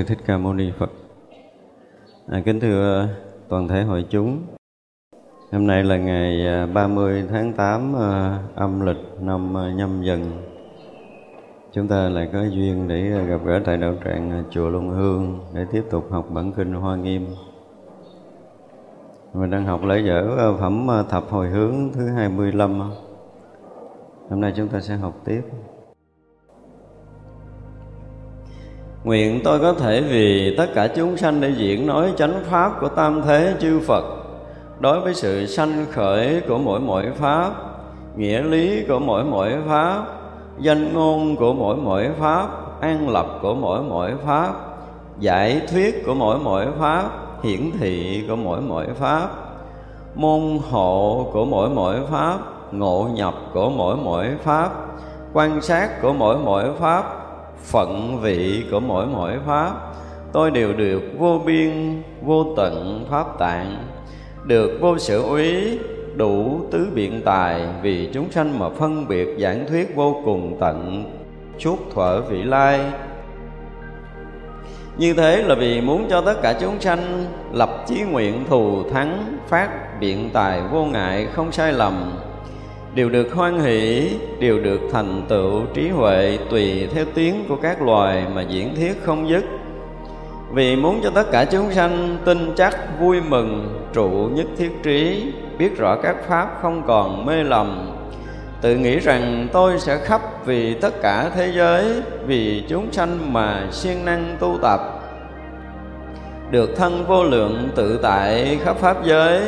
Sư Thích Ca Mâu Ni Phật. À, kính thưa toàn thể hội chúng. Hôm nay là ngày à, 30 tháng 8 à, âm lịch năm à, Nhâm Dần. Chúng ta lại có duyên để gặp gỡ tại đạo tràng chùa Luân Hương để tiếp tục học bản kinh Hoa Nghiêm. Mình đang học lễ dở phẩm thập hồi hướng thứ 25. Hôm nay chúng ta sẽ học tiếp. Nguyện tôi có thể vì tất cả chúng sanh để diễn nói chánh pháp của tam thế chư Phật. Đối với sự sanh khởi của mỗi mỗi pháp, nghĩa lý của mỗi mỗi pháp, danh ngôn của mỗi mỗi pháp, an lập của mỗi mỗi pháp, giải thuyết của mỗi mỗi pháp, hiển thị của mỗi mỗi pháp, môn hộ của mỗi mỗi pháp, ngộ nhập của mỗi mỗi pháp, quan sát của mỗi mỗi pháp, phận vị của mỗi mỗi pháp. Tôi đều được vô biên, vô tận pháp tạng, được vô sự úy, đủ tứ biện tài, vì chúng sanh mà phân biệt giảng thuyết vô cùng tận chút thuở vị lai. Như thế là vì muốn cho tất cả chúng sanh lập chí nguyện thù thắng, phát biện tài vô ngại không sai lầm đều được hoan hỷ, đều được thành tựu trí huệ tùy theo tiếng của các loài mà diễn thiết không dứt. Vì muốn cho tất cả chúng sanh tin chắc, vui mừng, trụ nhất thiết trí, biết rõ các pháp không còn mê lầm, tự nghĩ rằng tôi sẽ khắp vì tất cả thế giới, vì chúng sanh mà siêng năng tu tập. Được thân vô lượng tự tại khắp pháp giới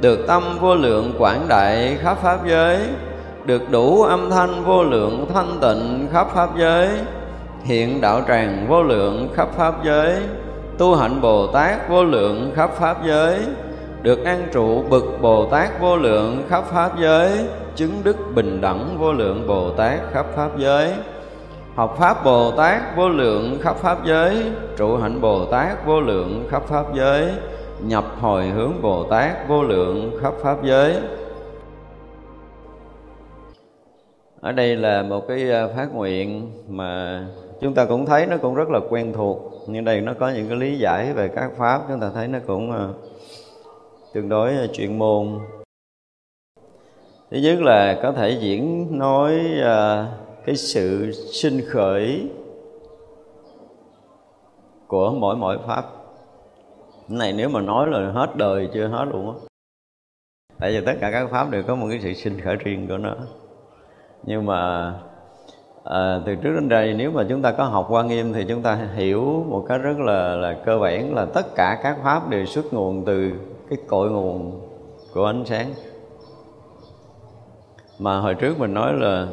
được tâm vô lượng quảng đại khắp pháp giới, được đủ âm thanh vô lượng thanh tịnh khắp pháp giới, hiện đạo tràng vô lượng khắp pháp giới, tu hạnh bồ tát vô lượng khắp pháp giới, được an trụ bực bồ tát vô lượng khắp pháp giới, chứng đức bình đẳng vô lượng bồ tát khắp pháp giới. Học pháp bồ tát vô lượng khắp pháp giới, trụ hạnh bồ tát vô lượng khắp pháp giới nhập hồi hướng Bồ Tát vô lượng khắp pháp giới. Ở đây là một cái ờ, phát nguyện mà chúng ta cũng thấy nó cũng rất là quen thuộc. Nhưng đây nó có những cái lý giải về các pháp, chúng ta thấy nó cũng ờ, tương đối ờ, chuyên môn. Thứ nhất là có thể diễn nói cái sự sinh khởi của mỗi mỗi pháp cái này nếu mà nói là hết đời chưa hết luôn á. Tại vì tất cả các pháp đều có một cái sự sinh khởi riêng của nó. Nhưng mà à, từ trước đến đây nếu mà chúng ta có học quan nghiêm thì chúng ta hiểu một cách rất là là cơ bản là tất cả các pháp đều xuất nguồn từ cái cội nguồn của ánh sáng. Mà hồi trước mình nói là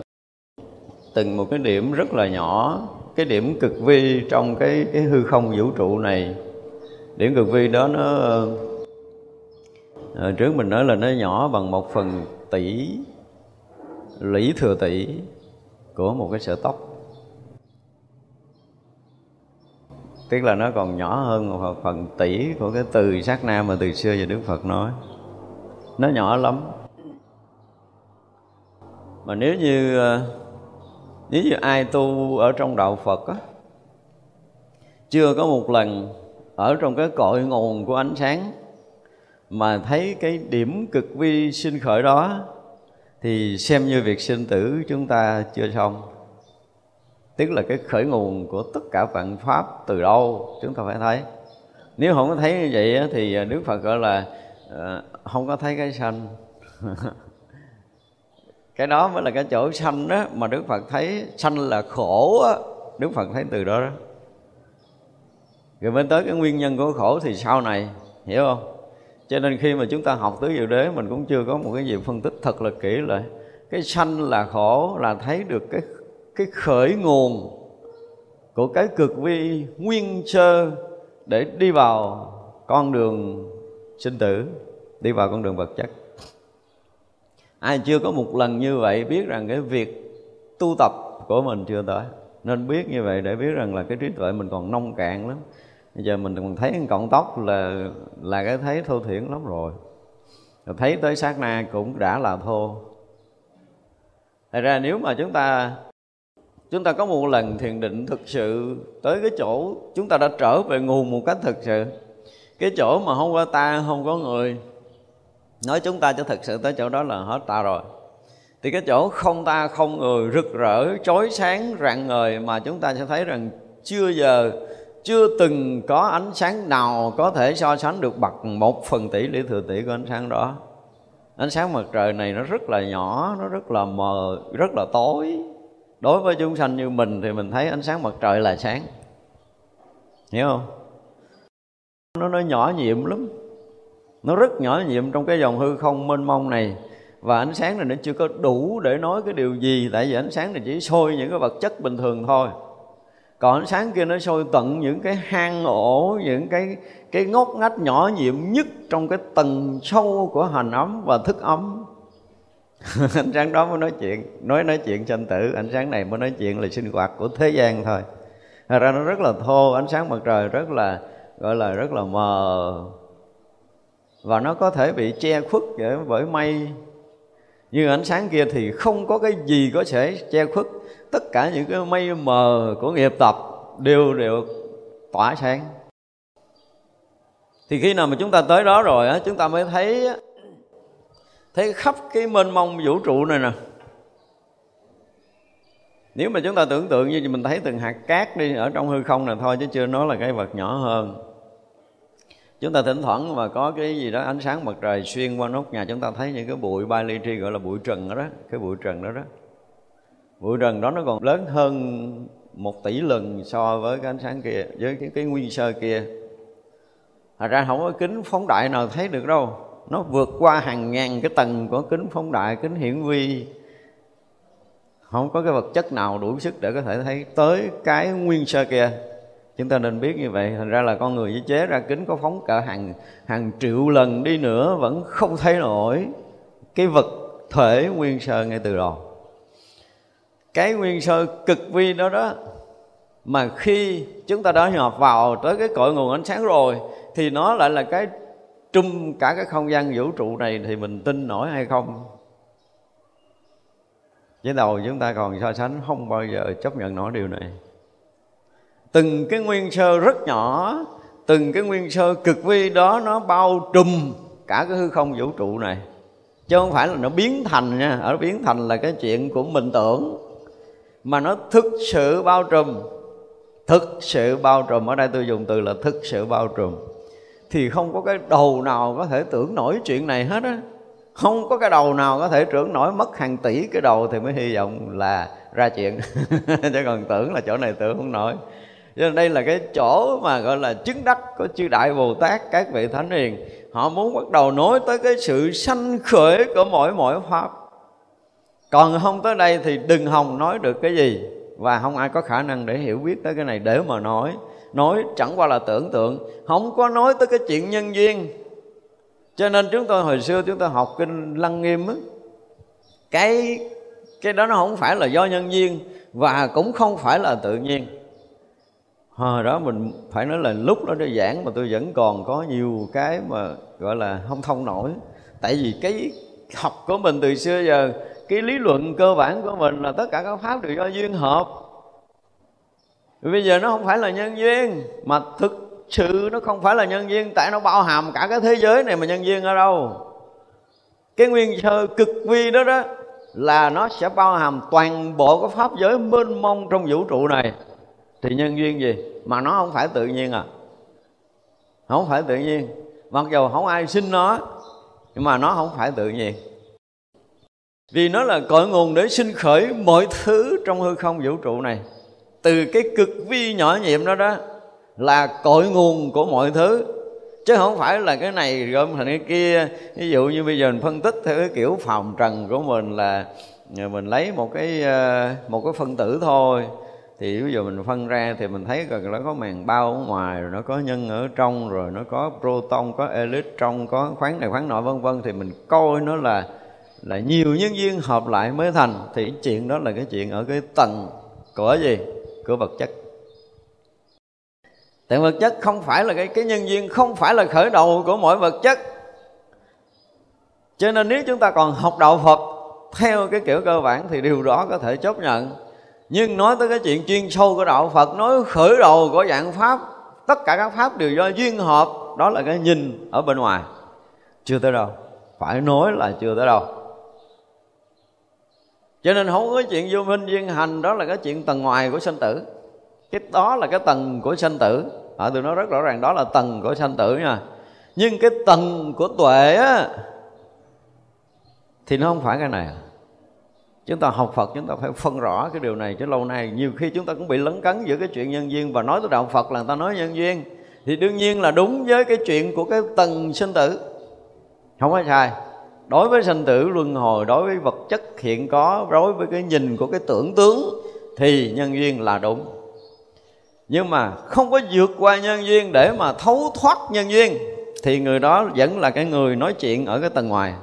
từng một cái điểm rất là nhỏ cái điểm cực vi trong cái cái hư không vũ trụ này điểm cực vi đó nó à, trước mình nói là nó nhỏ bằng một phần tỷ lũy thừa tỷ của một cái sợi tóc. Tức là nó còn nhỏ hơn một phần tỷ của cái từ sát na mà từ xưa giờ Đức Phật nói. Nó nhỏ lắm. Mà nếu như ờ, nếu như ai tu ở trong đạo Phật á chưa có một lần ở trong cái cội nguồn của ánh sáng mà thấy cái điểm cực vi sinh khởi đó, thì xem như việc sinh tử chúng ta chưa xong. Tức là cái khởi nguồn của tất cả vạn pháp từ đâu chúng ta phải thấy. Nếu không có thấy như vậy thì đức phật gọi là ờ, không có thấy cái sanh. Cái đó mới là cái chỗ sanh đó mà đức phật thấy sanh là khổ đó. đức phật thấy từ đó đó rồi mới tới cái nguyên nhân của khổ thì sau này, hiểu không? Cho nên khi mà chúng ta học tứ diệu đế, mình cũng chưa có một cái gì phân tích thật là kỹ lại. Cái sanh là khổ là thấy được cái cái khởi nguồn của cái cực vi nguyên sơ để đi vào con đường sinh tử, đi vào con đường vật chất. Ai chưa có một lần như vậy biết rằng cái việc tu tập của mình chưa tới. Nên biết như vậy để biết rằng là cái trí tuệ mình còn nông cạn lắm bây giờ mình còn thấy cái cọng tóc là là cái thấy thô thiển lắm rồi. Rồi thấy tới sát na cũng đã là thô. Thật ra nếu mà chúng ta chúng ta có một lần thiền định thực sự tới cái chỗ chúng ta đã trở về nguồn một cách thực sự, cái chỗ mà không có ta, không có người, nói chúng ta cho thực sự tới chỗ đó là hết ta rồi. Thì cái chỗ không ta, không người, rực rỡ, chói sáng, rạng ngời mà chúng ta sẽ thấy rằng chưa giờ chưa từng có ánh sáng nào có thể so sánh được bằng một phần tỷ lý thừa tỷ của ánh sáng đó. Ánh sáng mặt trời này nó rất là nhỏ, nó rất là mờ, rất là tối. Đối với chúng sanh như mình thì mình thấy ánh sáng mặt trời là sáng. Hiểu không? Nó nó nhỏ nhiệm lắm. Nó rất nhỏ nhiệm trong cái dòng hư không mênh mông này. Và ánh sáng này nó chưa có đủ để nói cái điều gì, tại vì ánh sáng này chỉ sôi những cái vật chất bình thường thôi còn ánh sáng kia nó sôi tận những cái hang ổ, những cái cái ngóc ngách nhỏ nhiệm nhất trong cái tầng sâu của hành ấm và thức ấm. Ánh sáng đó mới nói chuyện, nói nói chuyện sanh tử. Ánh sáng này mới nói chuyện là sinh hoạt của thế gian thôi. Thật ra nó rất là thô, ánh sáng mặt trời rất là, gọi là rất là mờ. Và nó có thể bị che khuất bởi mây. Nhưng ánh sáng kia thì không có cái gì có thể che khuất tất cả những cái mây mờ của nghiệp tập đều đều tỏa sáng. Thì khi nào mà chúng ta tới đó rồi á chúng ta mới thấy thấy khắp cái mênh mông vũ trụ này nè. Nếu mà chúng ta tưởng tượng như mình thấy từng hạt cát đi ở trong hư không này thôi chứ chưa nói là cái vật nhỏ hơn. Chúng ta thỉnh thoảng mà có cái gì đó ánh sáng mặt trời xuyên qua nóc nhà chúng ta thấy những cái bụi ba ly tri gọi là bụi trần đó, đó cái bụi trần đó đó bụi trần đó nó còn lớn hơn một tỷ lần so với cái ánh sáng kia với cái, cái nguyên sơ kia. Thật ra không có kính phóng đại nào thấy được đâu. Nó vượt qua hàng ngàn cái tầng của kính phóng đại, kính hiển vi. Không có cái vật chất nào đủ sức để có thể thấy tới cái nguyên sơ kia. Chúng ta nên biết như vậy. Thành ra là con người với chế ra kính có phóng cỡ hàng hàng triệu lần đi nữa Vẫn không thấy nổi cái vật thể nguyên sơ ngay từ đầu cái nguyên sơ cực vi đó đó, mà khi chúng ta đã nhập vào tới cái cội nguồn ánh sáng rồi, thì nó lại là cái trung cả cái không gian vũ trụ này thì mình tin nổi hay không? Với đầu chúng ta còn so sánh, không bao giờ chấp nhận nổi điều này. Từng cái nguyên sơ rất nhỏ, từng cái nguyên sơ cực vi đó nó bao trùm cả cái hư không vũ trụ này. Chứ không phải là nó biến thành nha, ở biến thành là cái chuyện của mình tưởng mà nó thực sự bao trùm. Thực sự bao trùm. Ở đây tôi dùng từ là thực sự bao trùm. Thì không có cái đầu nào có thể tưởng nổi chuyện này hết á. Không có cái đầu nào có thể trưởng nổi mất hàng tỷ cái đầu thì mới hy vọng là ra chuyện. Chứ còn tưởng là chỗ này tưởng không nổi. Cho nên đây là cái chỗ mà gọi là chứng đắc của chư đại bồ tát, các vị thánh hiền. Họ muốn bắt đầu nói tới cái sự sanh khởi của mỗi mỗi pháp còn không tới đây thì đừng hòng nói được cái gì. Và không ai có khả năng để hiểu biết tới cái này để mà nói. Nói chẳng qua là tưởng tượng. Không có nói tới cái chuyện nhân duyên. Cho nên chúng tôi hồi xưa chúng tôi học kinh lăng nghiêm á, cái cái đó nó không phải là do nhân duyên và cũng không phải là tự nhiên. Hồi đó mình phải nói là lúc đó tôi giảng mà tôi vẫn còn có nhiều cái mà gọi là không thông nổi. Tại vì cái học của mình từ xưa giờ cái lý luận cơ bản của mình là tất cả các pháp đều do duyên hợp. Bây giờ nó không phải là nhân duyên, mà thực sự nó không phải là nhân duyên, tại nó bao hàm cả cái thế giới này mà nhân duyên ở đâu. Cái nguyên sơ cực vi đó đó là nó sẽ bao hàm toàn bộ cái pháp giới mênh mông trong vũ trụ này. Thì nhân duyên gì? Mà nó không phải tự nhiên à. Không phải tự nhiên. Mặc dù không ai xin nó, nhưng mà nó không phải tự nhiên vì nó là cội nguồn để sinh khởi mọi thứ trong hư không vũ trụ này. Từ cái cực vi nhỏ nhiệm đó đó là cội nguồn của mọi thứ. Chứ không phải là cái này gom thành cái kia. Ví dụ như bây giờ mình phân tích theo cái kiểu phòng trần của mình là mình lấy một cái ờ, một cái phân tử thôi. Thì ví dụ mình phân ra thì mình thấy rằng nó có màng bao ở ngoài, rồi nó có nhân ở trong, rồi nó có proton, có electron, có khoáng này khoáng nọ, vân vân. Thì mình coi nó là là nhiều nhân duyên hợp lại mới thành, thì chuyện đó là cái chuyện ở cái tầng của gì? Của vật chất. Tại vật chất không phải là cái cái nhân duyên không phải là khởi đầu của mọi vật chất. Cho nên nếu chúng ta còn học đạo phật theo cái kiểu cơ bản thì điều đó có thể chấp nhận. Nhưng nói tới cái chuyện chuyên sâu của đạo phật, nói khởi đầu của dạng pháp, tất cả các pháp đều do duyên hợp đó là cái nhìn ở bên ngoài. Chưa tới đâu. Phải nói là chưa tới đâu cho nên không có chuyện vô minh duyên hành đó là cái chuyện tầng ngoài của sanh tử. Cái đó là cái tầng của sanh tử. À, tôi nói rất rõ ràng đó là tầng của sanh tử nha. Nhưng cái tầng của tuệ á thì nó không phải cái này à. chúng ta học Phật chúng ta phải phân rõ cái điều này chứ lâu nay. Nhiều khi chúng ta cũng bị lấn cấn giữa cái chuyện nhân duyên và nói tới đạo Phật là người ta nói nhân duyên. Thì đương nhiên là đúng với cái chuyện của cái tầng sinh tử. Không có sai đối với sanh tử luân hồi, đối với vật chất hiện có, đối với cái nhìn của cái tưởng tướng thì nhân duyên là đúng. Nhưng mà không có vượt qua nhân duyên để mà thấu thoát nhân duyên, thì người đó vẫn là cái người nói chuyện ở cái tầng ngoài.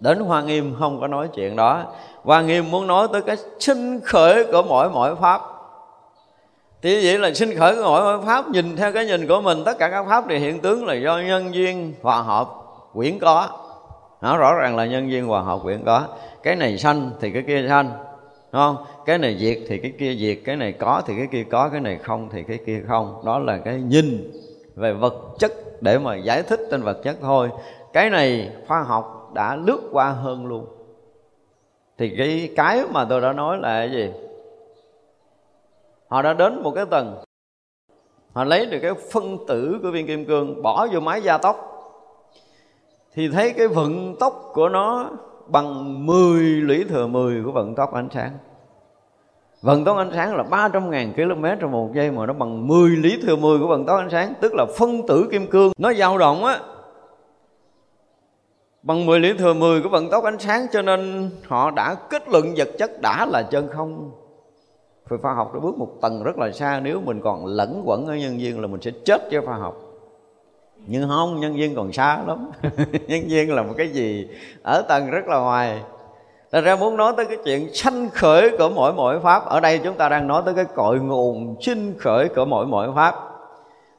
Đến hoa nghiêm không có nói chuyện đó. Hoa nghiêm muốn nói tới cái sinh khởi của mỗi mỗi pháp. Thì vậy là sinh khởi của mỗi mỗi pháp, nhìn theo cái nhìn của mình, tất cả các pháp thì hiện tướng là do nhân duyên hòa hợp, quyển có nó rõ ràng là nhân duyên hòa hợp quyển có. Cái này sanh thì cái kia sanh, đúng không? Cái này diệt thì cái kia diệt, cái này có thì cái kia có, cái này không thì cái kia không. Đó là cái nhìn về vật chất để mà giải thích trên vật chất thôi. Cái này khoa học đã lướt qua hơn luôn. Thì cái cái mà tôi đã nói là cái gì? Họ đã đến một cái tầng. Họ lấy được cái phân tử của viên kim cương, bỏ vô máy gia tốc thì thấy cái vận tốc của nó bằng 10 lũy thừa 10 của vận tốc ánh sáng. Vận tốc ánh sáng là 300.000 km trong một giây mà nó bằng 10 lý thừa 10 của vận tốc ánh sáng, Tức là phân tử kim cương. Nó dao động á, Bằng 10 lý thừa 10 của vận tốc ánh sáng, cho nên họ đã kết luận vật chất đã là chân không. Phải khoa học đã bước một tầng rất là xa, Nếu mình còn lẫn quẩn ở nhân viên là mình sẽ chết với khoa học nhưng không, nhân viên còn xa lắm. Nhân viên là một cái gì? Ở tầng rất là ngoài. Thật ra muốn nói tới cái chuyện sanh khởi của mỗi mỗi pháp, Ở đây chúng ta đang nói tới cái cội nguồn sinh khởi của mỗi mỗi pháp,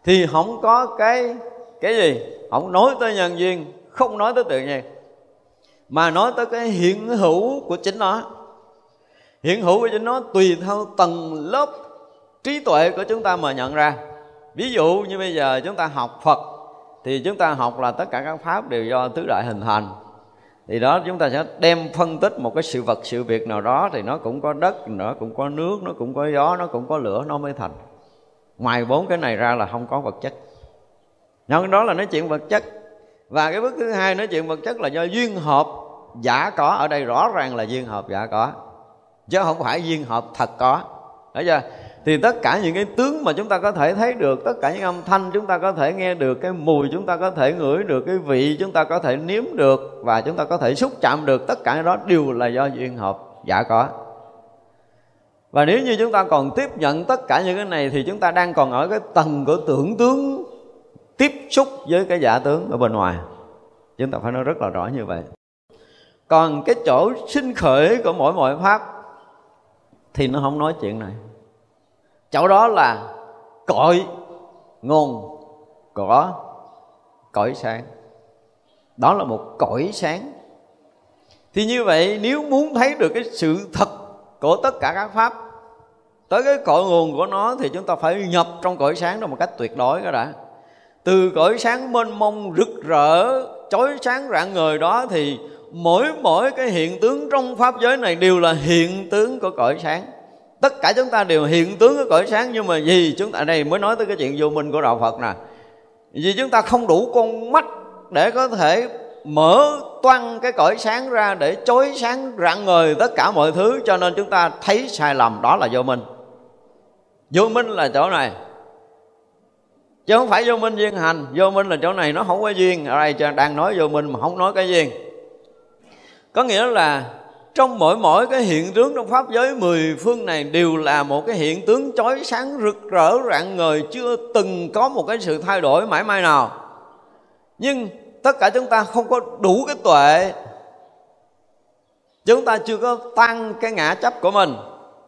Thì không có cái cái gì? Không nói tới nhân duyên Không nói tới tự nhiên, Mà nói tới cái hiện hữu của chính nó. Hiện hữu của chính nó tùy theo tầng lớp trí tuệ của chúng ta mà nhận ra. Ví dụ như bây giờ chúng ta học Phật thì chúng ta học là tất cả các pháp đều do tứ đại hình thành. Thì đó, chúng ta sẽ đem phân tích một cái sự vật, sự việc nào đó thì nó cũng có đất, nó cũng có nước, nó cũng có gió, nó cũng có lửa, nó mới thành. Ngoài bốn cái này ra là không có vật chất. Nhân đó là nói chuyện vật chất. Và cái bước thứ hai nói chuyện vật chất là do duyên hợp. Giả có, ở đây rõ ràng là duyên hợp, giả có. Chứ không phải duyên hợp thật có. Thấy chưa? Thì tất cả những cái tướng mà chúng ta có thể thấy được, tất cả những âm thanh chúng ta có thể nghe được, cái mùi chúng ta có thể ngửi được, cái vị chúng ta có thể nếm được và chúng ta có thể xúc chạm được, tất cả đó đều là do duyên hợp. Dạ có. Và nếu như chúng ta còn tiếp nhận tất cả những cái này thì chúng ta đang còn ở cái tầng của tưởng tướng tiếp xúc với cái giả tướng ở bên ngoài. Chúng ta phải nói rất là rõ như vậy. Còn cái chỗ sinh khởi của mỗi mọi pháp thì nó không nói chuyện này chỗ đó là cội nguồn của cõi sáng. Đó là một cõi sáng. Thì như vậy, nếu muốn thấy được cái sự thật của tất cả các pháp, tới cái cội nguồn của nó thì chúng ta phải nhập trong cõi sáng đó một cách tuyệt đối đó đã. Từ cõi sáng mênh mông, rực rỡ, chói sáng rạng ngời đó thì mỗi mỗi cái hiện tướng trong pháp giới này đều là hiện tướng của cõi sáng tất cả chúng ta đều hiện tướng cái cõi sáng, nhưng mà gì chúng ta, đây mới nói tới cái chuyện vô minh của đạo phật nè. Vì chúng ta không đủ con mắt để có thể mở toan cái cõi sáng ra để chói sáng rạng ngời tất cả mọi thứ, cho nên chúng ta thấy sai lầm, đó là vô minh. Vô minh là chỗ này, chứ không phải vô minh duyên hành. Vô minh là chỗ này, nó không có duyên. Ở đây đang nói vô minh mà không nói cái duyên. Có nghĩa là trong mỗi mỗi cái hiện tướng trong pháp giới, mười phương này đều là một cái hiện tướng chói sáng, rực rỡ, rạng ngời, chưa từng có một cái sự thay đổi mãi mai nào. Nhưng tất cả chúng ta không có đủ cái tuệ. Chúng ta chưa có tăng cái ngã chấp của mình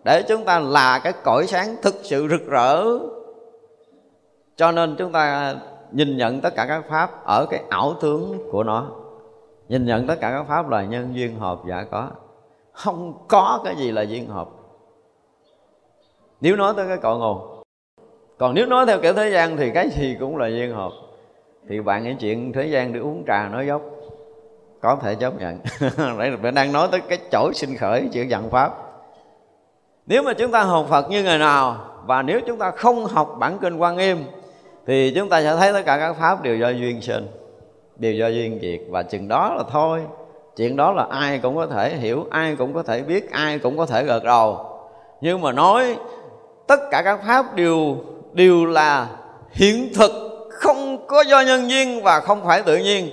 để chúng ta là cái cõi sáng thực sự rực rỡ. Cho nên chúng ta nhìn nhận tất cả các pháp ở cái ảo tướng của nó. Nhìn nhận tất cả các pháp là nhân duyên hợp giả có không có cái gì là duyên hợp. Nếu nói tới cái cội nguồn. Còn nếu nói theo kiểu thế gian thì cái gì cũng là duyên hợp. Thì bạn nghĩ chuyện thế gian để uống trà nói dốc, có thể chấp nhận. Đấy là đang nói tới cái chỗ sinh khởi chuyện dặn pháp. Nếu mà chúng ta học Phật như ngày nào, và nếu chúng ta không học bản kinh quan nghiêm, thì chúng ta sẽ thấy tất cả các pháp đều do duyên sinh, đều do duyên diệt. Và chừng đó là thôi chuyện đó là ai cũng có thể hiểu, ai cũng có thể biết, ai cũng có thể gật đầu nhưng mà nói tất cả các pháp đều đều là hiện thực, không có do nhân duyên và không phải tự nhiên,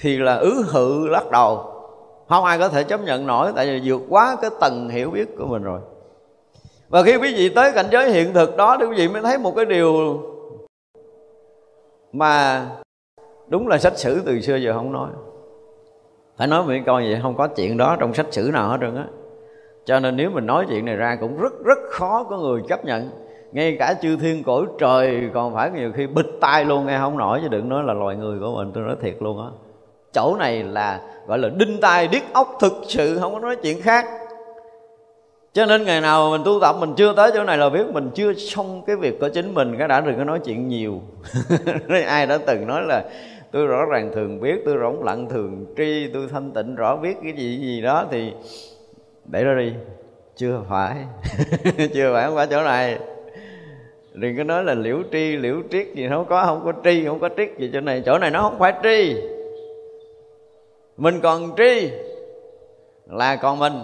thì là ứ hự lắc đầu. Không ai có thể chấp nhận nổi, tại vì vượt quá cái tầng hiểu biết của mình rồi. Và khi quý vị tới cảnh giới hiện thực đó thì quý vị mới thấy một cái điều mà đúng là sách sử từ xưa giờ không nói phải nói một câu vậy, không có chuyện đó trong sách sử nào hết trơn á. Cho nên nếu mình nói chuyện này ra cũng rất rất khó có người chấp nhận. Ngay cả chư thiên cõi trời còn phải nhiều khi bịch tai luôn, nghe không nổi, chứ đừng nói là loài người của mình, tôi nói thiệt luôn á. Chỗ này là, gọi là đinh tai điếc ốc thực sự, không có nói chuyện khác. Cho nên ngày nào mình tu tập, mình chưa tới chỗ này là biết mình chưa xong cái việc của chính mình, cái đã đừng có nói chuyện nhiều. Ai đã từng nói là tôi rõ ràng thường biết, tôi rỗng lặng thường tri, tôi thanh tịnh rõ biết cái gì gì đó thì để đó đi. Chưa phải chưa phải không phải chỗ này. Đừng có nói là liễu tri, liễu triết gì, không có không có tri, không có triết gì chỗ này. Chỗ này nó không phải tri. Mình còn tri là còn mình.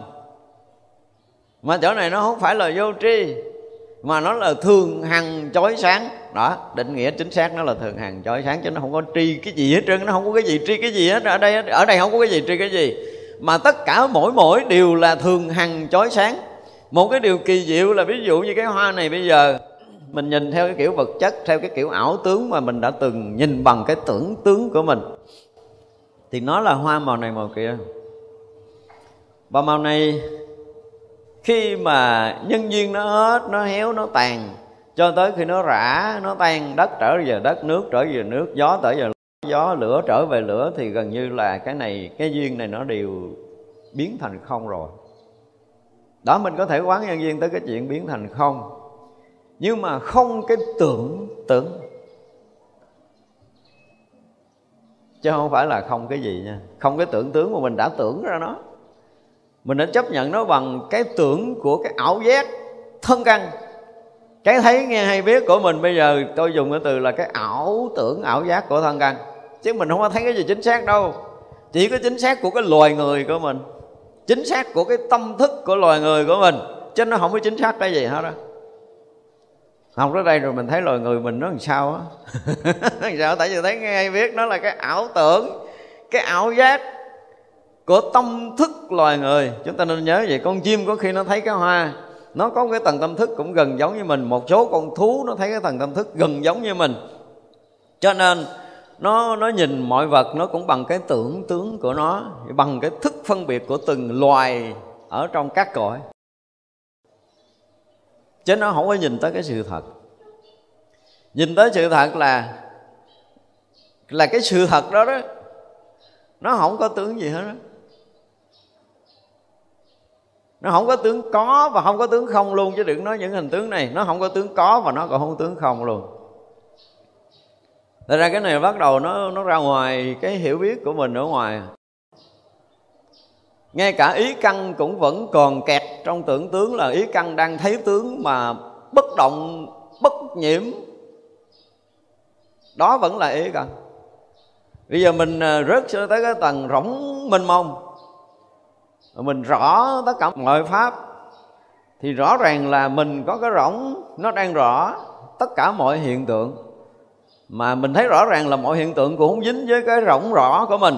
Mà chỗ này nó không phải là vô tri mà nó là thường hằng chói sáng. Đó, định nghĩa chính xác nó là thường hằng chói sáng, chứ nó không có tri cái gì hết trơn, nó không có cái gì tri cái gì hết. Ở đây ở đây không có cái gì tri cái gì. Mà tất cả mỗi mỗi đều là thường hằng chói sáng. Một cái điều kỳ diệu là ví dụ như cái hoa này bây giờ, mình nhìn theo cái kiểu vật chất, theo cái kiểu ảo tướng mà mình đã từng nhìn bằng cái tưởng tướng của mình. Thì nó là hoa màu này màu kia. Và màu này khi mà nhân duyên nó hết, nó héo, nó tàn, cho tới khi nó rã, nó tan, đất trở về đất, nước trở về nước, gió trở về gió, lửa trở về lửa, thì gần như là cái này, cái duyên này nó đều biến thành không rồi. Đó, mình có thể quán nhân duyên tới cái chuyện biến thành không. Nhưng mà không cái tưởng tưởng. Chứ không phải là không cái gì nha. Không cái tưởng tướng mà mình đã tưởng ra nó mình đã chấp nhận nó bằng cái tưởng của cái ảo giác, thân căn. Cái thấy nghe hay biết của mình, bây giờ tôi dùng cái từ là cái ảo tưởng, ảo giác của thân căn. Chứ mình không có thấy cái gì chính xác đâu. Chỉ có chính xác của cái loài người của mình, chính xác của cái tâm thức của loài người của mình, chứ nó không có chính xác cái gì hết đó học tới đây rồi mình thấy loài người mình nó làm sao á. Làm sao? Tại vì thấy nghe hay biết nó là cái ảo tưởng, cái ảo giác của tâm thức loài người. Chúng ta nên nhớ vậy, con chim có khi nó thấy cái hoa, nó có cái tầng tâm thức cũng gần giống như mình. Một số con thú nó thấy cái tầng tâm thức gần giống như mình. Cho nên, nó nó nhìn mọi vật nó cũng bằng cái tưởng tướng của nó, bằng cái thức phân biệt của từng loài ở trong các cõi. Chứ nó không có nhìn tới cái sự thật. Nhìn tới sự thật là là cái sự thật đó đó, nó không có tướng gì hết đó nó không có tướng có và không có tướng không luôn, chứ đừng nói những hình tướng này. Nó không có tướng có và nó còn không có tướng không luôn. Thật ra cái này bắt đầu nó nó ra ngoài cái hiểu biết của mình ở ngoài. Ngay cả ý căn cũng vẫn còn kẹt trong tưởng tướng là ý căn đang thấy tướng mà bất động, bất nhiễm. Đó vẫn là ý căn. Bây giờ mình à, rớt tới cái tầng rỗng mênh mông mình rõ tất cả mọi pháp, thì rõ ràng là mình có cái rỗng, nó đang rõ tất cả mọi hiện tượng. Mà mình thấy rõ ràng là mọi hiện tượng cũng không dính với cái rỗng rõ của mình.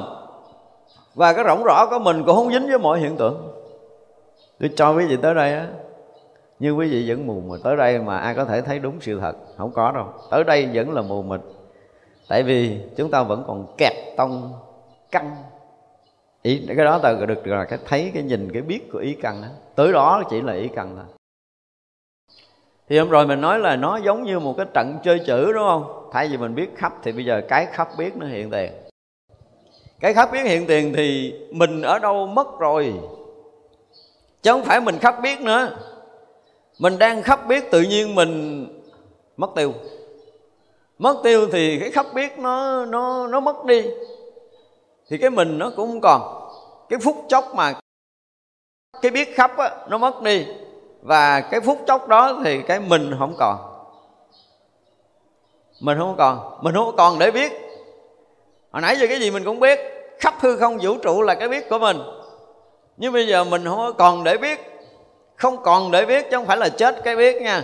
Và cái rỗng rõ của mình cũng không dính với mọi hiện tượng. Tôi cho quý vị tới đây á, như quý vị vẫn mù mà tới đây mà ai có thể thấy đúng sự thật, không có đâu. Tới đây vẫn là mù mịt. Tại vì chúng ta vẫn còn kẹt tông căn ý, cái đó ta được là cái thấy, cái nhìn, cái biết của ý căn đó tới đó chỉ là ý căn thôi. Thì hôm rồi mình nói là nó giống như một cái trận chơi chữ, đúng không? Thay vì mình biết khắp thì bây giờ cái khắp biết nó hiện tiền. Cái khắp biết hiện tiền thì mình ở đâu mất rồi? Chứ không phải mình khắp biết nữa. Mình đang khắp biết tự nhiên mình mất tiêu. Mất tiêu thì cái khắp biết nó nó nó mất đi thì cái mình nó cũng không còn. Cái phút chốc mà cái biết khắp á, nó mất đi. Và cái phút chốc đó thì cái mình không còn. Mình không còn. Mình không còn để biết. Hồi nãy giờ cái gì mình cũng biết. Khắp hư không vũ trụ là cái biết của mình. Nhưng bây giờ mình không còn để biết. Không còn để biết chứ không phải là chết cái biết nha.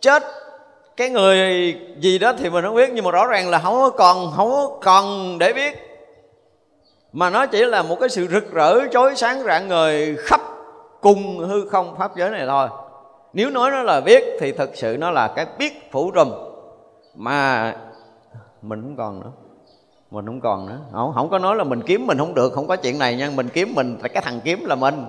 Chết cái người gì đó thì mình không biết. Nhưng mà rõ ràng là không còn không còn để biết mà nó chỉ là một cái sự rực rỡ chói sáng rạng ngời khắp cùng hư không pháp giới này thôi. Nếu nói nó là biết thì thực sự nó là cái biết phủ trùm mà mình không còn nữa. Mình không còn nữa. Không, không có nói là mình kiếm mình không được không có chuyện này nha. Mình kiếm mình là cái thằng kiếm là mình.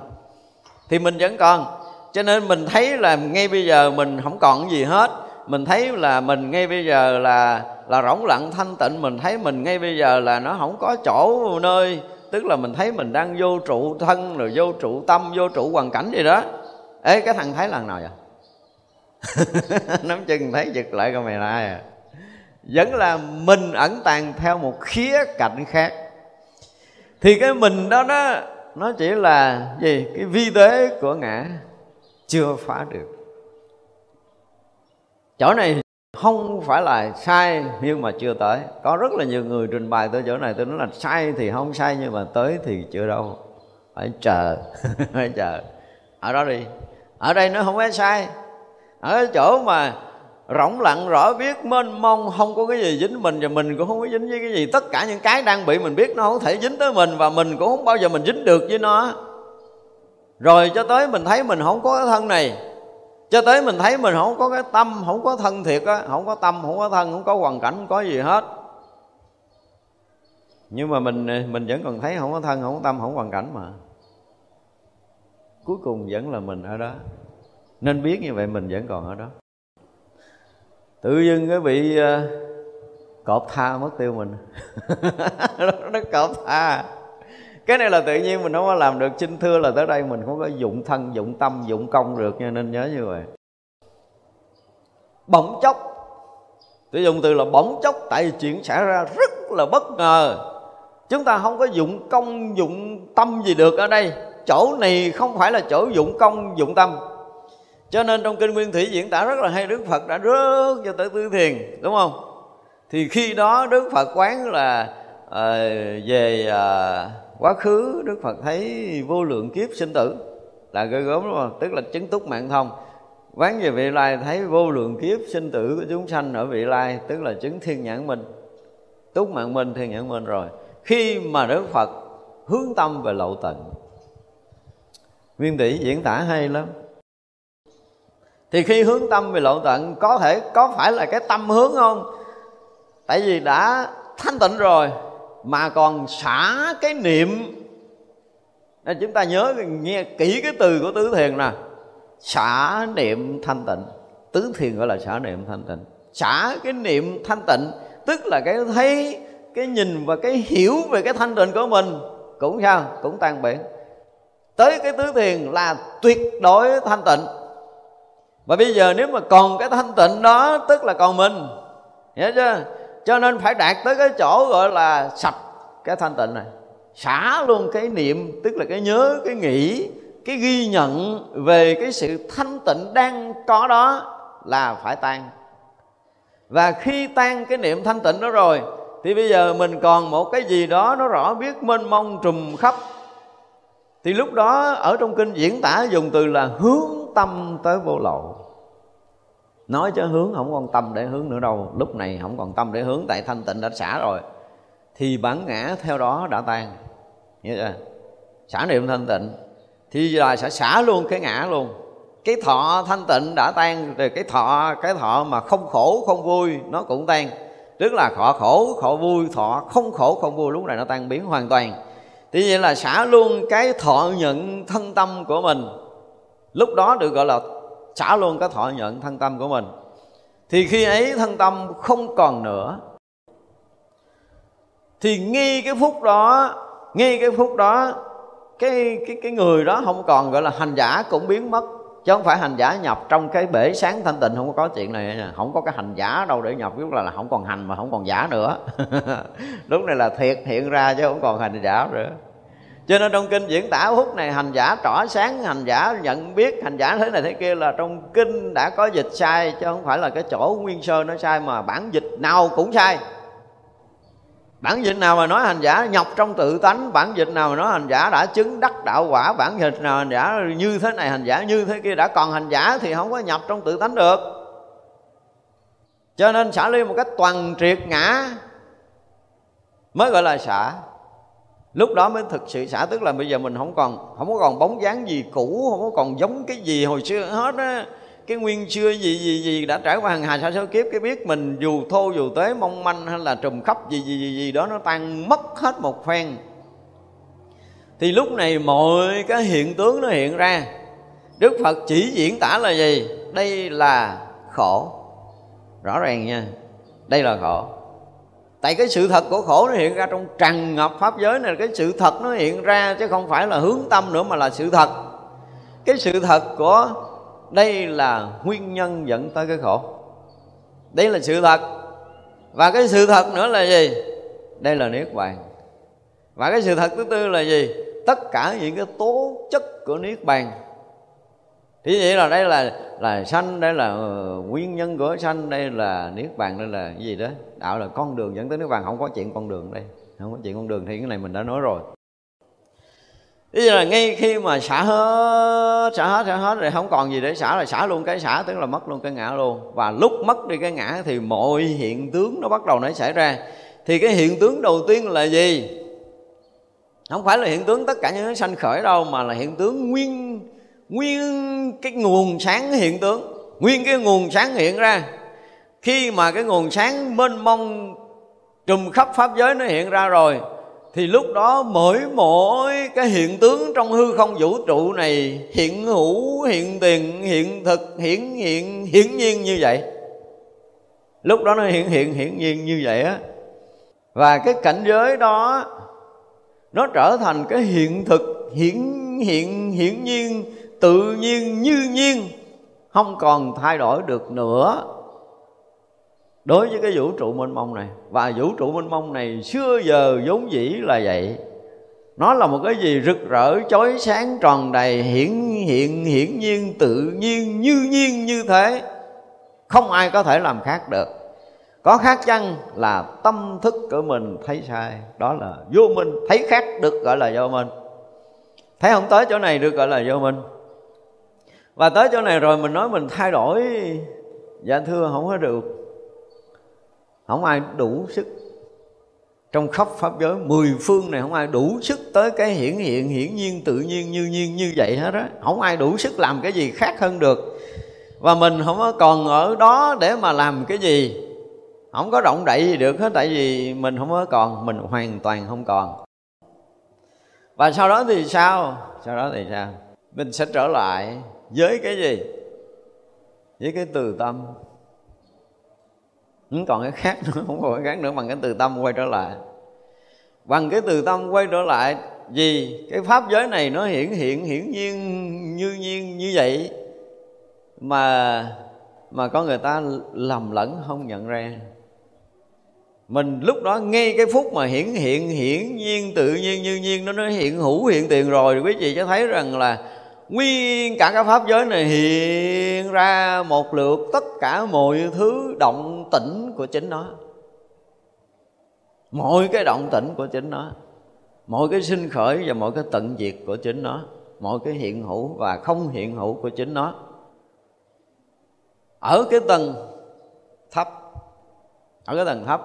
Thì mình vẫn còn. Cho nên mình thấy là ngay bây giờ mình không còn gì hết mình thấy là mình ngay bây giờ là là rỗng lặng thanh tịnh. Mình thấy mình ngay bây giờ là nó không có chỗ nơi. Tức là mình thấy mình đang vô trụ thân, rồi vô trụ tâm, vô trụ hoàn cảnh gì đó. Ê, cái thằng thấy lần nào vậy? Nắm chân thấy giật lại con mày là ai à. Vẫn là mình ẩn tàng theo một khía cạnh khác. Thì cái mình đó nó nó chỉ là gì? Cái vi tế của ngã chưa phá được chỗ này không phải là sai, nhưng mà chưa tới. Có rất là nhiều người trình bày tới chỗ này. Tôi nói là sai thì không sai, nhưng mà tới thì chưa đâu. Phải chờ phải chờ. Ở đó đi. Ở đây nó không phải sai. Ở chỗ mà rỗng lặng, rõ biết, mênh mông, không có cái gì dính mình và mình cũng không có dính với cái gì. Tất cả những cái đang bị mình biết nó không thể dính tới mình và mình cũng không bao giờ mình dính được với nó. Rồi cho tới mình thấy mình không có cái thân này cho tới mình thấy mình không có cái tâm không có thân thiệt á không có tâm không có thân không có hoàn cảnh không có gì hết. Nhưng mà mình mình vẫn còn thấy không có thân không có tâm không có hoàn cảnh mà. Cuối cùng vẫn là mình ở đó. Nên biết như vậy mình vẫn còn ở đó. Tự dưng cái bị uh, cọp tha mất tiêu mình. Nó cọp tha cái này là tự nhiên mình không có làm được. Chinh thưa là tới đây mình không có dụng thân dụng tâm dụng công được nha nên nhớ như vậy. Bỗng chốc tôi dùng từ là bỗng chốc tại vì chuyện xảy ra rất là bất ngờ. Chúng ta không có dụng công dụng tâm gì được ở đây. Chỗ này không phải là chỗ dụng công dụng tâm. Cho nên trong kinh nguyên thủy diễn tả rất là hay đức phật đã rớt cho tới tư thiền đúng không? Thì khi đó đức phật quán là uh, về uh, quá khứ đức phật thấy vô lượng kiếp sinh tử. Là gây gớm đúng không? Tức là chứng túc mạng thông. Quán về vị lai thấy vô lượng kiếp sinh tử của chúng sanh ở vị lai, tức là chứng thiên nhãn minh túc mạng minh thiên nhãn minh rồi. Khi mà đức phật hướng tâm về lậu tận nguyên tỷ diễn tả hay lắm. Thì khi hướng tâm về lộ tận có thể có phải là cái tâm hướng không? Tại vì đã thanh tịnh rồi mà còn xả cái niệm. Nên chúng ta nhớ nghe kỹ cái từ của tứ thiền nè. Xả niệm thanh tịnh. Tứ thiền gọi là xả niệm thanh tịnh. Xả cái niệm thanh tịnh, tức là cái thấy, cái nhìn và cái hiểu về cái thanh tịnh của mình, cũng sao? Cũng tan biến. Tới cái tứ thiền là tuyệt đối thanh tịnh. Và bây giờ nếu mà còn cái thanh tịnh đó, tức là còn mình. Hiểu chưa? Cho nên phải đạt tới cái chỗ gọi là sạch cái thanh tịnh này. Xả luôn cái niệm, tức là cái nhớ, cái nghĩ, cái ghi nhận về cái sự thanh tịnh đang có đó là phải tan. Và khi tan cái niệm thanh tịnh đó rồi, thì bây giờ mình còn một cái gì đó nó rõ biết mênh mông trùm khắp. Thì lúc đó ở trong kinh diễn tả dùng từ là hướng tâm tới vô lậu nói cho hướng không còn tâm để hướng nữa đâu. Lúc này không còn tâm để hướng, tại thanh tịnh đã xả rồi. Thì bản ngã theo đó đã tan. Hiểu chưa? Xả niệm thanh tịnh. Thì là sẽ xả luôn cái ngã luôn. Cái thọ thanh tịnh đã tan, rồi cái thọ cái thọ mà không khổ, không vui, nó cũng tan. Tức là thọ khổ khổ vui, thọ không khổ, không vui, lúc này nó tan biến hoàn toàn. Thì vậy là xả luôn cái thọ nhận thân tâm của mình. Lúc đó được gọi là xả luôn cái thọ nhận thân tâm của mình. Thì khi ấy thân tâm không còn nữa. Thì nghi cái phút đó nghi cái phút đó cái cái cái người đó không còn gọi là hành giả cũng biến mất. Chứ không phải hành giả nhập trong cái bể sáng thanh tịnh không có chuyện này nha. Không có cái hành giả đâu để nhập lúc là, là không còn hành mà không còn giả nữa. Lúc này là thiệt hiện ra chứ không còn hành giả nữa cho nên trong kinh diễn tả hút này, hành giả tỏ sáng, hành giả nhận biết, hành giả thế này thế kia là trong kinh đã có dịch sai, chứ không phải là cái chỗ nguyên sơ nó sai, mà bản dịch nào cũng sai. Bản dịch nào mà nói hành giả nhập trong tự tánh, bản dịch nào mà nói hành giả đã chứng đắc đạo quả, bản dịch nào hành giả như thế này, hành giả như thế kia, đã còn hành giả thì không có nhập trong tự tánh được. Cho nên xả ly một cách toàn triệt ngã mới gọi là xả lúc đó mới thực sự xả tức là bây giờ mình không còn không có còn bóng dáng gì cũ không có còn giống cái gì hồi xưa hết á. Cái nguyên xưa gì gì gì đã trải qua hàng hà sa số kiếp cái biết mình dù thô dù tế mong manh hay là trùm khắp gì gì gì, gì đó nó tan mất hết một phen. Thì lúc này mọi cái hiện tướng nó hiện ra. Đức phật chỉ diễn tả là gì? Đây là khổ. Rõ ràng nha. Đây là khổ tại cái sự thật của khổ nó hiện ra trong tràn ngập pháp giới này, cái sự thật nó hiện ra chứ không phải là hướng tâm nữa mà là sự thật. Cái sự thật của đây là nguyên nhân dẫn tới cái khổ. Đây là sự thật. Và cái sự thật nữa là gì? Đây là niết bàn. Và cái sự thật thứ tư là gì? Tất cả những cái tố chất của niết bàn thì vậy là đây là là sanh đây là ờ, nguyên nhân của sanh đây là niết bàn đây là cái gì đó đạo là con đường dẫn tới niết bàn không có chuyện con đường đây không có chuyện con đường thì cái này mình đã nói rồi Thế là ngay khi mà xả hết, xả hết, xả hết rồi không còn gì để xả là xả luôn cái xả tức là mất luôn cái ngã luôn. Và lúc mất đi cái ngã thì mọi hiện tướng nó bắt đầu nó xảy ra. Thì cái hiện tướng đầu tiên là gì? Không phải là hiện tướng tất cả những cái sanh khởi đâu mà là hiện tướng nguyên nguyên cái nguồn sáng hiện tướng. Nguyên cái nguồn sáng hiện ra. Khi mà cái nguồn sáng mênh mông trùm khắp pháp giới nó hiện ra rồi, thì lúc đó mỗi mỗi cái hiện tướng trong hư không vũ trụ này hiện hữu, hiện tiền, hiện thực hiển hiện, hiển nhiên như vậy. Lúc đó nó hiện hiện, hiển nhiên như vậy á. Và cái cảnh giới đó, nó trở thành cái hiện thực, hiển hiện hiển nhiên tự nhiên như nhiên, không còn thay đổi được nữa. Đối với cái vũ trụ mênh mông này, và vũ trụ mênh mông này xưa giờ vốn dĩ là vậy. Nó là một cái gì rực rỡ, chói sáng, tròn đầy, hiển hiện, hiển nhiên, tự nhiên, như nhiên, như thế. Không ai có thể làm khác được. Có khác chăng là tâm thức của mình thấy sai? Đó là vô minh. Thấy khác được gọi là vô minh. Thấy không tới chỗ này được gọi là vô minh và tới chỗ này rồi mình nói mình thay đổi. Dạ thưa, không có được. Không ai đủ sức. Trong khắp pháp giới, mười phương này không ai đủ sức tới cái hiển hiện, hiển nhiên, tự nhiên, như nhiên như vậy hết á. Không ai đủ sức làm cái gì khác hơn được. Và mình không có còn ở đó để mà làm cái gì. Không có động đậy gì được hết, tại vì mình không có còn, mình hoàn toàn không còn. Và sau đó thì sao? Sau đó thì sao? Mình sẽ trở lại với cái gì? Với cái từ tâm. Không còn cái khác nữa, không còn cái khác nữa bằng cái từ tâm quay trở lại. Bằng cái từ tâm quay trở lại vì cái pháp giới này nó hiển hiện, hiển nhiên, như nhiên, như vậy mà mà có người ta lầm lẫn, không nhận ra. Mình lúc đó ngay cái phút mà hiển hiện, hiển nhiên, tự nhiên, như nhiên, nó nó hiện hữu hiện tiền rồi, quý vị sẽ thấy rằng là nguyên cả cái pháp giới này hiện ra một lượt tất cả mọi thứ động tĩnh của chính nó. Mọi cái động tĩnh của chính nó. Mọi cái sinh khởi và mọi cái tận diệt của chính nó. Mọi cái hiện hữu và không hiện hữu của chính nó. Ở cái tầng thấp. Ở cái tầng thấp.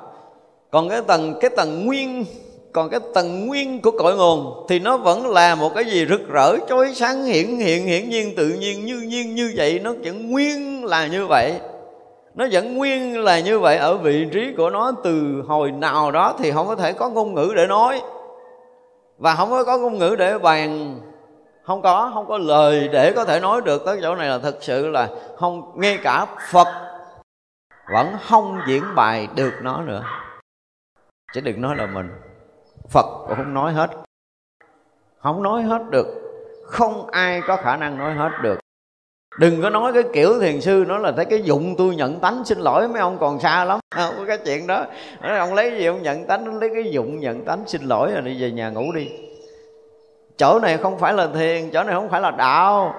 Còn cái tầng cái tầng nguyên còn cái tầng nguyên của cội nguồn thì nó vẫn là một cái gì rực rỡ, chói sáng, hiển hiện, hiển nhiên, tự nhiên, như nhiên như vậy. Nó vẫn nguyên là như vậy. Nó vẫn nguyên là như vậy ở vị trí của nó từ hồi nào đó thì không có thể có ngôn ngữ để nói. Và không có có ngôn ngữ để bàn. Không có không có lời để có thể nói được tới chỗ này là thực sự là không, ngay cả phật vẫn không diễn bài được nó nữa. Chứ đừng nói là mình phật cũng không nói hết. Không nói hết được. Không ai có khả năng nói hết được. Đừng có nói cái kiểu thiền sư nói là thấy cái dụng tôi nhận tánh, xin lỗi, mấy ông còn xa lắm. Không có cái chuyện đó. Ông lấy gì ông nhận tánh lấy cái dụng nhận tánh, xin lỗi, rồi đi về nhà ngủ đi. Chỗ này không phải là thiền, chỗ này không phải là đạo.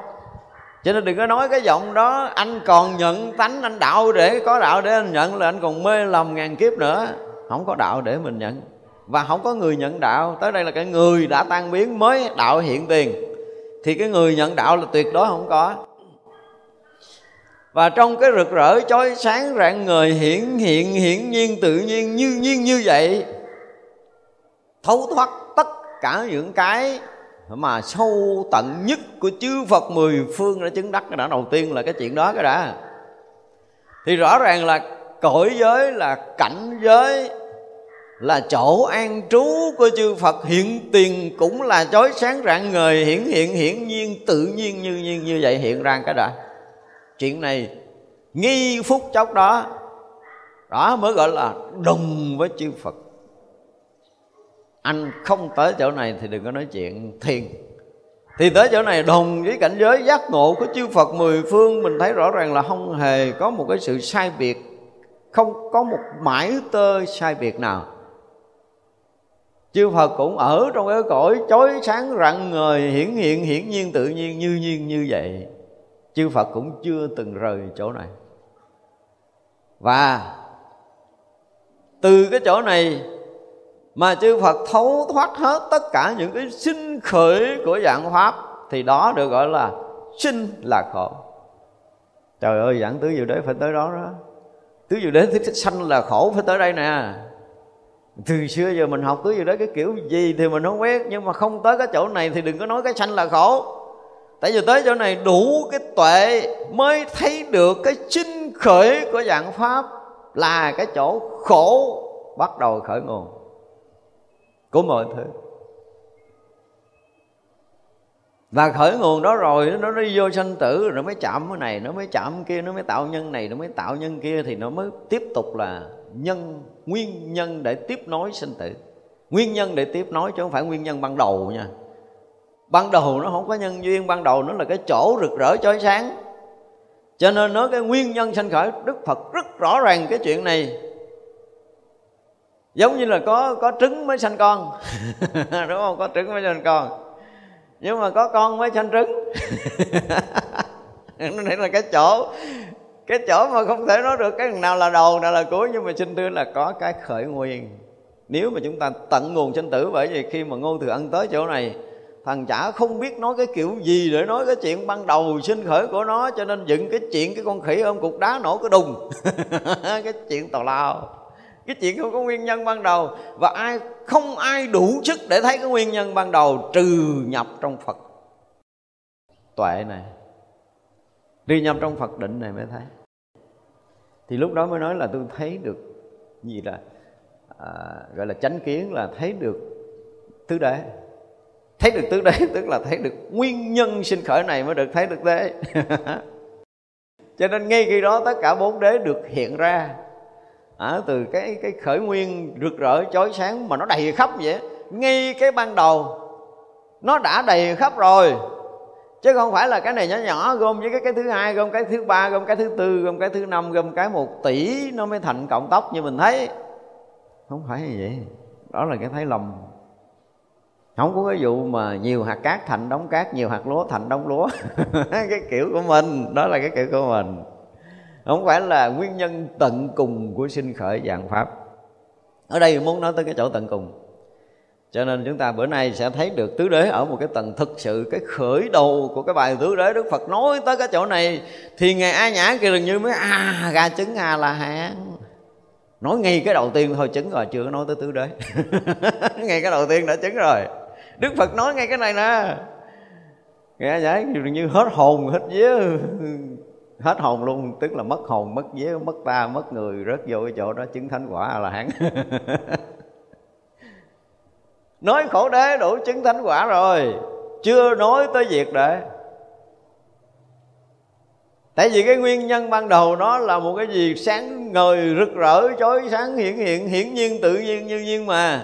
Cho nên đừng có nói cái giọng đó, anh còn nhận tánh, anh đạo để, có đạo để anh nhận, là anh còn mê lầm ngàn kiếp nữa. Không có đạo để mình nhận và không có người nhận đạo. Tới đây là cái người đã tan biến mới đạo hiện tiền. Thì cái người nhận đạo là tuyệt đối không có. Và trong cái rực rỡ chói sáng rạng người hiển hiện, hiển nhiên, tự nhiên như nhiên như vậy, thấu thoát tất cả những cái mà sâu tận nhất của chư Phật mười phương đã chứng đắc cái đã đầu tiên là cái chuyện đó cái đã. Thì rõ ràng là cõi giới là cảnh giới là chỗ an trú của chư Phật. Hiện tiền cũng là chói sáng rạng ngời, hiển hiện, hiển nhiên, tự nhiên như nhiên như vậy hiện ra cái đã chuyện này nghi phút chốc đó đó mới gọi là đồng với chư Phật. Anh không tới chỗ này thì đừng có nói chuyện thiền. Thì tới chỗ này đồng với cảnh giới giác ngộ của chư Phật mười phương, mình thấy rõ ràng là không hề có một cái sự sai biệt, không có một mãi tơ sai biệt nào chư Phật cũng ở trong cái cõi chói sáng rạng ngời, hiển hiện, hiển nhiên, tự nhiên, như nhiên, như vậy. Chư Phật cũng chưa từng rời chỗ này. Và từ cái chỗ này mà chư Phật thấu thoát hết tất cả những cái sinh khởi của dạng pháp, thì đó được gọi là sinh là khổ. Trời ơi, giảng tứ diệu đế phải tới đó đó. Tứ diệu đế thích sanh là khổ phải tới đây nè từ xưa giờ mình học cứ gì đó, cái kiểu gì thì mình không biết nhưng mà không tới cái chỗ này thì đừng có nói cái sanh là khổ. Tại vì tới chỗ này đủ cái tuệ mới thấy được cái sinh khởi của dạng pháp là cái chỗ khổ bắt đầu khởi nguồn của mọi thứ. Và khởi nguồn đó rồi, nó đi vô sanh tử, rồi nó mới chạm cái này, nó mới chạm kia, nó mới tạo nhân này, nó mới tạo nhân kia thì nó mới tiếp tục là nhân, nguyên nhân để tiếp nối sinh tử. Nguyên nhân để tiếp nối chứ không phải nguyên nhân ban đầu nha. Ban đầu nó không có nhân duyên, ban đầu nó là cái chỗ rực rỡ chói sáng. Cho nên nói cái nguyên nhân sanh khởi, đức phật rất rõ ràng cái chuyện này. Giống như là có có trứng mới sanh con. Đúng không? Có trứng mới sanh con. Nhưng mà có con mới sanh trứng. Nó là cái chỗ cái chỗ mà không thể nói được cái nào là đầu, nào là cuối, nhưng mà xin thưa là có cái khởi nguyên. Nếu mà chúng ta tận nguồn sinh tử, bởi vì khi mà ngô thừa ân tới chỗ này, thằng chả không biết nói cái kiểu gì để nói cái chuyện ban đầu sinh khởi của nó, cho nên dựng cái chuyện cái con khỉ ôm cục đá nổ cái đùng. Cái chuyện tào lao. Cái chuyện không có nguyên nhân ban đầu. Và ai, không ai đủ sức để thấy cái nguyên nhân ban đầu, trừ nhập trong phật. Tuệ này. Đi nhập trong phật định này mới thấy thì lúc đó mới nói là tôi thấy được gì là à, gọi là chánh kiến là thấy được tứ đế. Thấy được tứ đế tức là thấy được nguyên nhân sinh khởi này mới được thấy được đế. Cho nên ngay khi đó tất cả bốn đế được hiện ra à, từ cái cái khởi nguyên rực rỡ chói sáng mà nó đầy khắp vậy ngay cái ban đầu nó đã đầy khắp rồi chứ không phải là cái này nhỏ nhỏ gom với cái cái thứ hai, gom cái thứ ba, gom cái thứ tư, gom cái thứ năm, gom cái một tỷ nó mới thành cộng tóc như mình thấy. Không phải như vậy. Đó là cái thấy lầm. Không có cái vụ mà nhiều hạt cát thành đống cát, nhiều hạt lúa thành đống lúa. Cái kiểu của mình, đó là cái kiểu của mình. Không phải là nguyên nhân tận cùng của sinh khởi dạng pháp. Ở đây muốn nói tới cái chỗ tận cùng cho nên chúng ta bữa nay sẽ thấy được tứ đế ở một cái tầng thực sự, cái khởi đầu của cái bài tứ đế đức phật nói tới cái chỗ này, thì ngài a nhã kia gần như mới a ra chứng a la hán. Nói ngay cái đầu tiên thôi, chứng rồi, chưa có nói tới tứ đế. Ngay cái đầu tiên đã chứng rồi. Đức phật nói ngay cái này nè. Nghe a nhã gần như hết hồn, hết vía. Hết hồn luôn, tức là mất hồn, mất vía, mất ta, mất người, rớt vô cái chỗ đó, chứng thánh quả là hán. nói khổ đế đủ chứng thánh quả rồi. Chưa nói tới việc đệ tại vì cái nguyên nhân ban đầu nó là một cái gì? Sáng ngời rực rỡ, chói sáng, hiển hiện, hiển nhiên, tự nhiên, như nhiên mà.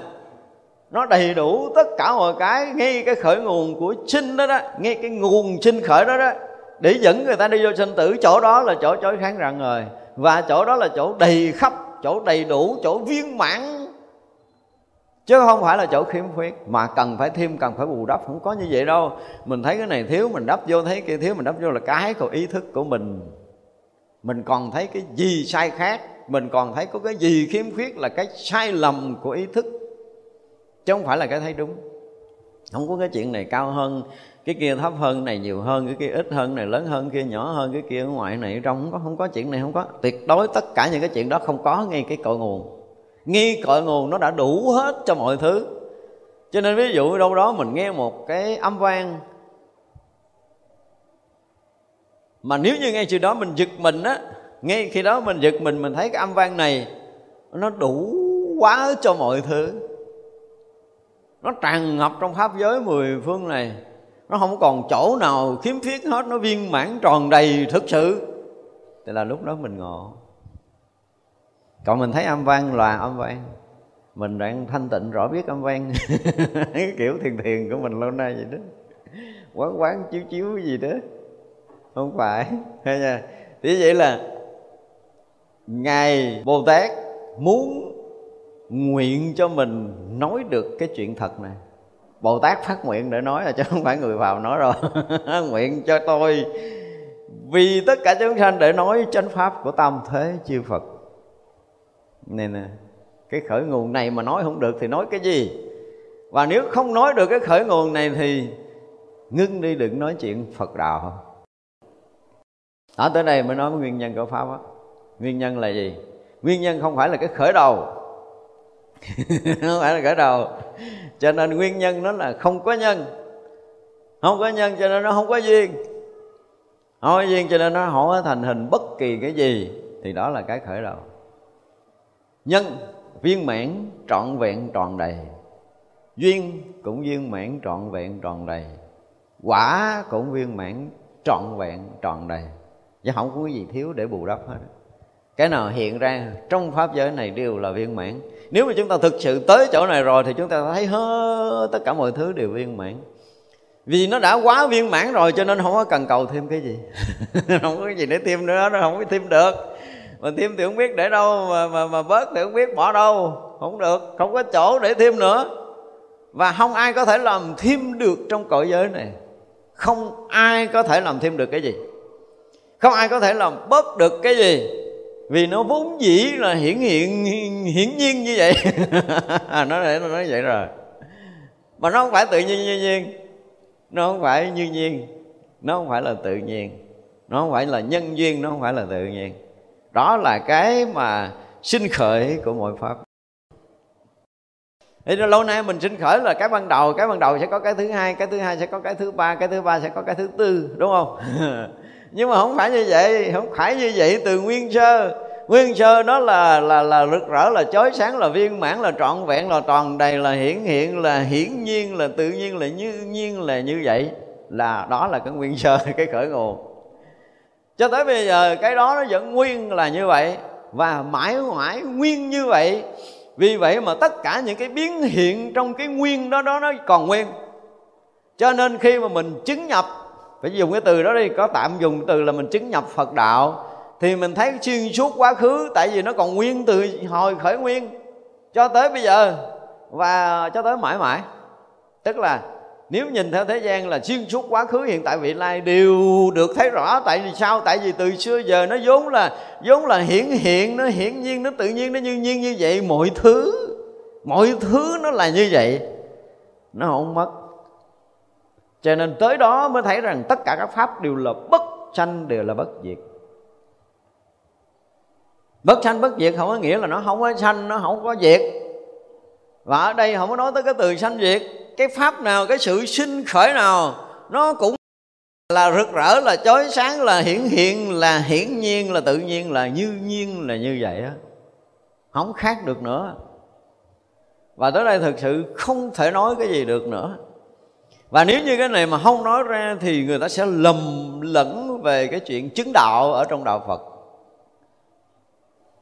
Nó đầy đủ tất cả mọi cái, ngay cái khởi nguồn của sinh đó đó, ngay cái nguồn sinh khởi đó đó, để dẫn người ta đi vô sinh tử. Chỗ đó là chỗ chói sáng rạng rồi và chỗ đó là chỗ đầy khắp, chỗ đầy đủ, chỗ viên mãn chứ không phải là chỗ khiếm khuyết, mà cần phải thêm, cần phải bù đắp. Không có như vậy đâu. Mình thấy cái này thiếu, mình đắp vô thấy kia thiếu, mình đắp vô là cái của ý thức của mình. Mình còn thấy cái gì sai khác, mình còn thấy có cái gì khiếm khuyết là cái sai lầm của ý thức. Chứ không phải là cái thấy đúng. Không có cái chuyện này cao hơn, cái kia thấp hơn này nhiều hơn, cái kia ít hơn này lớn hơn kia nhỏ hơn, cái kia ở ngoài này ở trong. Không có không có chuyện này không có. Tuyệt đối tất cả những cái chuyện đó không có ngay cái cội nguồn nghi cội nguồn nó đã đủ hết cho mọi thứ. Cho nên ví dụ đâu đó mình nghe một cái âm vang, mà nếu như ngay chuyện đó mình giật mình á, ngay khi đó mình giật mình mình thấy cái âm vang này nó đủ quá cho mọi thứ. Nó tràn ngập trong pháp giới mười phương này. Nó không còn chỗ nào khiếm khuyết hết, nó viên mãn tròn đầy thực sự. Thì là lúc đó mình ngộ còn mình thấy âm vang là âm vang. Mình đang thanh tịnh rõ biết âm vang. Cái kiểu thiền thiền của mình lâu nay vậy đó. Quán quán chiếu chiếu gì đó. Không phải. Hay nha. Thì vậy là ngài bồ tát muốn nguyện cho mình nói được cái chuyện thật này. Bồ tát phát nguyện để nói là chứ không phải người vào nói rồi. Nguyện cho tôi. Vì tất cả chúng sanh để nói chánh pháp của tam thế chư phật này nè, cái khởi nguồn này mà nói không được thì nói cái gì? Và nếu không nói được cái khởi nguồn này thì ngưng đi đừng nói chuyện phật đạo. Ở tới đây mới nói nguyên nhân của pháp á. Nguyên nhân là gì? Nguyên nhân không phải là cái khởi đầu. Không phải là khởi đầu. Cho nên nguyên nhân nó là không có nhân. Không có nhân cho nên nó không có duyên. Không có duyên cho nên nó không có thành hình bất kỳ cái gì thì đó là cái khởi đầu nhân viên mãn trọn vẹn tròn đầy. Duyên cũng viên mãn trọn vẹn tròn đầy. Quả cũng viên mãn trọn vẹn tròn đầy. Chứ không có gì thiếu để bù đắp hết. Cái nào hiện ra trong pháp giới này đều là viên mãn. Nếu mà chúng ta thực sự tới chỗ này rồi thì chúng ta thấy hết tất cả mọi thứ đều viên mãn. Vì nó đã quá viên mãn rồi cho nên không có cần cầu thêm cái gì. Không có cái gì để thêm nữa, nó không có thêm được mà thêm thì không biết để đâu mà, mà, mà bớt thì không biết bỏ đâu. Không được không có chỗ để thêm nữa. Và không ai có thể làm thêm được trong cõi giới này. Không ai có thể làm thêm được cái gì. Không ai có thể làm bớt được cái gì. Vì nó vốn dĩ là hiển hiện hiển nhiên như vậy. Nó để nó nói vậy rồi. Mà nó không phải tự nhiên như nhiên. Nó không phải như nhiên. Nó không phải là tự nhiên. Nó không phải là nhân duyên nó không phải là tự nhiên đó là cái mà sinh khởi của mọi pháp. Thì lâu nay mình sinh khởi là cái ban đầu, cái ban đầu sẽ có cái thứ hai, cái thứ hai sẽ có cái thứ ba, cái thứ ba sẽ có cái thứ tư, đúng không? Nhưng mà không phải như vậy, không phải như vậy từ nguyên sơ. Nguyên sơ nó là là là rực rỡ, là chói sáng, là viên mãn, là trọn vẹn, là tròn đầy, là hiển hiện, là hiển nhiên, là tự nhiên, là như nhiên, là như vậy. Là, đó là cái nguyên sơ, cái khởi nguồn cho tới bây giờ cái đó nó vẫn nguyên là như vậy và mãi mãi nguyên như vậy. Vì vậy mà tất cả những cái biến hiện trong cái nguyên đó đó nó còn nguyên. Cho nên khi mà mình chứng nhập, phải dùng cái từ đó đi, có tạm dùng từ là mình chứng nhập phật đạo, thì mình thấy xuyên suốt quá khứ, tại vì nó còn nguyên từ hồi khởi nguyên. Cho tới bây giờ và cho tới mãi mãi, tức là nếu nhìn theo thế gian là xuyên suốt quá khứ, hiện tại vị lai đều được thấy rõ. Tại vì sao? Tại vì từ xưa giờ nó vốn là vốn là hiển hiện, nó hiển nhiên, nó tự nhiên, nó như nhiên như vậy. Mọi thứ mọi thứ nó là như vậy. Nó không mất. Cho nên tới đó mới thấy rằng tất cả các pháp đều là bất sanh, đều là bất diệt. Bất sanh, bất diệt không có nghĩa là nó không có sanh, nó không có diệt. Và ở đây không có nói tới cái từ sanh diệt cái pháp nào, cái sự sinh khởi nào, nó cũng là rực rỡ, là chói sáng, là hiển hiện, là hiển nhiên, là tự nhiên, là như nhiên, là như vậy á. Không khác được nữa. Và tới đây thực sự không thể nói cái gì được nữa. Và nếu như cái này mà không nói ra thì người ta sẽ lầm lẫn về cái chuyện chứng đạo ở trong đạo phật.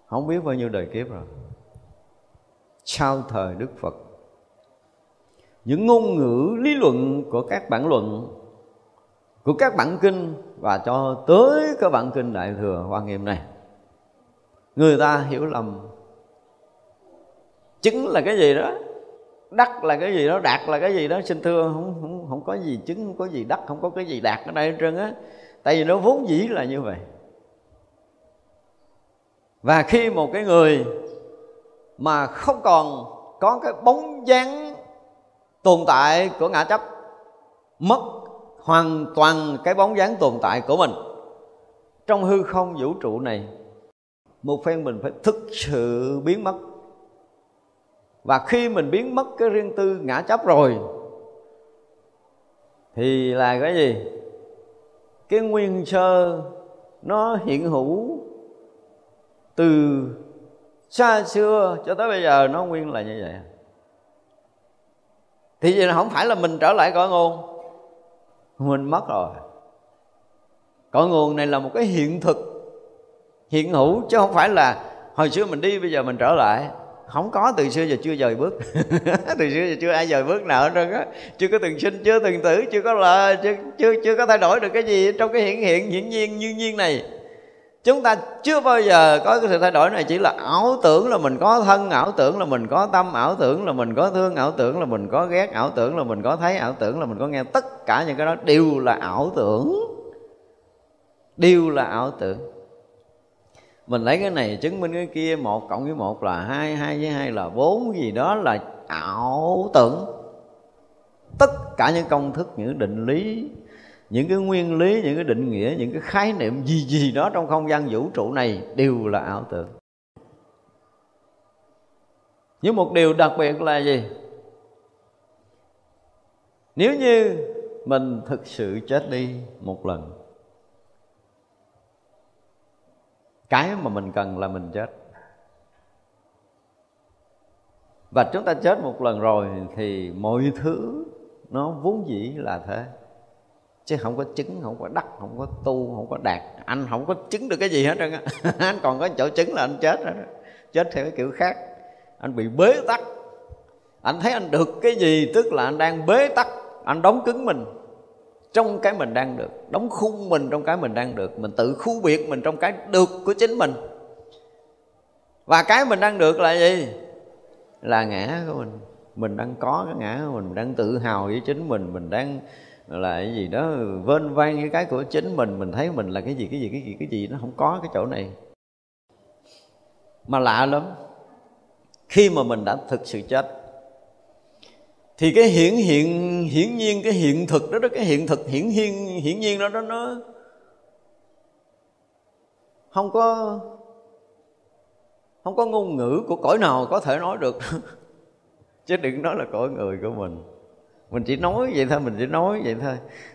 Không biết bao nhiêu đời kiếp rồi. Sau thời đức phật những ngôn ngữ, lý luận của các bản luận, của các bản kinh và cho tới các bản kinh đại thừa hoa nghiêm này. Người ta hiểu lầm. Chứng là cái gì đó? Đắc là cái gì đó? Đạt là cái gì đó? Xin thưa, không không không có gì chứng, không có gì đắc, không có cái gì đạt ở đây hết trơn á. Tại vì nó vốn dĩ là như vậy. Và khi một cái người mà không còn có cái bóng dáng tồn tại của ngã chấp mất hoàn toàn cái bóng dáng tồn tại của mình. Trong hư không vũ trụ này, một phen mình phải thực sự biến mất. Và khi mình biến mất cái riêng tư ngã chấp rồi, thì là cái gì? Cái nguyên sơ nó hiện hữu từ xa xưa cho tới bây giờ nó nguyên là như vậy à? Thì vậy là không phải là mình trở lại cõi nguồn mình mất rồi. Cõi nguồn này là một cái hiện thực, hiện hữu, chứ không phải là hồi xưa mình đi, bây giờ mình trở lại. Không có, từ xưa giờ chưa dời bước. Từ xưa giờ chưa ai dời bước nào hết trơn á. Chưa có từng sinh, chưa từng tử, chưa có là, chưa chưa chưa có thay đổi được cái gì trong cái hiện hiện, hiển nhiên, như nhiên này chúng ta chưa bao giờ có cái sự thay đổi này, chỉ là ảo tưởng là mình có thân, ảo tưởng là mình có tâm, ảo tưởng là mình có thương, ảo tưởng là mình có ghét, ảo tưởng là mình có thấy, ảo tưởng là mình có nghe. Tất cả những cái đó đều là ảo tưởng. Đều là ảo tưởng. Mình lấy cái này chứng minh cái kia, một cộng với một là hai hai với hai là bốn, gì đó là ảo tưởng. Tất cả những công thức những định lý những cái nguyên lý, những cái định nghĩa, những cái khái niệm gì gì đó trong không gian vũ trụ này đều là ảo tưởng. Nhưng một điều đặc biệt là gì? Nếu như mình thực sự chết đi một lần, cái mà mình cần là mình chết. Và chúng ta chết một lần rồi thì mọi thứ nó vốn dĩ là thế chứ không có chứng không có đắc không có tu không có đạt. Anh không có chứng được cái gì hết trơn á. Anh còn có chỗ chứng là anh chết rồi chết theo cái kiểu khác. Anh bị bế tắc. Anh thấy anh được cái gì tức là anh đang bế tắc. Anh đóng cứng mình trong cái mình đang được. Đóng khung mình trong cái mình đang được. Mình tự khu biệt mình trong cái được của chính mình. Và cái mình đang được là gì? Là ngã của mình. Mình đang có cái ngã của mình, mình đang tự hào với chính mình. Mình đang là cái gì đó vên vang cái cái của chính mình mình thấy mình là cái gì cái gì cái gì cái gì nó không có cái chỗ này. Mà lạ lắm khi mà mình đã thực sự chết thì cái hiển hiện hiển nhiên cái hiện thực đó, đó cái hiện thực hiển hiên hiển nhiên đó, đó nó không có không có ngôn ngữ của cõi nào có thể nói được. Chứ đừng nói là cõi người của mình mình chỉ nói vậy thôi, mình chỉ nói vậy thôi.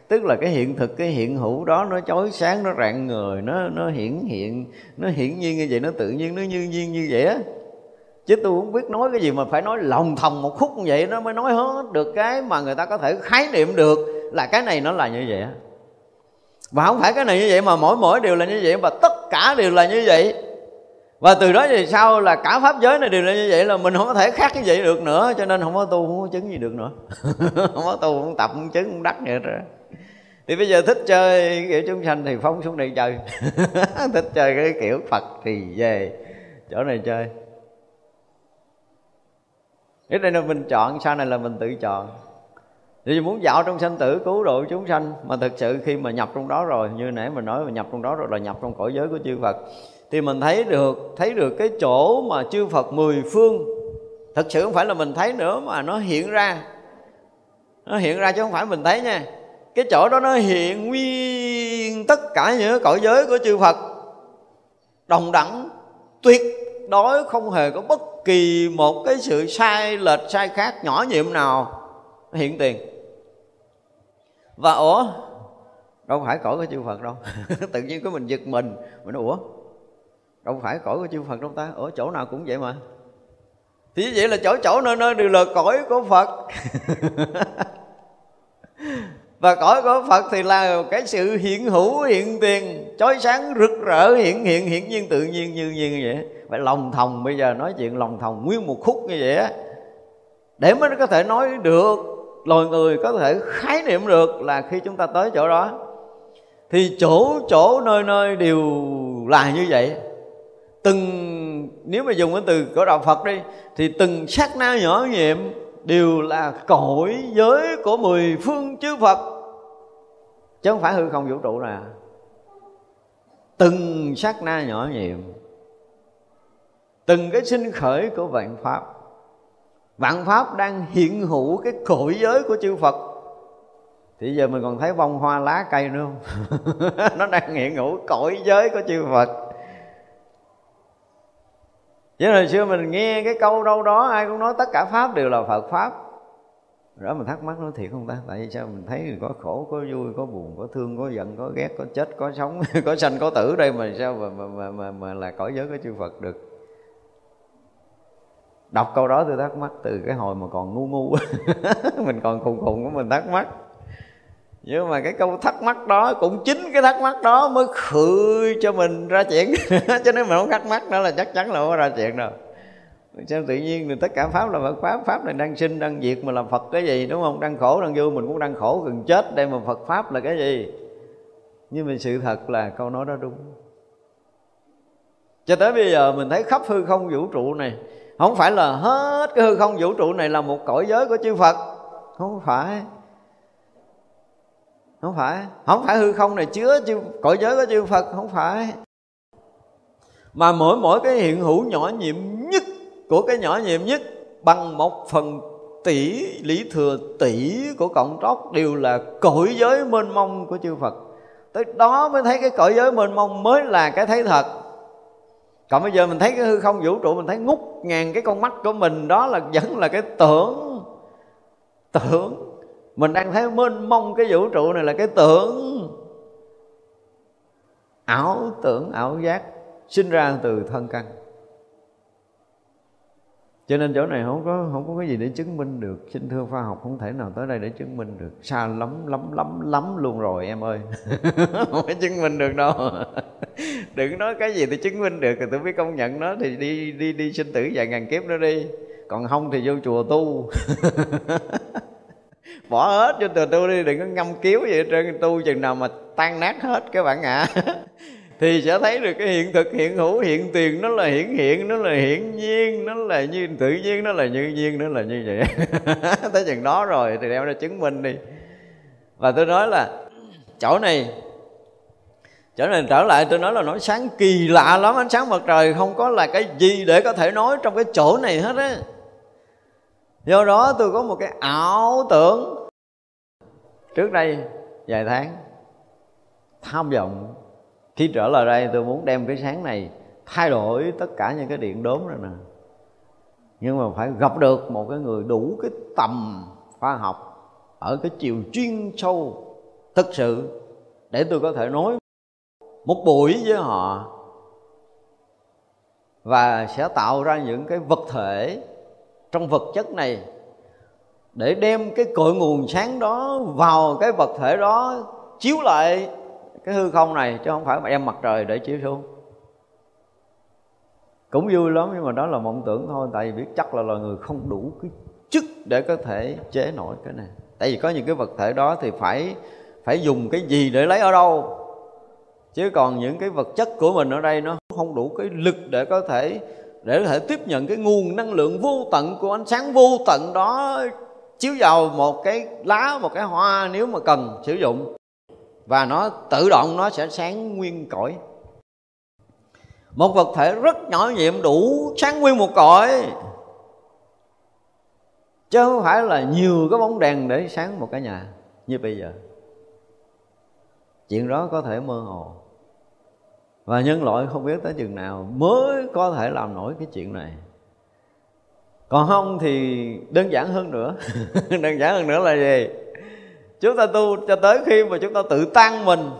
Tức là cái hiện thực, cái hiện hữu đó, nó chói sáng, nó rạng người nó nó hiển hiện, nó hiển nhiên như vậy, nó tự nhiên, nó như nhiên như vậy á. Chứ tôi không biết nói cái gì mà phải nói lòng thòng một khúc như vậy, nó mới nói hết được cái mà người ta có thể khái niệm được là cái này nó là như vậy và không phải cái này như vậy mà mỗi mỗi đều là như vậy, và tất cả đều là như vậy và từ đó về sau là cả pháp giới này đều là như vậy là mình không có thể khác như vậy được nữa, cho nên không có tu không có chứng gì được nữa. Không có tu không tập không chứng không đắc vậy rồi thì bây giờ thích chơi kiểu chúng sanh thì phóng xuống đây chơi. Thích chơi cái kiểu phật thì về chỗ này chơi. Cái đây là mình chọn, sau này là mình tự chọn. Thì muốn dạo trong sanh tử cứu độ chúng sanh, mà thực sự khi mà nhập trong đó rồi, như nãy mình nói mà nhập trong đó rồi là nhập trong cõi giới của chư Phật thì mình thấy được thấy được cái chỗ mà chư Phật mười phương. Thật sự không phải là mình thấy nữa mà nó hiện ra. Nó hiện ra chứ không phải mình thấy nha. Cái chỗ đó nó hiện nguyên tất cả những cõi giới của chư Phật. Đồng đẳng, tuyệt đối không hề có bất kỳ một cái sự sai lệch, sai khác, nhỏ nhiệm nào hiện tiền. Và ủa, đâu phải cõi của chư Phật đâu. Tự nhiên cái mình giật mình mình nói, ủa đâu phải cõi của chư Phật trong ta. Ở chỗ nào cũng vậy mà. Thì vậy là chỗ chỗ nơi nơi đều là cõi của Phật. Và cõi của Phật thì là cái sự hiện hữu, hiện tiền, chói sáng, rực rỡ, hiện hiện hiện nhiên, tự nhiên, như nhiên như vậy. Phải lòng thòng, bây giờ nói chuyện lòng thòng, nguyên một khúc như vậy á. Để mới có thể nói được, loài người có thể khái niệm được là khi chúng ta tới chỗ đó, thì chỗ chỗ, nơi nơi đều là như vậy từng, nếu mà dùng cái từ của đạo Phật đi, thì từng sát na nhỏ nhiệm đều là cõi giới của mười phương chư Phật. Chứ không phải hư không vũ trụ nè. Từng sát na nhỏ nhiệm, từng cái sinh khởi của vạn pháp. Vạn pháp đang hiện hữu cái cõi giới của chư Phật. Thì giờ mình còn thấy bông hoa lá cây nữa không? Nó đang hiện hữu cõi giới của chư Phật chứ hồi xưa mình nghe cái câu đâu đó ai cũng nói tất cả pháp đều là Phật pháp. Đó mình thắc mắc nói thiệt không ta? Tại vì sao mình thấy có khổ có vui có buồn có thương có giận có ghét có chết có sống có sanh có tử đây mà sao mà mà mà, mà, mà là cõi giới của chư Phật được? Đọc câu đó tôi thắc mắc từ cái hồi mà còn ngu ngu. Mình còn khùng khùng của mình thắc mắc nhưng mà cái câu thắc mắc đó cũng chính cái thắc mắc đó mới khự cho mình ra chuyện. Cho nên mình không thắc mắc nữa là chắc chắn là không ra chuyện đâu. Sao tự nhiên thì tất cả pháp là Phật pháp pháp này đang sinh, đang diệt mà làm Phật cái gì, đúng không? Đang khổ, đang vui, mình cũng đang khổ, gần chết đây mà Phật pháp là cái gì? Nhưng mà sự thật là câu nói đó đúng. Cho tới bây giờ mình thấy khắp hư không vũ trụ này, không phải là hết cái hư không vũ trụ này là một cõi giới của chư Phật. Không phải không phải. Không phải hư không này chứa chư, cõi giới của chư Phật không phải. Mà mỗi mỗi cái hiện hữu nhỏ nhiệm nhất của cái nhỏ nhiệm nhất bằng một phần tỷ lý thừa tỷ của cộng tróc đều là cõi giới mênh mông của chư Phật. Tới đó mới thấy cái cõi giới mênh mông mới là cái thấy thật. Còn bây giờ mình thấy cái hư không vũ trụ mình thấy ngút ngàn cái con mắt của mình đó là vẫn là cái tưởng tưởng mình đang thấy mênh mông cái vũ trụ này là cái tưởng. Ảo tưởng, ảo giác sinh ra từ thân căn. Cho nên chỗ này không có không có cái gì để chứng minh được. Xin thưa khoa học không thể nào tới đây để chứng minh được. Xa lắm lắm lắm lắm luôn rồi, em ơi. Không có chứng minh được đâu. Đừng nói cái gì tôi chứng minh được, thì tôi biết công nhận nó thì đi đi đi sinh tử vài ngàn kiếp nữa đi. Còn không thì vô chùa tu. bỏ hết cho từ tu đi, đừng có ngâm kiếu vậy trên tu chừng nào mà tan nát hết các bạn ạ. À. thì sẽ thấy được cái hiện thực, hiện hữu, hiện tiền, nó là hiển hiện, nó là hiển nhiên, nó là như, tự nhiên, nó là như nhiên, nó là như vậy. Tới chừng đó rồi thì đem ra chứng minh đi. Và tôi nói là, chỗ này chỗ này trở lại, tôi nói là nói sáng kỳ lạ lắm, ánh sáng mặt trời không có là cái gì để có thể nói trong cái chỗ này hết á do đó tôi có một cái ảo tưởng. Trước đây, vài tháng, tham vọng. Khi trở lại đây, tôi muốn đem cái sáng này thay đổi tất cả những cái điện đốm rồi nè. Nhưng mà phải gặp được một cái người đủ cái tầm khoa học ở cái chiều chuyên sâu thực sự để tôi có thể nói một buổi với họ. Và sẽ tạo ra những cái vật thể trong vật chất này để đem cái cội nguồn sáng đó vào cái vật thể đó, chiếu lại cái hư không này, chứ không phải mà đem mặt trời để chiếu xuống. Cũng vui lắm, nhưng mà đó là mộng tưởng thôi, tại vì biết chắc là loài người không đủ cái chức để có thể chế nổi cái này. Tại vì có những cái vật thể đó thì phải phải dùng cái gì để lấy ở đâu. Chứ còn những cái vật chất của mình ở đây nó không đủ cái lực để có thể để có thể tiếp nhận cái nguồn năng lượng vô tận của ánh sáng vô tận đó chiếu vào một cái lá, một cái hoa nếu mà cần sử dụng. Và nó tự động nó sẽ sáng nguyên cõi. Một vật thể rất nhỏ nhiệm đủ sáng nguyên một cõi. Chứ không phải là nhiều cái bóng đèn để sáng một cái nhà như bây giờ. Chuyện đó có thể mơ hồ và nhân loại không biết tới chừng nào mới có thể làm nổi cái chuyện này. Còn không thì đơn giản hơn nữa. Đơn giản hơn nữa là gì? Chúng ta tu cho tới khi mà chúng ta tự tan mình.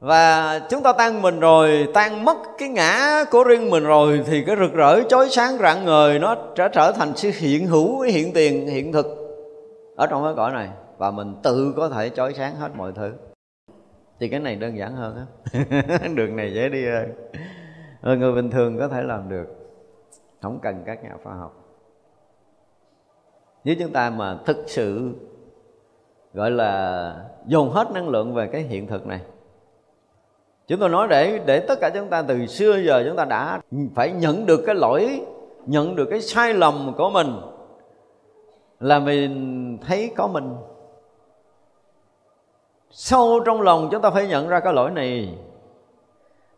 Và chúng ta tan mình rồi, tan mất cái ngã của riêng mình rồi, thì cái rực rỡ, chói sáng, rạng ngời, nó trở trở thành sự hiện hữu, hiện tiền, hiện thực ở trong cái cõi này. Và mình tự có thể chói sáng hết mọi thứ thì cái này đơn giản hơn á. Đường này dễ đi hơn. Người bình thường có thể làm được. Không cần các nhà khoa học. Nếu chúng ta mà thực sự, gọi là, dồn hết năng lượng về cái hiện thực này, chúng tôi nói để để tất cả chúng ta từ xưa giờ chúng ta đã phải nhận được cái lỗi, nhận được cái sai lầm của mình, là mình thấy có mình sâu trong lòng chúng ta phải nhận ra cái lỗi này.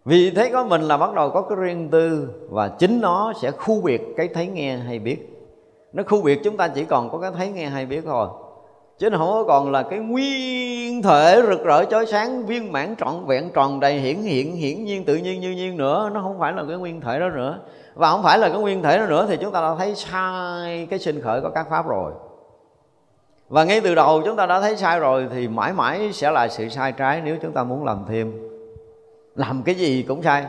Vì thấy có mình là bắt đầu có cái riêng tư và chính nó sẽ khu biệt cái thấy nghe hay biết. Nó khu biệt chúng ta chỉ còn có cái thấy nghe hay biết thôi. Chứ nó không có còn là cái nguyên thể rực rỡ chói sáng, viên mãn trọn vẹn, tròn đầy hiển hiện, hiển nhiên, tự nhiên, như nhiên nữa. Nó không phải là cái nguyên thể đó nữa. Và không phải là cái nguyên thể đó nữa thì chúng ta đã thấy sai cái sinh khởi của các pháp rồi và ngay từ đầu chúng ta đã thấy sai rồi thì mãi mãi sẽ là sự sai trái nếu chúng ta muốn làm thêm. Làm cái gì cũng sai.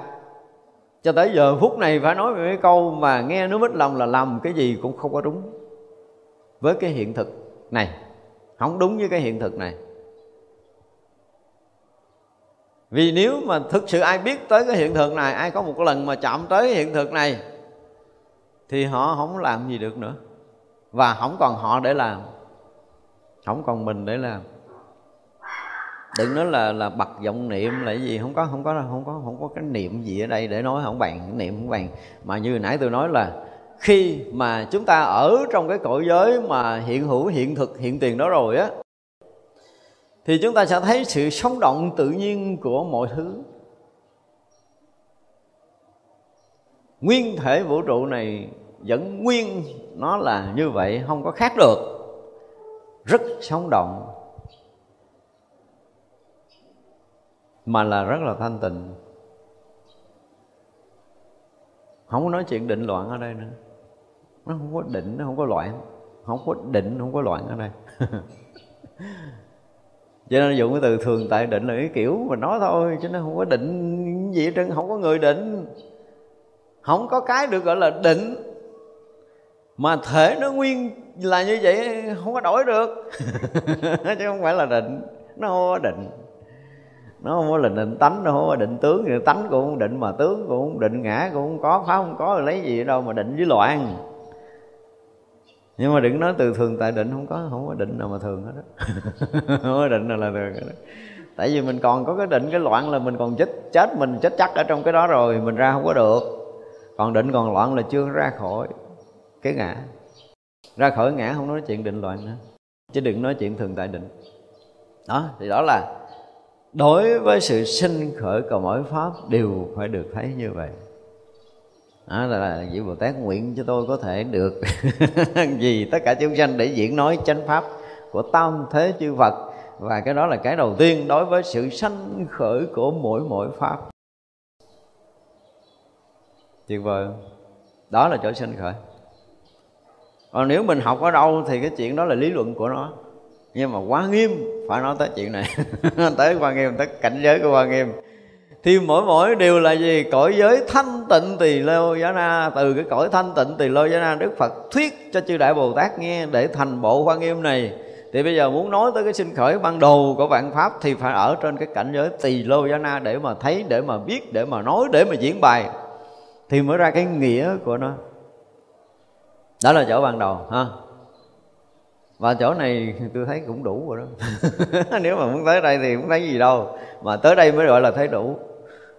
Cho tới giờ phút này phải nói về cái câu mà nghe nó mít lòng là làm cái gì cũng không có đúng. Với cái hiện thực này, không đúng với cái hiện thực này. Vì nếu mà thực sự ai biết tới cái hiện thực này, ai có một lần mà chạm tới hiện thực này, thì họ không làm gì được nữa. Và không còn họ để làm không còn mình để làm. Đừng nói là là bật vọng niệm là cái gì, không có không có không có không có cái niệm gì ở đây để nói, không bàn, niệm không bàn. Mà như nãy tôi nói là khi mà chúng ta ở trong cái cõi giới mà hiện hữu, hiện thực, hiện tiền đó rồi á, thì chúng ta sẽ thấy sự sống động tự nhiên của mọi thứ. Nguyên thể vũ trụ này vẫn nguyên, nó là như vậy, không có khác được rất sống động, mà là rất là thanh tịnh. Không có nói chuyện định loạn ở đây nữa. Nó không có định, nó không có loạn không có định, không có loạn ở đây. Cho nên dùng cái từ thường tại định là cái kiểu mà nói thôi, chứ nó không có định gì hết trơn, không có người định. Không có cái được gọi là định mà thể nó nguyên là như vậy không có đổi được. Chứ không phải là định. Nó không có định. Nó không có là định tánh nó không có định tướng thì tánh cũng không định mà tướng cũng không định ngã cũng không có pháp không có lấy gì đâu mà định với loạn. Nhưng mà đừng nói từ thường tại định không có không có định nào mà thường hết đó không có định nào là thường hết đó tại vì mình còn có cái định cái loạn là mình còn chết chết mình chết chắc ở trong cái đó rồi mình ra không có được. Còn định còn loạn là chưa ra khỏi cái ngã. Ra khỏi ngã không nói chuyện định loạn nữa, chứ đừng nói chuyện thường tại định. Đó, thì đó là đối với sự sinh khởi của mỗi pháp đều phải được thấy như vậy. Đó là vị bồ tát nguyện cho tôi có thể được vì tất cả chúng sanh để diễn nói chánh pháp của tam thế chư Phật. Và cái đó là cái đầu tiên đối với sự sanh khởi của mỗi mỗi pháp. Tuyệt vời. Đó là chỗ sinh khởi còn nếu mình học ở đâu thì cái chuyện đó là lý luận của nó. Nhưng mà quá nghiêm, phải nói tới chuyện này. Tới quan nghiêm, tới cảnh giới của quan nghiêm. Thì mỗi mỗi điều là gì? Cõi giới thanh tịnh tỳ lô giá na. Từ cái cõi thanh tịnh tỳ lô giá na, đức phật thuyết cho chư đại bồ tát nghe để thành bộ quan nghiêm này. Thì bây giờ muốn nói tới cái sinh khởi ban đầu của vạn pháp thì phải ở trên cái cảnh giới tỳ lô giá na để mà thấy, để mà biết, để mà nói, để mà diễn bài. Thì mới ra cái nghĩa của nó đó là chỗ ban đầu, ha. Và chỗ này tôi thấy cũng đủ rồi đó. Nếu mà muốn tới đây thì cũng thấy gì đâu. Mà tới đây mới gọi là thấy đủ.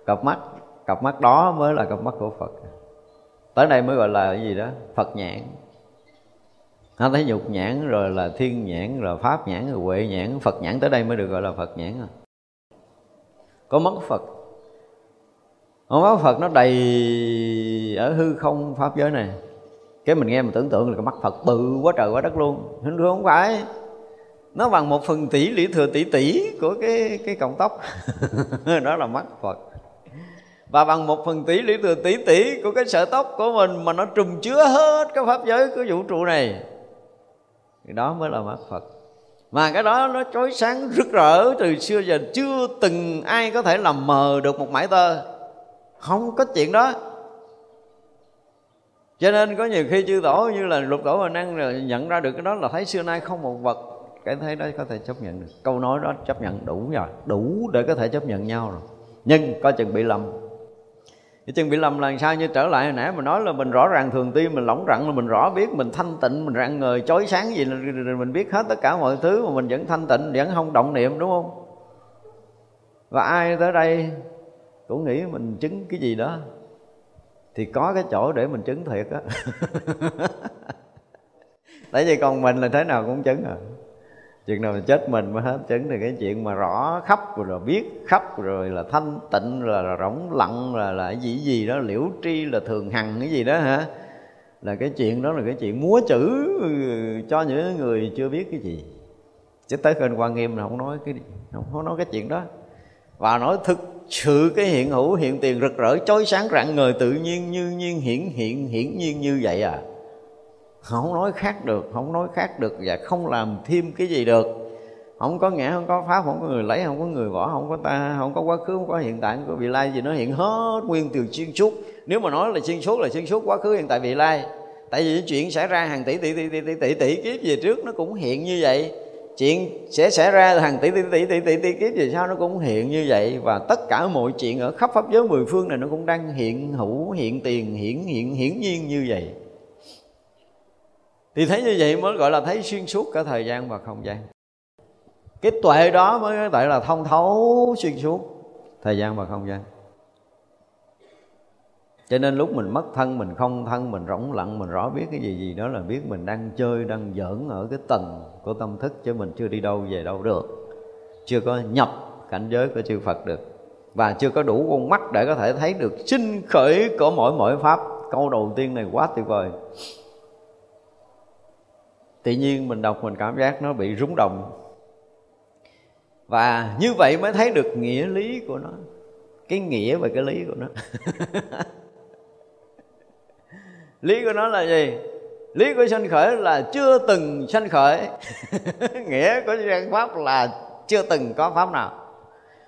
Cặp mắt cặp mắt đó mới là cặp mắt của phật. Tới đây mới gọi là cái gì đó? Phật nhãn. Nó thấy nhục nhãn rồi là thiên nhãn rồi pháp nhãn rồi huệ nhãn. Phật nhãn tới đây mới được gọi là phật nhãn à. có mắt phật. Không mắt phật nó đầy ở hư không pháp giới này cái mình nghe mình tưởng tượng là cái mắt phật bự quá trời quá đất luôn. Hình không phải. Nó bằng một phần tỷ lũy thừa tỷ tỷ của cái cái cọng tóc. Đó là mắt phật. Và bằng một phần tỷ lũy thừa tỷ tỷ của cái sợi tóc của mình mà nó trùm chứa hết cái pháp giới của vũ trụ này. Thì đó mới là mắt phật. Mà cái đó nó chói sáng rực rỡ từ xưa giờ chưa từng ai có thể làm mờ được một mảy tơ. Không có chuyện đó cho nên có nhiều khi chư tổ như là lục tổ và năng nhận ra được cái đó là thấy xưa nay không một vật cái thấy đó có thể chấp nhận được. Câu nói đó chấp nhận đủ rồi, đủ để có thể chấp nhận nhau rồi. Nhưng coi chừng bị lầm. Cái chừng bị lầm là sao như trở lại hồi nãy mình nói là mình rõ ràng thường tiên mình lỏng rặn là mình rõ biết, mình thanh tịnh, mình rạng ngời, chói sáng gì là mình biết hết tất cả mọi thứ mà mình vẫn thanh tịnh, vẫn không động niệm, đúng không? Và ai tới đây cũng nghĩ mình chứng cái gì đó thì có cái chỗ để mình chứng thiệt á. Tại vì còn mình là thế nào cũng chứng à. Chừng nào chết mình mới hết chứng thì cái chuyện mà rõ khắp rồi, rồi biết khắp rồi là thanh tịnh là, là rỗng lặng là là gì gì đó liễu tri là thường hằng cái gì đó hả? Là cái chuyện đó là cái chuyện múa chữ cho những người chưa biết cái gì. Chứ tới kênh quan nghiêm là không nói cái không, không nói cái chuyện đó. Và nói thực sự cái hiện hữu hiện tiền rực rỡ chói sáng rạng ngời tự nhiên như nhiên hiển hiện hiển nhiên như vậy à. Không nói khác được không nói khác được và không làm thêm cái gì được. Không có ngã không có pháp không có người lấy không có người bỏ không có ta không có quá khứ không có hiện tại không có vị lai gì nó hiện hết nguyên từ xuyên suốt. Nếu mà nói là xuyên suốt là xuyên suốt quá khứ hiện tại vị lai. Tại vì chuyện xảy ra hàng tỷ tỷ tỷ tỷ tỷ tỷ, tỷ kiếp về trước nó cũng hiện như vậy chuyện sẽ xảy ra hàng tỷ tỷ tỷ tỷ tỷ, tỷ kiếp về sau nó cũng hiện như vậy. Và tất cả mọi chuyện ở khắp pháp giới mười phương này nó cũng đang hiện hữu hiện tiền hiện hiện hiển nhiên như vậy. Thì thấy như vậy mới gọi là thấy xuyên suốt cả thời gian và không gian. Cái tuệ đó mới gọi là thông thấu xuyên suốt thời gian và không gian cho nên lúc mình mất thân, mình không thân, mình rỗng lặng, mình rõ biết cái gì gì đó là biết mình đang chơi, đang giỡn ở cái tầng của tâm thức chứ mình chưa đi đâu, về đâu được. Chưa có nhập cảnh giới của chư Phật được. Và chưa có đủ con mắt để có thể thấy được sinh khởi của mỗi mỗi pháp. Câu đầu tiên này quá tuyệt vời. Tự nhiên mình đọc mình cảm giác nó bị rúng động. Và như vậy mới thấy được nghĩa lý của nó. Cái nghĩa và cái lý của nó. lý của nó là gì? Lý của sanh khởi là chưa từng sanh khởi. Nghĩa của sanh pháp là chưa từng có pháp nào.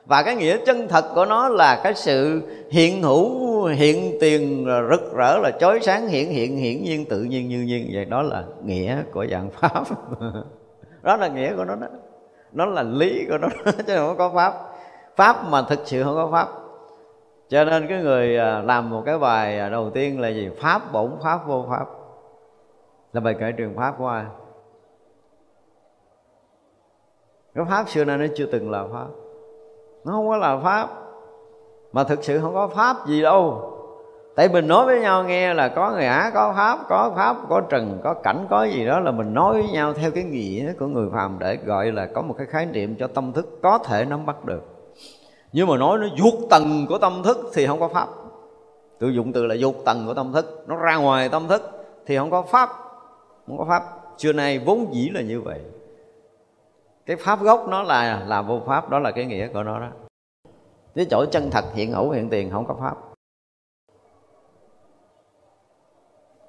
Và cái nghĩa chân thật của nó là cái sự hiện hữu, hiện tiền rực rỡ, là chói sáng, hiện hiện, hiển nhiên, tự nhiên, như nhiên. Vậy đó là nghĩa của dạng pháp. Đó là nghĩa của nó đó. Nó là lý của nó, chứ không có pháp. Pháp mà thực sự không có pháp cho nên cái người à, làm một cái bài à, đầu tiên là gì? Pháp, bổn pháp, vô pháp. Là bài kể trường pháp của ai? Cái pháp xưa nay nó chưa từng là pháp. Nó không có là pháp. Mà thực sự không có pháp gì đâu. Tại mình nói với nhau nghe là có ngã có pháp có pháp, có trần, có cảnh, có gì đó là mình nói với nhau theo cái nghĩa của người phàm để gọi là có một cái khái niệm cho tâm thức có thể nắm bắt được nhưng mà nói nó vụt tầng của tâm thức thì không có pháp. Tôi dụng từ là vụt tầng của tâm thức. Nó ra ngoài tâm thức thì không có pháp. Không có pháp. Xưa nay vốn dĩ là như vậy. Cái pháp gốc nó là là vô pháp. Đó là cái nghĩa của nó đó. Cái chỗ chân thật hiện hữu hiện tiền không có pháp.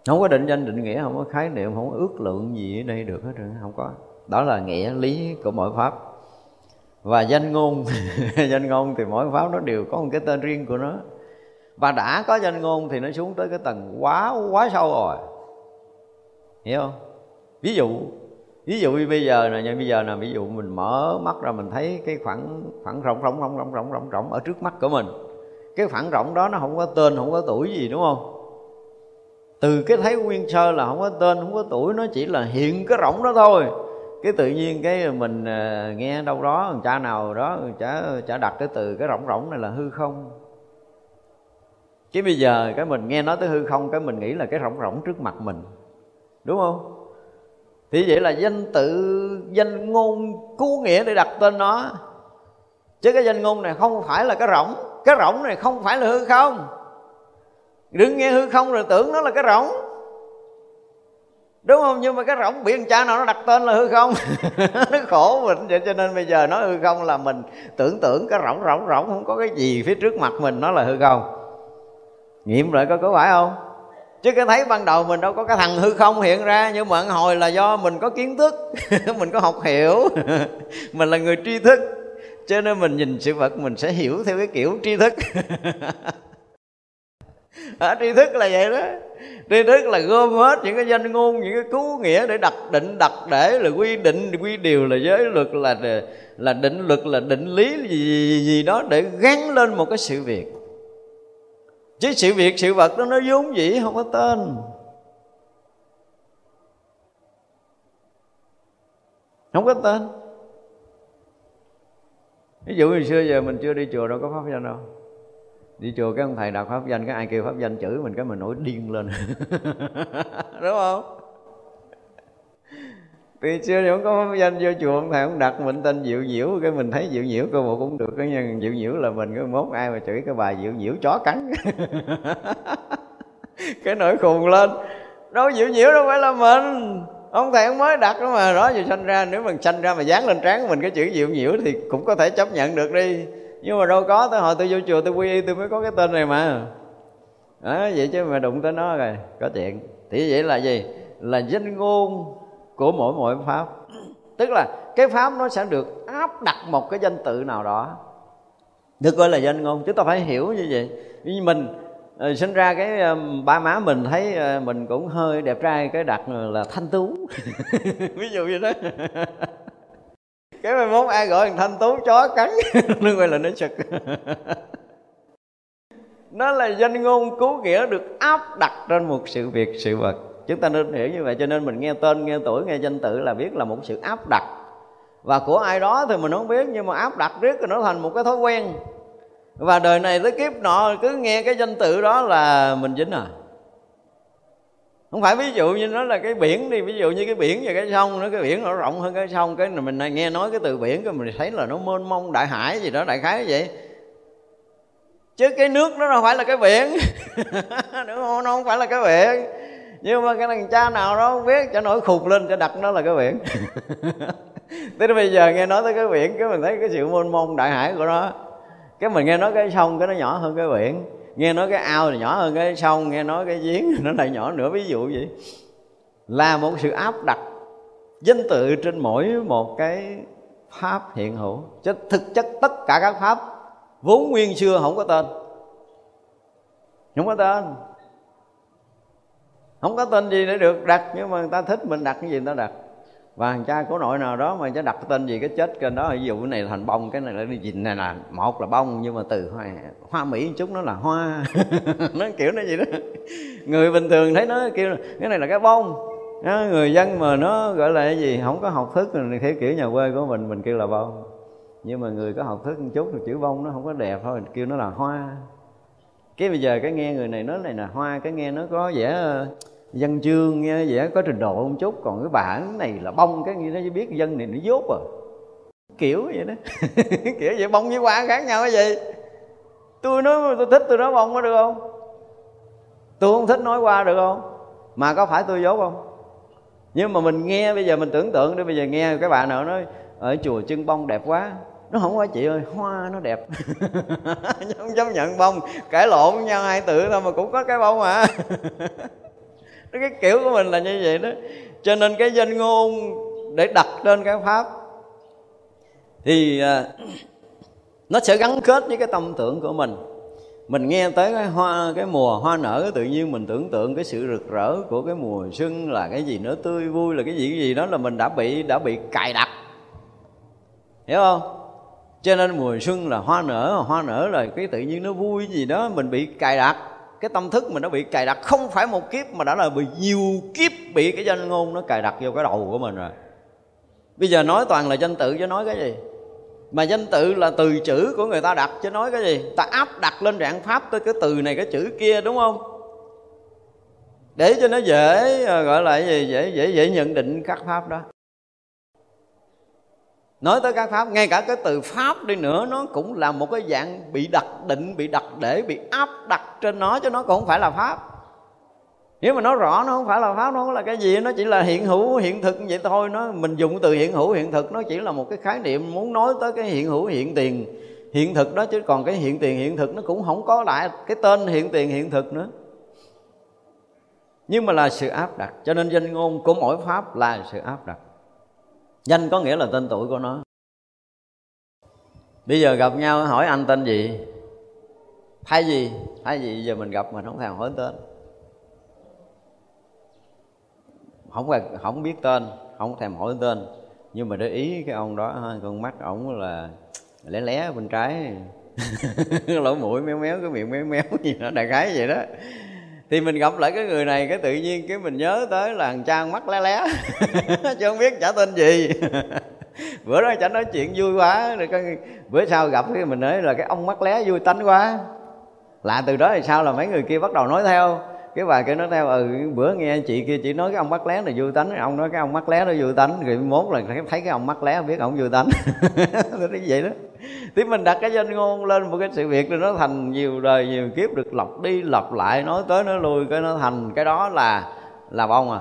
Không có định danh định nghĩa, không có khái niệm, không có ước lượng gì ở đây được hết trơn không có. Đó là nghĩa lý của mọi pháp và danh ngôn danh ngôn thì mỗi pháp nó đều có một cái tên riêng của nó. Và đã có danh ngôn thì nó xuống tới cái tầng quá quá sâu rồi. Hiểu không? Ví dụ ví dụ như bây giờ nè như bây giờ nè, ví dụ mình mở mắt ra mình thấy cái khoảng khoảng rộng rộng rộng rộng rộng rộng rộng ở trước mắt của mình. Cái khoảng rộng đó nó không có tên, không có tuổi gì, đúng không? Từ cái thấy nguyên sơ là không có tên, không có tuổi, nó chỉ là hiện cái rộng đó thôi cái tự nhiên cái mình ờ, nghe đâu đó cha nào đó chả chả đặt cái từ cái rỗng rỗng này là hư không. Chứ bây giờ cái mình nghe nói tới hư không, cái mình nghĩ là cái rỗng rỗng trước mặt mình. Đúng không? Thì vậy là danh tự, danh ngôn cú nghĩa để đặt tên nó. Chứ cái danh ngôn này không phải là cái rỗng cái rỗng này không phải là hư không. Đừng nghe hư không rồi tưởng nó là cái rỗng đúng không? Nhưng mà cái rỗng biển cha nào nó đặt tên là hư không? Nó khổ mình vậy cho nên bây giờ nói hư không là mình tưởng tượng cái rỗng rỗng rỗng, không có cái gì phía trước mặt mình nó là hư không. Nghiệm lại có có phải không? Chứ cái thấy ban đầu mình đâu có cái thằng hư không hiện ra, nhưng mà hồi là do mình có kiến thức, mình có học hiểu, mình là người tri thức. Cho nên mình nhìn sự vật mình sẽ hiểu theo cái kiểu tri thức. à, tri thức là vậy đó. Tri thức là gom hết những cái danh ngôn những cái cứu nghĩa để đặt định đặt để là quy định quy điều là giới luật là là định luật là định lý gì, gì, gì đó để gắn lên một cái sự việc. Chứ sự việc sự vật đó nó vốn dĩ không có tên. Không có tên. Ví dụ hồi xưa giờ mình chưa đi chùa đâu có pháp danh đâu đi chùa cái ông thầy đọc pháp danh, cái ai kêu pháp danh chửi mình, cái mình nổi điên lên. Đúng không? Từ xưa thì không có pháp danh vô chùa, ông thầy ông đặt mình tên diệu nhiễu, cái mình thấy diệu nhiễu cơ bộ cũng được cái nhân diệu nhiễu là mình, cái mốt ai mà chửi cái bà diệu nhiễu chó cắn. Cái nỗi khùng lên. Đâu, diệu nhiễu đâu phải là mình. Ông thầy ông mới đặt đó mà. Đó, giờ sanh ra, nếu mình sanh ra mà dán lên trán của mình cái chữ diệu nhiễu thì cũng có thể chấp nhận được đi nhưng mà đâu có tới hồi tôi vô chùa tôi quy y tôi mới có cái tên này mà. À, vậy chứ mà đụng tới nó rồi có chuyện. Thì vậy là gì? Là danh ngôn của mỗi mỗi pháp. Tức là cái pháp nó sẽ được áp đặt một cái danh tự nào đó. Được gọi là danh ngôn chúng ta phải hiểu như vậy. Như mình uh, sinh ra cái uh, ba má mình thấy uh, mình cũng hơi đẹp trai cái đặt là thanh tú. Ví dụ như đó cái mai mốt ai gọi thằng thanh tú chó cắn. Nó quay là nó sực nó là danh ngôn cứu nghĩa được áp đặt trên một sự việc, sự vật. Chúng ta nên hiểu như vậy cho nên mình nghe tên, nghe tuổi, nghe danh tự là biết là một sự áp đặt. Và của ai đó thì mình không biết, nhưng mà áp đặt riết rồi nó thành một cái thói quen. Và đời này tới kiếp nọ, cứ nghe cái danh tự đó là mình dính à? Không phải ví dụ như nó là cái biển đi, ví dụ như cái biển và cái sông nó cái biển nó rộng hơn cái sông, cái mình nghe nói cái từ biển cái mình thấy là nó mênh mông đại hải gì đó, đại khái vậy. Chứ cái nước nó đâu phải là cái biển. Đúng không? Nó không phải là cái biển. Nhưng mà cái thằng cha nào đó không biết cho nổi khục lên cho đặt nó là cái biển. Tới bây giờ nghe nói tới cái biển, cái mình thấy cái sự mênh mông đại hải của nó. Cái mình nghe nói cái sông, cái nó nhỏ hơn cái biển nghe nói cái ao thì nhỏ hơn cái sông, nghe nói cái giếng nó lại nhỏ nữa, ví dụ vậy. Là một sự áp đặt danh tự trên mỗi một cái pháp hiện hữu. Chứ thực chất tất cả các pháp vốn nguyên xưa không có tên. Không có tên. Không có tên gì để được đặt, nhưng mà người ta thích mình đặt cái gì người ta đặt và thằng cha của nội nào đó mà cho đặt tên gì cái chết trên đó ví dụ cái này là thành bông cái này là dìn này là một là bông nhưng mà từ hoa hoa mỹ một chút nó là hoa. Nó kiểu nó gì đó. Người bình thường thấy nó kêu cái này là cái bông. Đó, người dân mà nó gọi là cái gì không có học thức thì theo kiểu nhà quê của mình mình kêu là bông. Nhưng mà người có học thức một chút thì chữ bông nó không có đẹp thôi kêu nó là hoa. Cái bây giờ cái nghe người này nói này là hoa cái nghe nó có vẻ văn chương nghe vẻ có trình độ một chút, còn cái bản này là bông, cái như nó biết dân này nó dốt à. Kiểu vậy đó. Kiểu vậy, bông với hoa khác nhau cái gì? Tôi nói, tôi thích tôi nói bông có được không? Tôi không thích nói qua được không? Mà có phải tôi dốt không? Nhưng mà mình nghe, bây giờ mình tưởng tượng đi, bây giờ nghe cái bà nào nói, ở chùa chân bông đẹp quá. Nó không phải chị ơi, hoa nó đẹp. Không dám nhận bông cãi lộn với nhau, hai tự thôi mà cũng có cái bông à. cái kiểu của mình là như vậy đó. Cho nên cái danh ngôn để đặt trên cái pháp thì à, nó sẽ gắn kết với cái tâm tưởng của mình. Mình nghe tới cái hoa, cái mùa hoa nở, tự nhiên mình tưởng tượng cái sự rực rỡ của cái mùa xuân là cái gì nó tươi vui là cái gì cái gì đó là mình đã bị đã bị cài đặt. Hiểu không? Cho nên mùa xuân là hoa nở hoa nở là cái tự nhiên nó vui gì đó, mình bị cài đặt cái tâm thức mình nó bị cài đặt, không phải một kiếp mà đã là bị nhiều kiếp bị cái danh ngôn nó cài đặt vô cái đầu của mình rồi. Bây giờ nói toàn là danh tự chứ nói cái gì? Mà danh tự là từ chữ của người ta đặt chứ nói cái gì? Ta áp đặt lên dạng pháp tới cái từ này, cái chữ kia, đúng không? Để cho nó dễ ờ, gọi là gì? Dễ dễ dễ nhận định các pháp đó nói tới các pháp, ngay cả cái từ pháp đi nữa, nó cũng là một cái dạng bị đặt định, bị đặt để, bị áp đặt trên nó, chứ nó cũng không phải là pháp. Nếu mà nói rõ, nó không phải là pháp, nó không là cái gì, nó chỉ là hiện hữu, hiện thực vậy thôi. Nó, mình dùng từ hiện hữu, hiện thực, nó chỉ là một cái khái niệm muốn nói tới cái hiện hữu, hiện tiền, hiện thực đó, chứ còn cái hiện tiền, hiện thực nó cũng không có lại cái tên hiện tiền, hiện thực nữa. Nhưng mà là sự áp đặt, cho nên danh ngôn của mỗi pháp là sự áp đặt danh có nghĩa là tên tuổi của nó. Bây giờ gặp nhau, hỏi anh tên gì? Thay gì thay gì giờ mình gặp mình không thèm hỏi tên. Không không biết tên, không thèm hỏi tên. Nhưng mà để ý cái ông đó con mắt ổng là lé lé bên trái. Lỗ mũi méo méo, cái miệng méo méo gì đó, đại khái vậy đó thì mình gặp lại cái người này, cái tự nhiên cái mình nhớ tới là thằng trang mắt lé lé. Chứ không biết trả tên gì. Bữa đó chả nói chuyện vui quá, rồi cái bữa sau gặp cái mình nói là cái ông mắt lé vui tánh quá. Lạ từ đó thì sao là mấy người kia bắt đầu nói theo. Cái bà kia nói theo ừ bữa nghe chị kia chỉ nói cái ông mắt lé là vui tánh, ông nói cái ông mắt lé nó vui tánh. Rồi mốt là thấy cái ông mắt lé biết ông vui tánh. Nó vậy đó. thì mình đặt cái danh ngôn lên một cái sự việc rồi nó thành nhiều đời, nhiều kiếp được lọc đi lọc lại, nói tới nói lui, cái nó thành, cái đó là là bông à.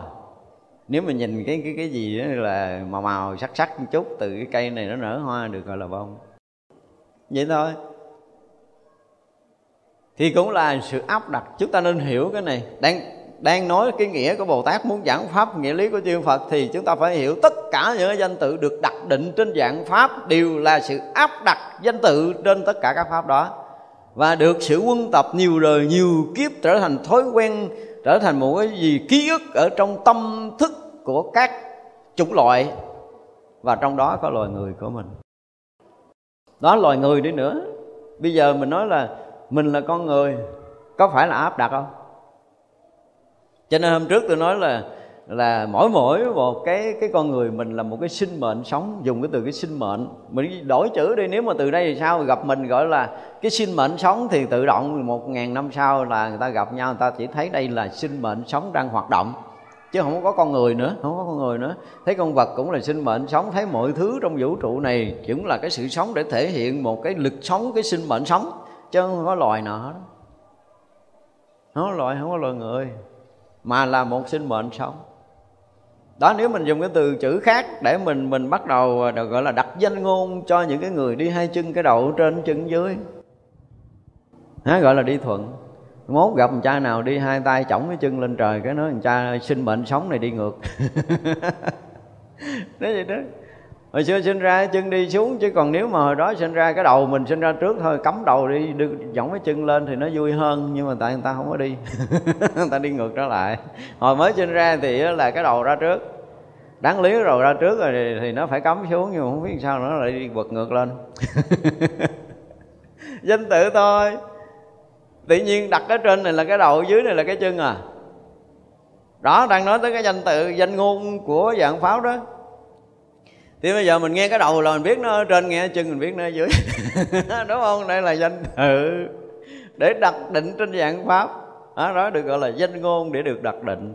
Nếu mà nhìn cái cái cái gì đó là màu màu sắc sắc một chút, từ cái cây này nó nở hoa được gọi là bông. Vậy thôi. Thì cũng là sự áp đặt, chúng ta nên hiểu cái này. Đang đang nói cái nghĩa của Bồ Tát muốn giảng pháp, nghĩa lý của chư Phật, thì chúng ta phải hiểu tất cả những danh tự được đặt định trên dạng pháp đều là sự áp đặt danh tự trên tất cả các pháp đó. Và được sự quân tập nhiều đời, nhiều kiếp trở thành thói quen, trở thành một cái gì ký ức ở trong tâm thức của các chủng loại. Và trong đó có loài người của mình. Đó, loài người đi nữa. Bây giờ mình nói là mình là con người, có phải là áp đặt không? Cho nên hôm trước tôi nói là là mỗi mỗi một cái cái con người mình là một cái sinh mệnh sống, dùng cái từ cái sinh mệnh. Mình đổi chữ đi, nếu mà từ đây thì sao? Gặp mình gọi là cái sinh mệnh sống thì tự động một ngàn năm sau là người ta gặp nhau, người ta chỉ thấy đây là sinh mệnh sống đang hoạt động. Chứ không có con người nữa, không có con người nữa. Thấy con vật cũng là sinh mệnh sống, thấy mọi thứ trong vũ trụ này cũng là cái sự sống để thể hiện một cái lực sống, cái sinh mệnh sống. Chứ không có loài nào hết. Không có loài, không có loài người mà là một sinh mệnh sống. Đó nếu mình dùng cái từ chữ khác để mình mình bắt đầu à, được gọi là đặt danh ngôn cho những cái người đi hai chân cái đầu trên chân dưới. Đó, gọi là đi thuận. Mốt gặp một cha nào đi hai tay chổng cái chân lên trời cái nói thằng cha sinh mệnh sống này đi ngược. Nói vậy đó hồi xưa sinh ra chân đi xuống chứ còn nếu mà hồi đó sinh ra cái đầu mình sinh ra trước thôi cắm đầu đi đưa dõng cái chân lên thì nó vui hơn nhưng mà tại người ta không có đi. Người ta đi ngược trở lại. Hồi mới sinh ra thì là cái đầu ra trước. Đáng lý rồi ra trước rồi thì, thì nó phải cắm xuống nhưng mà không biết sao nó lại đi bật ngược lên. Danh tự thôi. Tự nhiên đặt cái trên này là cái đầu dưới này là cái chân à. Đó đang nói tới cái danh tự danh ngôn của dạng pháo đó thì bây giờ mình nghe cái đầu là mình biết nó ở trên nghe chân mình biết nó ở dưới. Đúng không? Đây là danh tự để đặt định trên dạng pháp. Đó, đó được gọi là danh ngôn để được đặt định.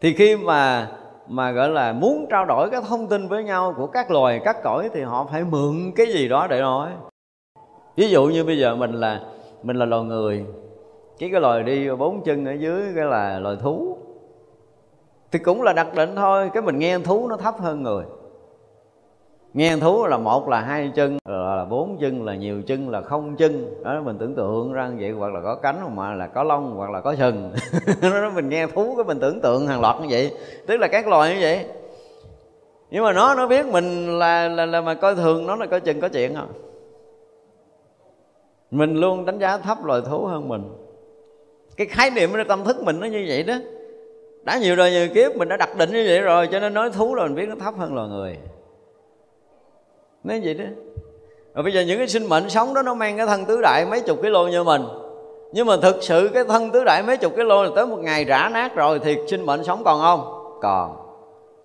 Thì khi mà mà gọi là muốn trao đổi cái thông tin với nhau của các loài các cõi thì họ phải mượn cái gì đó để nói. Ví dụ như bây giờ mình là mình là loài người. Cái cái loài đi bốn chân ở dưới cái là loài thú. Thì cũng là đặc định thôi cái mình nghe thú nó thấp hơn người nghe thú là một là hai chân là bốn chân là nhiều chân là không chân. Đó mình tưởng tượng ra vậy hoặc là có cánh mà là có lông hoặc là có sừng. Đó mình nghe thú cái mình tưởng tượng hàng loạt như vậy. Tức là các loài như vậy. Nhưng mà nó nó biết mình là là, là mà coi thường nó là coi chừng có chuyện không mình luôn đánh giá thấp loài thú hơn mình. Cái khái niệm trong tâm thức mình nó như vậy đó. Đã nhiều đời nhiều kiếp mình đã đặt định như vậy rồi cho nên nói thú là mình biết nó thấp hơn loài người nói vậy đó. Rồi bây giờ những cái sinh mệnh sống đó nó mang cái thân tứ đại mấy chục kg như mình. Nhưng mà thực sự cái thân tứ đại mấy chục kg là tới một ngày rã nát rồi thì sinh mệnh sống còn không? Còn.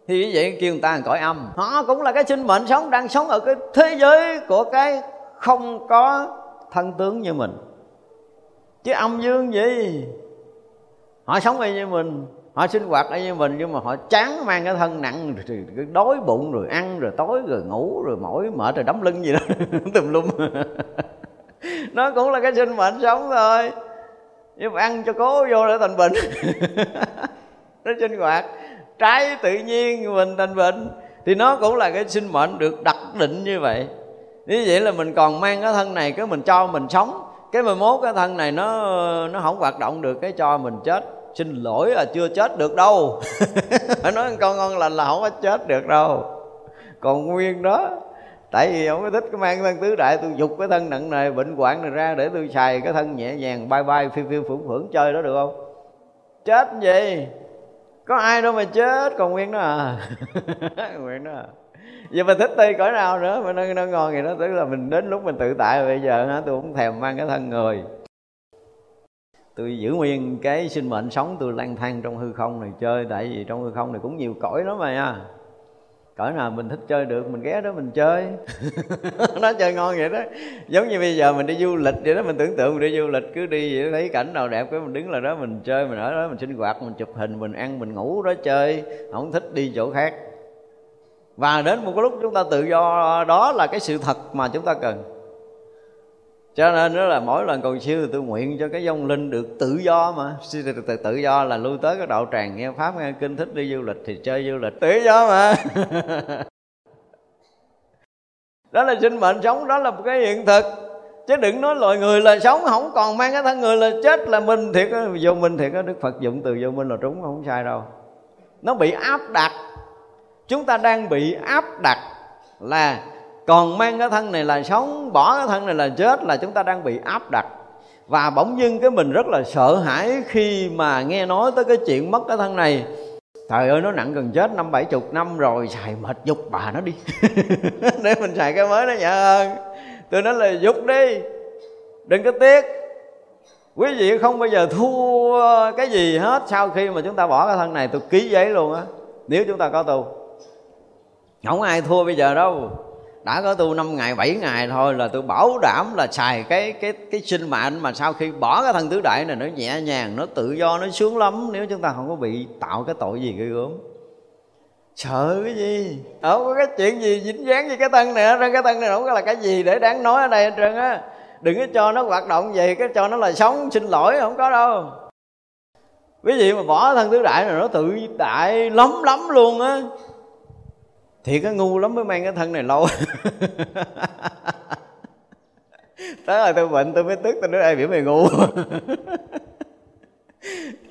Thì như vậy kêu người ta là cõi âm. Họ cũng là cái sinh mệnh sống đang sống ở cái thế giới của cái không có thân tướng như mình. Chứ âm dương gì? Họ sống y như mình họ sinh hoạt ở như mình, nhưng mà họ chán mang cái thân nặng, rồi đói bụng, rồi ăn, rồi tối, rồi ngủ, rồi mỏi mệt, rồi đấm lưng gì đó, tùm lum. Nó cũng là cái sinh mệnh sống thôi. Nhưng mà ăn cho cố vô để thành bệnh. Nó sinh hoạt. Trái tự nhiên, mình thành bệnh. Thì nó cũng là cái sinh mệnh được đặt định như vậy. Như vậy là mình còn mang cái thân này, cái mình cho mình sống. Cái mười mốt cái thân này nó nó không hoạt động được, cái cho mình chết xin lỗi là chưa chết được đâu. Phải nói con ngon lành là không có chết được đâu. Còn nguyên đó tại vì không có thích cái mang thân tứ đại tôi dục cái thân nặng này bệnh hoạn này ra để tôi xài cái thân nhẹ nhàng bay bay phiêu phiêu phưởng phưởng chơi đó được không? Chết gì? Có ai đâu mà chết còn nguyên đó à? Nguyên đó à. Giờ mình thích đi cõi nào nữa mà nó, nó ngon thì nó tức là mình đến lúc mình tự tại bây giờ hả tôi cũng thèm mang cái thân người tôi giữ nguyên cái sinh mệnh sống, tôi lang thang trong hư không này, chơi, tại vì trong hư không này cũng nhiều cõi lắm mà nha à. cõi nào mình thích chơi được, mình ghé đó mình chơi. Nó chơi ngon vậy đó. Giống như bây giờ mình đi du lịch vậy đó, mình tưởng tượng mình đi du lịch cứ đi vậy thấy cảnh nào đẹp cái mình đứng là đó, mình chơi, mình ở đó, mình sinh hoạt, mình chụp hình, mình ăn, mình ngủ đó chơi. Không thích đi chỗ khác. Và đến một cái lúc chúng ta tự do, đó là cái sự thật mà chúng ta cần cho nên đó là mỗi lần cầu siêu tôi nguyện cho cái dông linh được tự do mà. Tự, tự do là lui tới cái đạo tràng nghe pháp nghe kinh thích đi du lịch thì chơi du lịch. Tự do mà. Đó là sinh mệnh sống đó là một cái hiện thực. Chứ đừng nói loài người là sống không còn mang cái thân người là chết là mình thiệt vô minh thiệt á đức phật dụng từ vô minh là trúng không sai đâu. Nó bị áp đặt. Chúng ta đang bị áp đặt là còn mang cái thân này là sống, bỏ cái thân này là chết là chúng ta đang bị áp đặt. Và bỗng dưng cái mình rất là sợ hãi khi mà nghe nói tới cái chuyện mất cái thân này. Trời ơi, nó nặng gần chết năm bảy chục năm rồi, xài mệt dục bà nó đi. Để mình xài cái mới nó nhẹ hơn tôi nói là dục đi. Đừng có tiếc. Quý vị không bao giờ thua cái gì hết. Sau khi mà chúng ta bỏ cái thân này, tôi ký giấy luôn á. Nếu chúng ta có tu không ai thua bây giờ đâu đã có tu 5 ngày 7 ngày thôi là tôi bảo đảm là xài cái cái cái sinh mạng mà sau khi bỏ cái thân tứ đại này nó nhẹ nhàng, nó tự do, nó sướng lắm. Nếu chúng ta không có bị tạo cái tội gì ghê gớm. Sợ cái gì? Không có cái chuyện gì dính dáng với cái thân này ra cái thân này không có là cái gì để đáng nói ở đây hết trơn á. Đừng có cho nó hoạt động gì cái cho nó là sống, xin lỗi, không có đâu. Quý vị mà bỏ thân tứ đại này nó tự đại lắm lắm luôn á thì cái ngu lắm mới mang cái thân này lâu. Tới rồi tôi bệnh, tôi mới tức, tôi nói ai biểu mày ngu.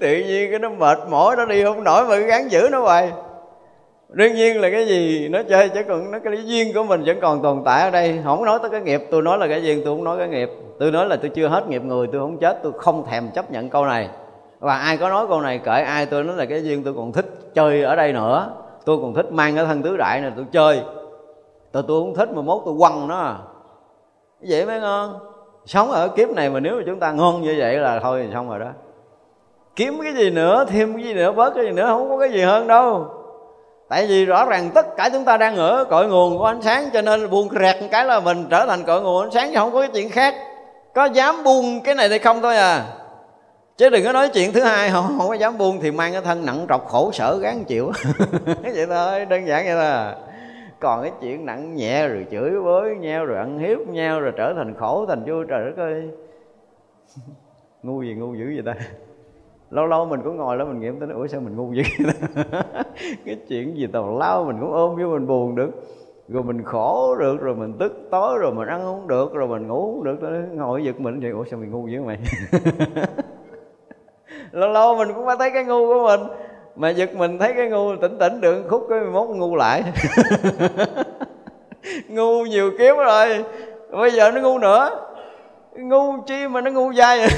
Tự nhiên cái nó mệt mỏi, nó đi không nổi, mà gắng giữ nó hoài. Đương nhiên là cái gì nó chơi, chứ còn nó, cái lý duyên của mình vẫn còn tồn tại ở đây. Không nói tới cái nghiệp, tôi nói là cái duyên, tôi không nói cái nghiệp. Tôi nói là tôi chưa hết nghiệp người, tôi không chết, tôi không thèm chấp nhận câu này. Và ai có nói câu này, kể ai tôi nói là cái duyên tôi còn thích chơi ở đây nữa tôi còn thích mang cái thân tứ đại này tôi chơi. Tôi tôi không thích mà mốt tôi quăng nó. Vậy mới ngon sống ở kiếp này mà nếu mà chúng ta ngon như vậy là thôi thì xong rồi đó. Kiếm cái gì nữa, thêm cái gì nữa, bớt cái gì nữa, không có cái gì hơn đâu. Tại vì rõ ràng tất cả chúng ta đang ở cội nguồn của ánh sáng, cho nên buông rẹt cái là mình trở thành cội nguồn ánh sáng, chứ không có cái chuyện khác. Có dám buông cái này hay không thôi à? Chứ đừng có nói chuyện thứ hai, không không có dám buông thì mang cái thân nặng trọc khổ sở gán chịu. Vậy thôi, đơn giản vậy thôi à. còn cái chuyện nặng nhẹ rồi chửi với nhau, rồi ăn hiếp nhau, rồi trở thành khổ thành vui, trời đất ơi. Ngu gì ngu dữ vậy ta. Lâu lâu mình cũng ngồi đó, mình nghiệm tới, ủa sao mình ngu dữ vậy ta? Cái chuyện gì tào lao, mình cũng ôm vô mình buồn được. Rồi mình khổ được, rồi mình tức tối, rồi mình ăn không được, rồi mình ngủ không được ngồi giật mình vậy, ủa sao mình ngu dữ mày lâu lâu mình cũng phải thấy cái ngu của mình. Mà giật mình thấy cái ngu, tỉnh tỉnh được khúc cái mốt ngu lại. Ngu nhiều kiếp rồi, bây giờ nó ngu nữa. Ngu chi mà nó ngu dai vậy?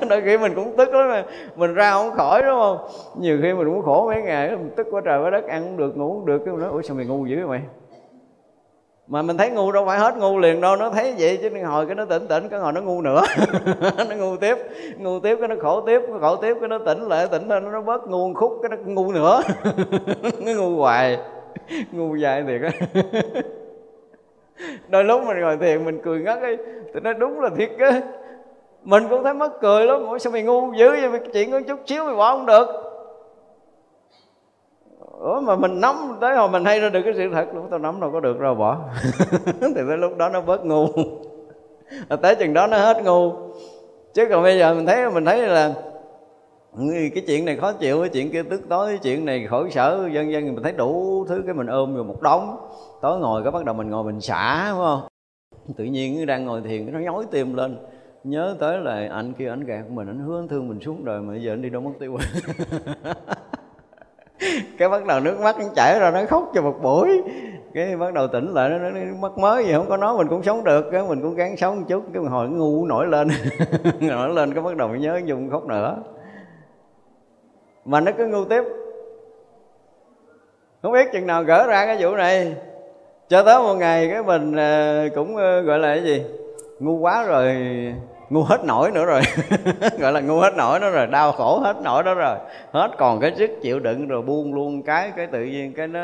Đôi khi mình cũng tức lắm mà. Mình ra không khỏi, đúng không? Nhiều khi mình cũng khổ mấy ngày mình tức quá trời quá đất, ăn không được, ngủ không được. Cái mình nói, ủa, sao mày ngu dữ vậy mày? Mà mình thấy ngu đâu phải hết ngu liền đâu, nó thấy vậy chứ hồi cái nó tỉnh tỉnh, cái hồi nó ngu nữa. Nó ngu tiếp ngu tiếp cái nó khổ tiếp, cái khổ tiếp cái nó tỉnh lại, tỉnh lên nó bớt ngu khúc cái nó ngu nữa. Nó ngu hoài, ngu dài thiệt á. Đôi lúc mình ngồi thiền mình cười ngất ấy thì nó đúng là thiệt á. Mình cũng thấy mất cười lắm. Sao mày ngu dữ vậy? Chuyện có chút xíu mày bỏ không được. Ủa, mà mình nắm tới hồi mình hay ra được cái sự thật, lúc tao nắm đâu có được đâu bỏ. Thì tới lúc đó nó bớt ngu. Tới chừng đó nó hết ngu. Chứ còn bây giờ mình thấy mình thấy là cái chuyện này khó chịu, cái chuyện kia tức tối, cái chuyện này khổ sở dân dân mình thấy đủ thứ cái mình ôm rồi một đống. Tối ngồi cái bắt đầu mình ngồi mình xả đúng không? Tự nhiên đang ngồi thiền, nó nhói tim lên. Nhớ tới là anh kia, anh gạt mình, anh hứa anh thương mình suốt đời, mà giờ anh đi đâu mất tiêu. cái bắt đầu nước mắt nó chảy ra nó khóc cho một buổi. Cái bắt đầu tỉnh lại nó, nó, nó mất mới gì không có nói mình cũng sống được cái mình cũng gắng sống một chút. Cái mình hồi ngu nổi lên nổi lên cái bắt đầu mới nhớ dùng khóc nữa. Mà nó cứ ngu tiếp. Không biết chừng nào gỡ ra cái vụ này. Cho tới một ngày cái mình ờ, cũng ờ, gọi là cái gì? Ngu quá rồi ngu hết nổi nữa rồi. Gọi là ngu hết nổi nữa rồi đau khổ hết nổi đó rồi. Hết còn cái sức chịu đựng rồi buông luôn cái cái tự nhiên cái nó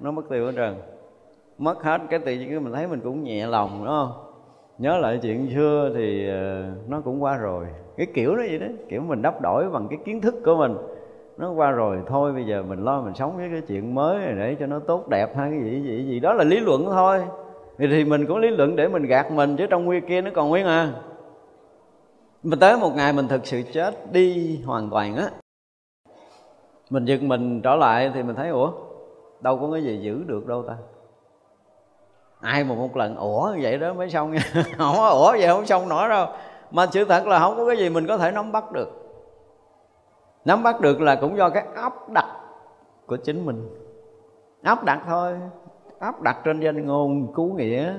nó mất tiêu hết trơn. Mất hết cái tự nhiên cái mình thấy mình cũng nhẹ lòng đúng không? Nhớ lại chuyện xưa thì ờ, nó cũng qua rồi. Cái kiểu đó vậy đó kiểu mình đắp đổi bằng cái kiến thức của mình. Nó qua rồi thôi bây giờ mình lo mình sống với cái chuyện mới này để cho nó tốt đẹp hay cái gì gì gì. Đó là lý luận thôi. Thì, thì mình cũng lý luận để mình gạt mình chứ trong nguyên kia nó còn nguyên à mình tới một ngày mình thực sự chết đi hoàn toàn á, mình giật mình trở lại thì mình thấy, ủa, đâu có cái gì giữ được đâu ta? Ai mà một lần, ủa, vậy đó, mới xong nha. Không có, ủa, vậy không xong nổi đâu. Mà sự thật là không có cái gì mình có thể nắm bắt được. Nắm bắt được là cũng do cái áp đặt của chính mình. Áp đặt thôi. Áp đặt trên danh ngôn cứu nghĩa.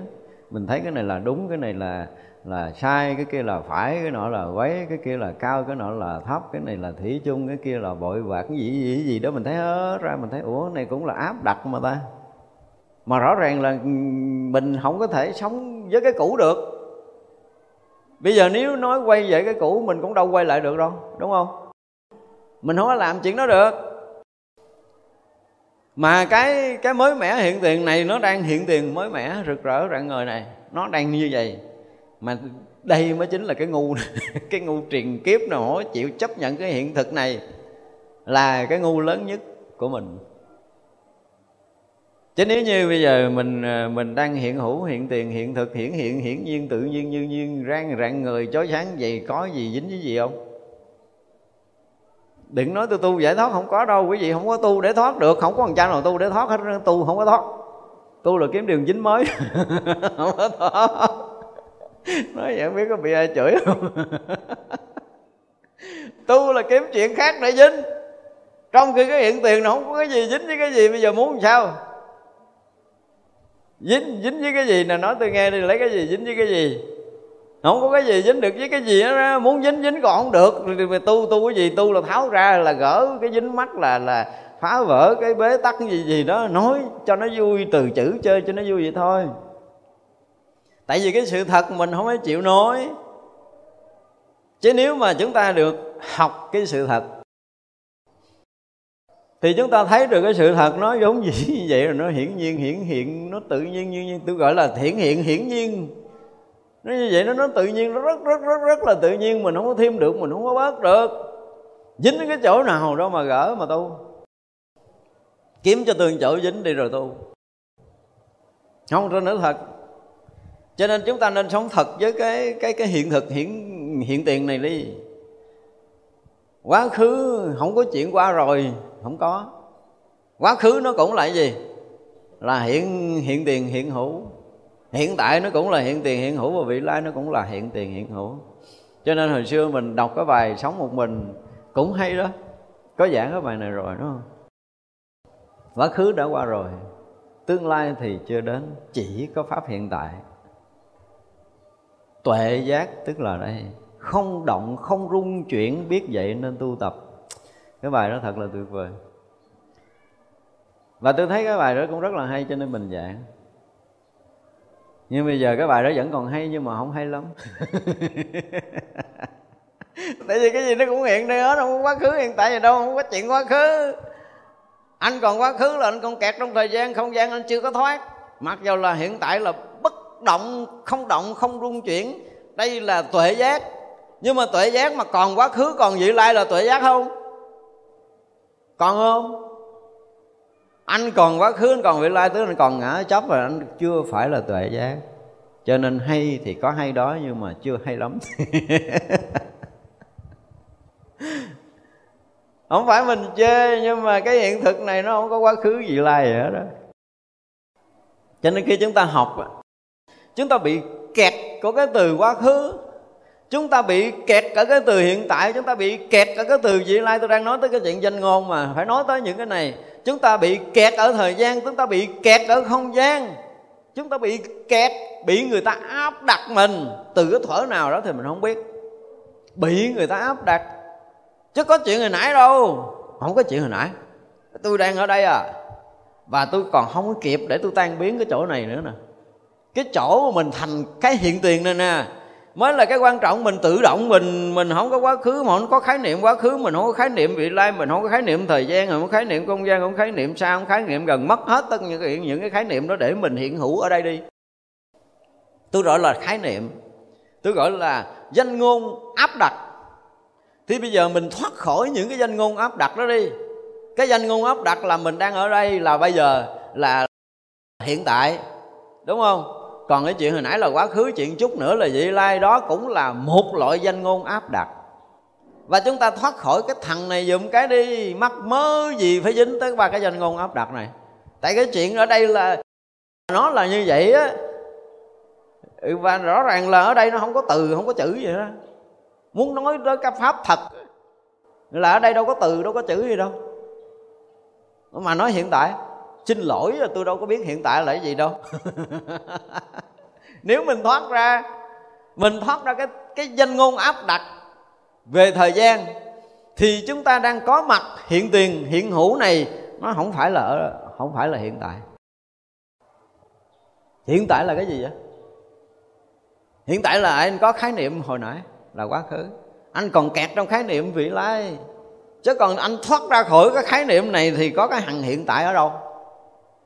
Mình thấy cái này là đúng, cái này là là sai, cái kia là phải, cái nọ là quấy, cái kia là cao, cái nọ là thấp, cái này là thủy chung, cái kia là bội bạc, cái gì gì gì đó, mình thấy hết ra, mình thấy, ủa này cũng là áp đặt mà ta. Mà rõ ràng là ừ, mình không có thể sống với cái cũ được. Bây giờ nếu nói quay về cái cũ, mình cũng đâu quay lại được đâu, đúng không? Mình không có làm chuyện đó được. Mà cái cái mới mẻ hiện tiền này, nó đang hiện tiền mới mẻ, rực rỡ rạng ngời này, nó đang như vậy mà đây mới chính là cái ngu cái ngu truyền kiếp nào hỏi chịu chấp nhận cái hiện thực này là cái ngu lớn nhất của mình. Chứ nếu như bây giờ mình ờ, mình đang hiện hữu, hiện tiền, hiện thực, hiển hiện, hiển nhiên, tự nhiên, như nhiên rang rạng người chói sáng vậy có gì, dính với gì không? Đừng nói tôi tu giải thoát không có đâu, quý vị không có tu để thoát được, không có thằng cha nào tu để thoát hết, tu không có thoát. Tu là kiếm đường dính mới, không có thoát nói vậy không biết có bị ai chửi không? Tu là kiếm chuyện khác để dính. Trong khi cái hiện tiền nó không có cái gì dính với cái gì, bây giờ muốn làm sao? Dính dính với cái gì nè, nói tôi nghe đi, lấy cái gì dính với cái gì? Không có cái gì dính được với cái gì đó muốn dính dính còn không được. Thì tu tu cái gì, tu là tháo ra, là gỡ cái dính mắt, là là phá vỡ cái bế tắc cái gì gì đó, nói cho nó vui, từ chữ chơi cho nó vui vậy thôi tại vì cái sự thật mình không phải chịu nói chứ nếu mà chúng ta được học cái sự thật, thì chúng ta thấy được cái sự thật nó giống gì như vậy rồi, nó hiển nhiên, hiển hiện, nó tự nhiên như nhiên tôi gọi là hiển hiện, hiển nhiên. Nó như vậy nó nó tự nhiên, nó rất rất rất rất là tự nhiên, mình không có thêm được, mình không có bớt được. Dính cái chỗ nào đâu mà gỡ mà tu. Kiếm cho từng chỗ dính đi rồi tu. Không cho nữa thật cho nên chúng ta nên sống thật với cái cái cái hiện thực, hiện hiện tiền này đi. Quá khứ không có chuyện qua rồi, không có. Quá khứ nó cũng là gì? Là hiện hiện tiền, hiện hữu. Hiện tại nó cũng là hiện tiền, hiện hữu và vị lai nó cũng là hiện tiền, hiện hữu. Cho nên hồi xưa mình đọc cái bài sống một mình cũng hay đó. Có giảng cái bài này rồi, đúng không? Quá khứ đã qua rồi, tương lai thì chưa đến, chỉ có pháp hiện tại tuệ giác, tức là đây, không động, không rung chuyển, biết vậy nên tu tập. Cái bài đó thật là tuyệt vời. Và tôi thấy cái bài đó cũng rất là hay cho nên mình giảng. Nhưng bây giờ cái bài đó vẫn còn hay nhưng mà không hay lắm. Tại vì cái gì nó cũng hiện đây hết, không có quá khứ hiện tại gì đâu, không có chuyện quá khứ. Anh còn quá khứ là anh còn kẹt trong thời gian, không gian anh chưa có thoát. Mặc dù là hiện tại là động, không động, không rung chuyển. Đây là tuệ giác. Nhưng mà tuệ giác mà còn quá khứ, còn vị lai là tuệ giác không? Còn không? Anh còn quá khứ, anh còn vị lai, tức anh còn ngã chấp và anh chưa phải là tuệ giác. Cho nên hay thì có hay đó, nhưng mà chưa hay lắm. Không phải mình chê, nhưng mà cái hiện thực này nó không có quá khứ vị lai gì hết đó. Cho nên khi chúng ta học chúng ta bị kẹt của cái từ quá khứ. Chúng ta bị kẹt ở cái từ hiện tại. Chúng ta bị kẹt ở cái từ vị lai. Tôi đang nói tới cái chuyện danh ngôn mà phải nói tới những cái này. Chúng ta bị kẹt ở thời gian. Chúng ta bị kẹt ở không gian. Chúng ta bị kẹt, bị người ta áp đặt mình. Từ cái thuở nào đó thì mình không biết. Bị người ta áp đặt. Chứ có chuyện hồi nãy đâu. Không có chuyện hồi nãy. Tôi đang ở đây à. Và tôi còn không có kịp để tôi tan biến cái chỗ này nữa nè cái chỗ mà mình thành cái hiện tiền này nè, mới là cái quan trọng. Mình tự động mình mình không có quá khứ, mà không có khái niệm quá khứ, mình không có khái niệm vị lai, mình không có khái niệm thời gian, không có khái niệm không gian, không khái niệm xa, không khái niệm gần mất hết tất những cái những cái khái niệm đó để mình hiện hữu ở đây đi. Tôi gọi là khái niệm. Tôi gọi là danh ngôn áp đặt. Thì bây giờ mình thoát khỏi những cái danh ngôn áp đặt đó đi. Cái danh ngôn áp đặt là mình đang ở đây là bây giờ là hiện tại, đúng không? Còn cái chuyện hồi nãy là quá khứ, chuyện chút nữa là vị lai đó cũng là một loại danh ngôn áp đặt. Và chúng ta thoát khỏi cái thằng này dùm cái đi, mắc mớ gì phải dính tới ba cái danh ngôn áp đặt này. Tại cái chuyện ở đây là nó là như vậy á. Ừ, và rõ ràng là ở đây nó không có từ, không có chữ gì đó muốn nói tới cái pháp thật là ở đây đâu có từ, đâu có chữ gì đâu. Mà nói hiện tại xin lỗi là tôi đâu có biết hiện tại là cái gì đâu. Nếu mình thoát ra mình thoát ra cái cái danh ngôn áp đặt về thời gian thì chúng ta đang có mặt hiện tiền hiện hữu này nó không phải là ở, không phải là hiện tại. Hiện tại là cái gì vậy? Hiện tại là anh có khái niệm hồi nãy là quá khứ. Anh còn kẹt trong khái niệm vị lai. Chứ còn anh thoát ra khỏi cái khái niệm này thì có cái hằng hiện tại ở đâu?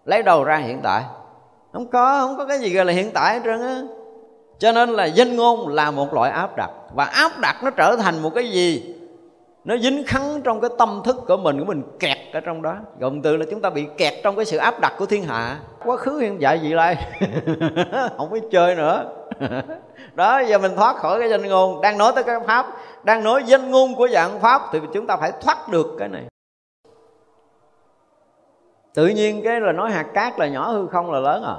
Lấy đầu ra hiện tại? Không có không có cái gì gọi là hiện tại hết trơn á. Cho nên là danh ngôn là một loại áp đặt. Và áp đặt nó trở thành một cái gì? Nó dính khắn trong cái tâm thức của mình của mình kẹt ở trong đó. Gồm từ là chúng ta bị kẹt trong cái sự áp đặt của thiên hạ. Quá khứ hiện tại gì lai không biết chơi nữa. Đó, giờ mình thoát khỏi cái danh ngôn. Đang nói tới cái pháp, đang nói danh ngôn của dạng pháp thì chúng ta phải thoát được cái này tự nhiên cái là nói hạt cát là nhỏ hư không là lớn à?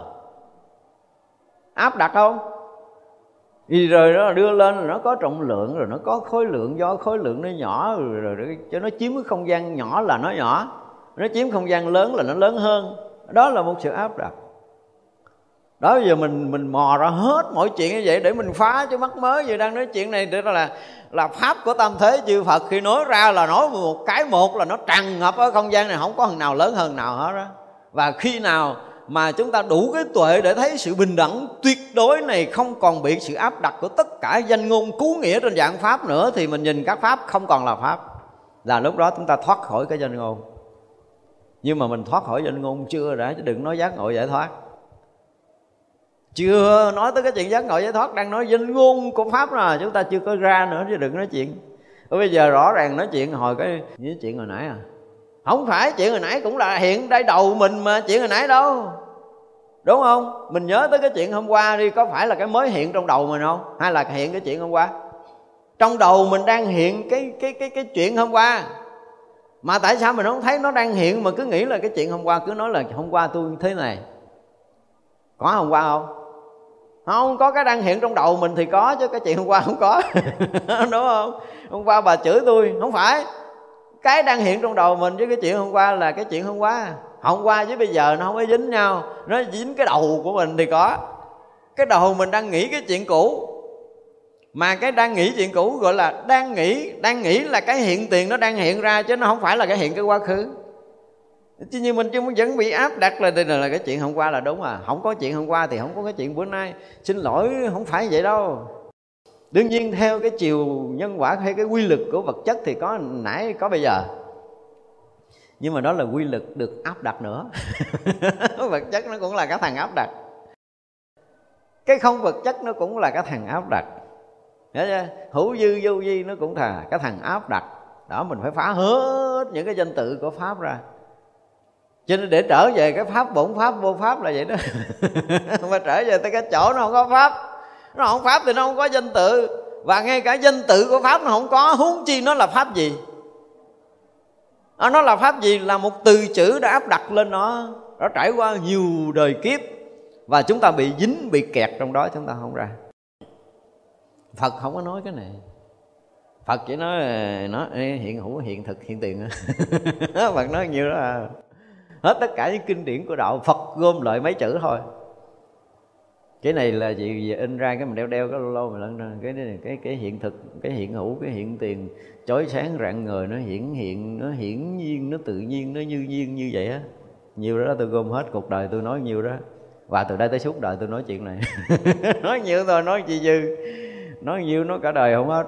Áp đặt không? Vì rồi nó đưa lên rồi nó có trọng lượng rồi nó có khối lượng do khối lượng nó nhỏ rồi, rồi, rồi cho nó chiếm cái không gian nhỏ là nó nhỏ. Nó chiếm không gian lớn là nó lớn hơn. Đó là một sự áp đặt đó giờ mình mình mò ra hết mọi chuyện như vậy để mình phá chứ mắc mới. Gì đang nói chuyện này để là là pháp của tam thế chư phật. Khi nói ra là nói một cái một, là nó tràn ngập ở không gian này, không có thằng nào lớn hơn nào hết đó và khi nào mà chúng ta đủ cái tuệ để thấy sự bình đẳng tuyệt đối này không còn bị sự áp đặt của tất cả danh ngôn cứu nghĩa trên dạng pháp nữa, thì mình nhìn các pháp không còn là pháp. Là lúc đó chúng ta thoát khỏi cái danh ngôn. Nhưng mà mình thoát khỏi danh ngôn chưa đã, chứ đừng nói giác ngộ giải thoát chưa nói tới cái chuyện giác ngộ giải thoát, đang nói danh ngôn của pháp là chúng ta chưa có ra nữa, chứ đừng nói chuyện. Ở bây giờ rõ ràng nói chuyện hồi cái, như chuyện hồi nãy à. Không phải chuyện hồi nãy cũng là hiện đây đầu mình mà chuyện hồi nãy đâu. Đúng không? Mình nhớ tới cái chuyện hôm qua đi, có phải là cái mới hiện trong đầu mình không? Hay là hiện cái chuyện hôm qua? Trong đầu mình đang hiện cái cái cái cái chuyện hôm qua. Mà tại sao mình không thấy nó đang hiện mà cứ nghĩ là cái chuyện hôm qua, cứ nói là hôm qua tôi thế này. Có hôm qua không? Không, có cái đang hiện trong đầu mình thì có, chứ cái chuyện hôm qua không có. Đúng không? Hôm qua bà chửi tôi, không phải. Cái đang hiện trong đầu mình với cái chuyện hôm qua là cái chuyện hôm qua. Hôm qua với bây giờ nó không có dính nhau. Nó dính cái đầu của mình thì có. Cái đầu mình đang nghĩ cái chuyện cũ. Mà cái đang nghĩ chuyện cũ gọi là đang nghĩ đang nghĩ là cái hiện tiền nó đang hiện ra chứ nó không phải là cái hiện cái quá khứ chứ như mình chứ vẫn bị áp đặt là đây là cái chuyện hôm qua là đúng à. Không có chuyện hôm qua thì không có cái chuyện bữa nay. Xin lỗi, không phải vậy đâu. Đương nhiên theo cái chiều nhân quả hay cái quy lực của vật chất thì có nãy, có bây giờ. Nhưng mà đó là quy lực được áp đặt nữa. Vật chất nó cũng là cái thằng áp đặt. Cái không vật chất nó cũng là cái thằng áp đặt. Hiểu chưa? hữu dư, vô vi nó cũng là cái thằng áp đặt. Đó, mình phải phá hết những cái danh tự của pháp ra cho nên để trở về cái pháp bổn pháp vô pháp là vậy đó. Mà trở về tới cái chỗ nó không có pháp. Nó không pháp thì nó không có danh tự. Và ngay cả danh tự của pháp nó không có huống chi nó là pháp gì? À, nó là pháp gì là một từ chữ đã áp đặt lên nó. Nó trải qua nhiều đời kiếp. Và chúng ta bị dính bị kẹt trong đó chúng ta không ra. Phật không có nói cái này. Phật chỉ nói nó hiện hữu hiện thực hiện tiền. Phật nói nhiều đó à hết tất cả những kinh điển của đạo phật gom lại mấy chữ thôi. Cái này là gì? In ra cái mình đeo đeo, cái lâu mà lần cái này cái cái hiện thực, cái hiện hữu, cái hiện tiền. Chói sáng rạng ngời, nó hiển hiện, nó hiển nhiên, nó tự nhiên, nó như nhiên như vậy á. Nhiều đó tôi gom hết cuộc đời tôi nói nhiều đó. Và từ đây tới suốt đời tôi nói chuyện này. Nói nhiều thôi, nói chi dư. Nói nhiều nói cả đời không hết.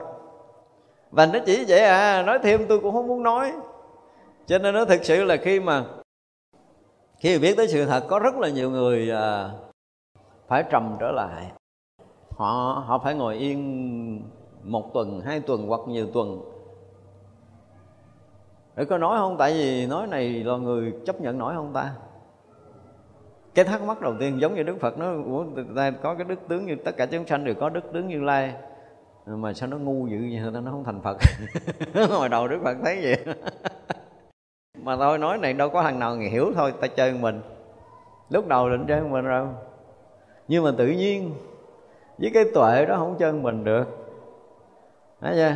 Và nó chỉ vậy à nói thêm tôi cũng không muốn nói. Cho nên nó thực sự là khi mà khi biết tới sự thật, có rất là nhiều người à, phải trầm trở lại. Họ họ phải ngồi yên một tuần, hai tuần hoặc nhiều tuần. Để có nói không? Tại vì nói này là người chấp nhận nổi không ta? Cái thắc mắc đầu tiên giống như đức phật nó ta có cái đức tướng như tất cả chúng sanh đều có đức tướng như lai. Mà sao nó ngu dữ vậy? Ta nó không thành phật? Hồi đầu đức phật thấy vậy mà tôi nói này đâu có thằng nào hiểu thôi ta chơi mình. Lúc đầu định chơi mình rồi. Nhưng mà tự nhiên với cái tuệ đó không chơi mình được. Đấy chưa?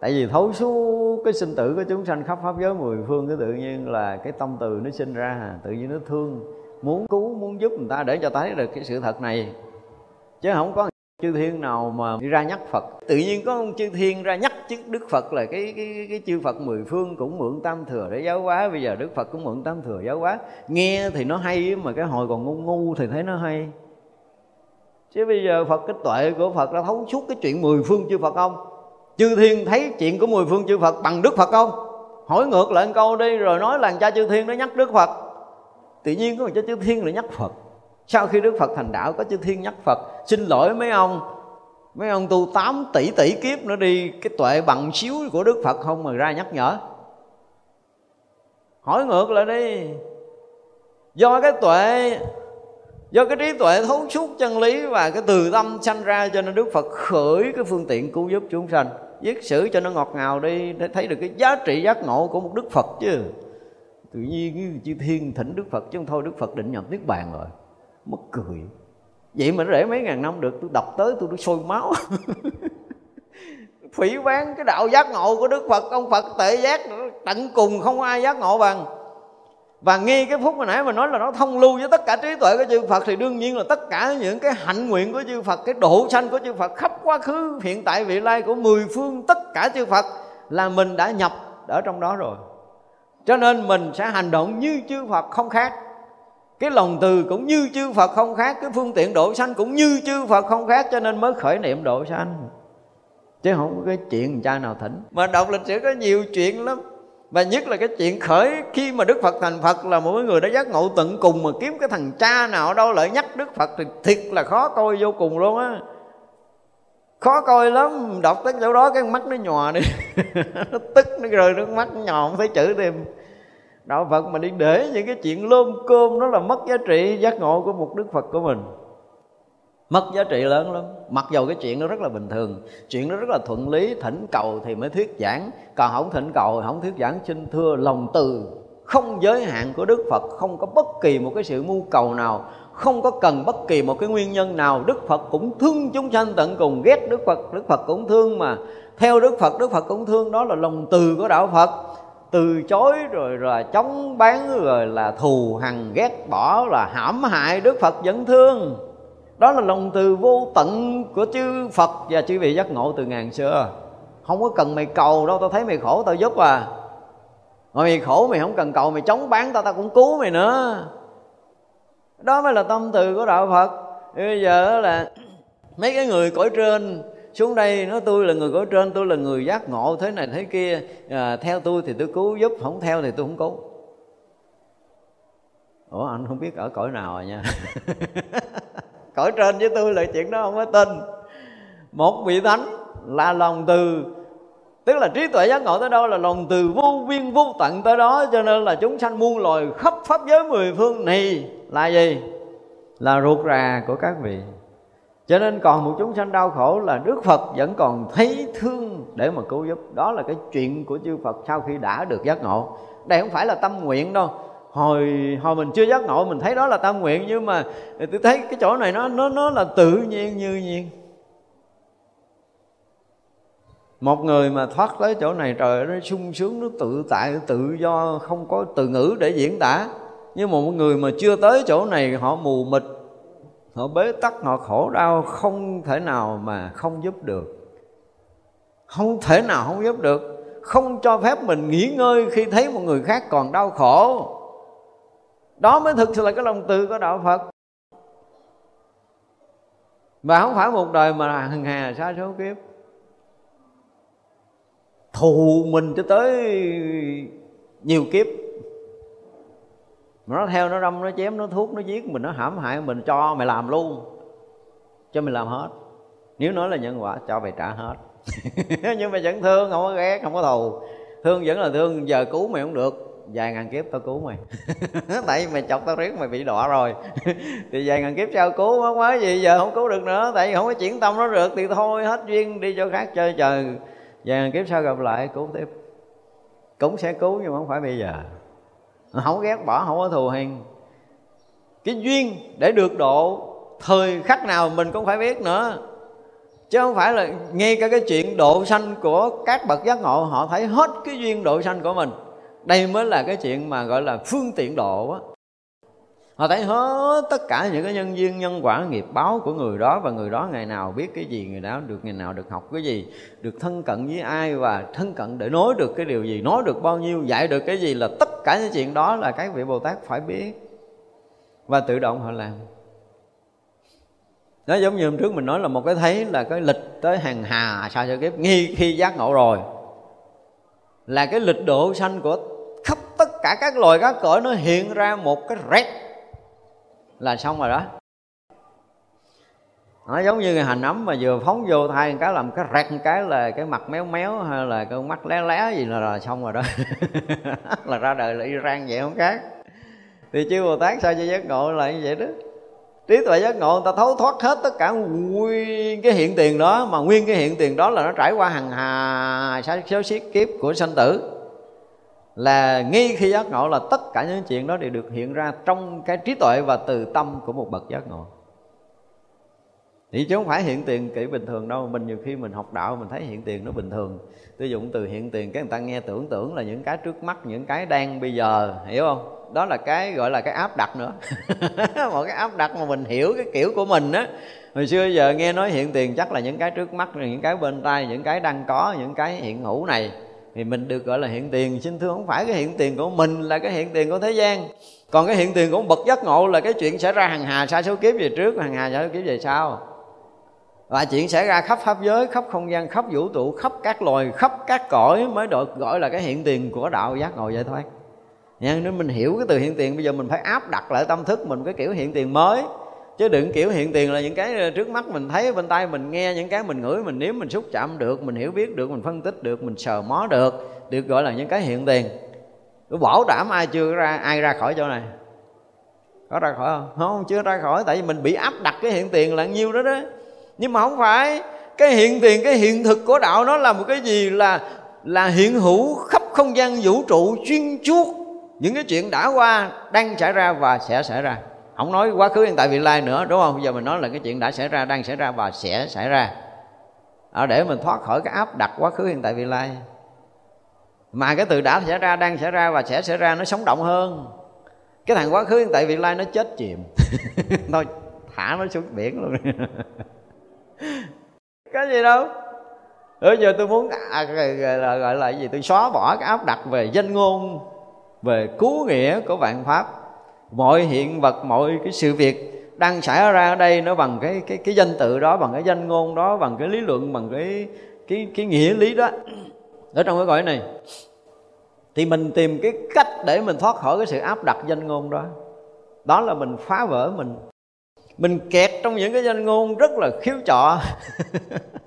Tại vì thấu suốt cái sinh tử của chúng sanh khắp pháp giới mười phương cái tự nhiên là cái tâm từ nó sinh ra Tự nhiên nó thương Muốn cứu, muốn giúp người ta để cho thấy được cái sự thật này. Chứ không có chư thiên nào mà đi ra nhắc Phật? Tự nhiên có ông chư thiên ra nhắc chứ Đức Phật là cái, cái, cái chư Phật mười phương cũng mượn tam thừa để giáo hóa. Bây giờ Đức Phật cũng mượn tam thừa giáo hóa. Nghe thì nó hay mà cái hồi còn ngu ngu thì thấy nó hay. Chứ bây giờ phật cái tuệ của phật đã thấu suốt cái chuyện mười phương chư phật không? Chư thiên thấy chuyện của mười phương chư phật bằng đức phật không? Hỏi ngược lại một câu đi rồi nói làng cha chư thiên nó nhắc đức phật. Tự nhiên có một cha chư thiên lại nhắc phật sau khi đức phật thành đạo, có chư thiên nhắc phật, xin lỗi mấy ông mấy ông tu 8 tỷ tỷ kiếp nữa đi, cái tuệ bằng xíu của đức phật không mà ra nhắc nhở. Hỏi ngược lại đi, do cái tuệ, do cái trí tuệ thấu suốt chân lý và cái từ tâm sanh ra cho nên đức phật khởi cái phương tiện cứu giúp chúng sanh, viết sử cho nó ngọt ngào đi để thấy được cái giá trị giác ngộ của một đức phật chứ. Tự nhiên như chư thiên thỉnh đức phật chứ không thôi, đức phật định nhập niết bàn rồi mất cười. Vậy mà nó để mấy ngàn năm được, tôi đọc tới tôi sôi máu. Phỉ bán cái đạo giác ngộ của đức phật, ông phật tệ giác, tận cùng không ai giác ngộ bằng. Và ngay cái phút hồi nãy mà nói là nó thông lưu với tất cả trí tuệ của chư Phật, thì đương nhiên là tất cả những cái hạnh nguyện của chư Phật, cái độ sanh của chư Phật khắp quá khứ, hiện tại, vị lai của mười phương, tất cả chư Phật là mình đã nhập ở trong đó rồi. Cho nên mình sẽ hành động như chư Phật không khác cái lòng từ cũng như chư Phật không khác, cái phương tiện độ sanh cũng như chư Phật không khác, cho nên mới khởi niệm độ sanh. Chứ không có cái chuyện cha nào thỉnh. Mà đọc lịch sử có nhiều chuyện lắm. Và nhất là cái chuyện khởi khi mà đức phật thành phật là một người đã giác ngộ tận cùng mà kiếm cái thằng cha nào đâu lại nhắc đức phật thì thiệt là khó coi vô cùng luôn á. Khó coi lắm. Đọc tới chỗ đó cái mắt nó nhòa đi. Nó tức, nó rơi nước mắt nó nhòa không thấy chữ thêm đạo phật mà đi để những cái chuyện lôm cơm nó là mất giá trị giác ngộ của một đức phật của mình. Mất giá trị lớn lắm. Mặc dầu cái chuyện nó rất là bình thường, chuyện nó rất là thuận lý, thỉnh cầu thì mới thuyết giảng. Còn không thỉnh cầu không thuyết giảng, xin thưa, lòng từ không giới hạn của đức phật, không có bất kỳ một cái sự mưu cầu nào, không có cần bất kỳ một cái nguyên nhân nào. Đức phật cũng thương chúng sanh tận cùng, ghét đức phật đức phật cũng thương mà. Theo đức phật đức phật cũng thương, đó là lòng từ của đạo phật từ chối rồi là chống bán rồi là thù hằn ghét bỏ là hãm hại đức phật vẫn thương. Đó là lòng từ vô tận của chư Phật và chư vị giác ngộ từ ngàn xưa. Không có cần mày cầu đâu, tao thấy mày khổ, tao giúp à. Mà mày khổ mày không cần cầu, mày chống bán tao tao cũng cứu mày nữa. Đó mới là tâm từ của đạo phật. Bây giờ là mấy cái người cõi trên xuống đây nó tôi là người cõi trên tôi là người giác ngộ thế này thế kia. À, theo tôi thì tôi cứu giúp không theo thì tôi không cứu. Ủa anh không biết ở cõi nào rồi nha. Cõi trên với tôi là chuyện đó không có tin. Một vị thánh là lòng từ tức là trí tuệ giác ngộ tới đâu là lòng từ vô biên vô tận tới đó cho nên là chúng sanh muôn loài khắp pháp giới mười phương này là gì? Là ruột rà của các vị cho nên còn một chúng sanh đau khổ là đức phật vẫn còn thấy thương để mà cứu giúp. Đó là cái chuyện của chư phật sau khi đã được giác ngộ. Đây không phải là tâm nguyện đâu. Hồi hồi mình chưa giác ngộ, mình thấy đó là tâm nguyện, nhưng mà tôi thấy cái chỗ này nó nó nó là tự nhiên, như nhiên. Một người mà thoát tới chỗ này trời nó sung sướng, nó tự tại, tự do, không có từ ngữ để diễn tả. Nhưng một người mà chưa tới chỗ này, họ mù mịt họ bế tắc, họ khổ đau, không thể nào mà không giúp được. Không thể nào không giúp được. Không cho phép mình nghỉ ngơi khi thấy một người khác còn đau khổ. Đó mới thực sự là cái lòng từ của đạo phật. Và không phải một đời mà hằng hà xa số kiếp. Thù mình cho tới nhiều kiếp mà nó theo nó đâm nó chém, nó thuốc, nó giết, mình nó hãm hại, mình cho mày làm luôn. Cho mày làm hết. Nếu nói là nhân quả, cho mày trả hết. Nhưng mà vẫn thương, không có ghét, không có thù. Thương vẫn là thương, giờ cứu mày không được. Vài ngàn kiếp tao cứu mày. Tại vì mày chọc tao riết, mày bị đọa rồi. Thì vài ngàn kiếp sao cứu, không có gì giờ không cứu được nữa. Tại vì không có chuyển tâm nó được, thì thôi, hết duyên, đi cho khác chơi chờ. Vài ngàn kiếp sau gặp lại, cứu tiếp. Cũng sẽ cứu, nhưng mà không phải bây giờ không ghét bỏ, không có thù hằn cái duyên để được độ, thời khắc nào mình cũng phải biết nữa. Chứ không phải là ngay cả cái chuyện độ sanh của các bậc giác ngộ, họ thấy hết cái duyên độ sanh của mình. Đây mới là cái chuyện mà gọi là phương tiện độ á họ thấy hết tất cả những cái nhân duyên, nhân quả, nghiệp báo của người đó và người đó ngày nào biết cái gì, người đó được, ngày nào được học cái gì, được thân cận với ai và thân cận để nói được cái điều gì, nói được bao nhiêu, dạy được cái gì là tất cả những chuyện đó là các vị bồ tát phải biết. Và tự động họ làm. Nó giống như hôm trước mình nói là một cái thấy là cái lịch tới hàng hà sao cho kiếp, nghi khi giác ngộ rồi. Là cái lịch độ sanh của khắp tất cả các loài các cõi nó hiện ra một cái rét là xong rồi đó. Nó giống như người hành ấm mà vừa phóng vô thai cái làm cái rẹt cái là cái mặt méo méo hay là cái mắt lé lé gì là, là xong rồi đó. Là ra đời là Iran vậy không khác. Thì chư Bồ Tát sao cho giác ngộ là như vậy đó? Trí tuệ giác ngộ người ta thấu thoát hết tất cả nguyên cái hiện tiền đó mà nguyên cái hiện tiền đó là nó trải qua hàng hà số xiết kiếp của sanh tử là ngay khi giác ngộ là tất cả những chuyện đó đều được hiện ra trong cái trí tuệ và từ tâm của một bậc giác ngộ. Thì chứ không phải hiện tiền kỹ bình thường đâu, mình nhiều khi mình học đạo mình thấy hiện tiền nó bình thường. Tôi dụng từ hiện tiền cái người ta nghe tưởng tưởng là những cái trước mắt, những cái đang bây giờ, hiểu không? Đó là cái gọi là cái áp đặt nữa. Một cái áp đặt mà mình hiểu cái kiểu của mình á. Hồi xưa giờ nghe nói hiện tiền chắc là những cái trước mắt, những cái bên tay những cái đang có, những cái hiện hữu này thì mình được gọi là hiện tiền. Xin thưa, không phải cái hiện tiền của mình là cái hiện tiền của thế gian. Còn cái hiện tiền của bậc giác ngộ là cái chuyện xảy ra hàng hà sa số kiếp về trước hàng hà sa số kiếp về sau. Và chuyện xảy ra khắp pháp giới, khắp không gian, khắp vũ trụ, khắp các loài, khắp các cõi mới được gọi là cái hiện tiền của đạo giác ngộ giải thoát nha, nếu mình hiểu cái từ hiện tiền, bây giờ mình phải áp đặt lại tâm thức mình cái kiểu hiện tiền mới chứ đừng kiểu hiện tiền là những cái ờ, trước mắt mình thấy, bên tay mình nghe, những cái mình ngửi, mình nếm, mình xúc chạm được, mình hiểu biết được, mình phân tích được, mình sờ mó được được gọi là những cái hiện tiền. Tôi bảo đảm ai chưa ra, ai ra khỏi chỗ này. Có ra khỏi không? Không, chưa ra khỏi, tại vì mình bị áp đặt cái hiện tiền là nhiêu đó đó. Nhưng mà không phải, cái hiện tiền, cái hiện thực của đạo nó là một cái gì là là hiện hữu khắp không gian vũ trụ chuyên chuốt những cái chuyện đã qua, đang xảy ra và sẽ xảy ra không nói quá khứ hiện tại vị lai nữa đúng không? Bây giờ mình nói là cái chuyện đã xảy ra đang xảy ra và sẽ xảy ra. À, để mình thoát khỏi cái áp đặt quá khứ hiện tại vị lai. Mà cái từ đã xảy ra đang xảy ra và sẽ xảy ra nó sống động hơn. Cái thằng quá khứ hiện tại vị lai nó chết chìm. Thôi thả nó xuống biển luôn. Có gì đâu? Bây giờ tôi muốn à, gọi, gọi là gì? Tôi xóa bỏ cái áp đặt về danh ngôn về cứu nghĩa của vạn pháp mọi hiện vật, mọi cái sự việc đang xảy ra ở đây nó bằng cái cái cái danh tự đó, bằng cái danh ngôn đó, bằng cái lý luận, bằng cái cái cái nghĩa lý đó. Ở trong cái cõi này thì mình tìm cái cách để mình thoát khỏi cái sự áp đặt danh ngôn đó. Đó là mình phá vỡ mình. Mình kẹt trong những cái danh ngôn rất là khiếu trọ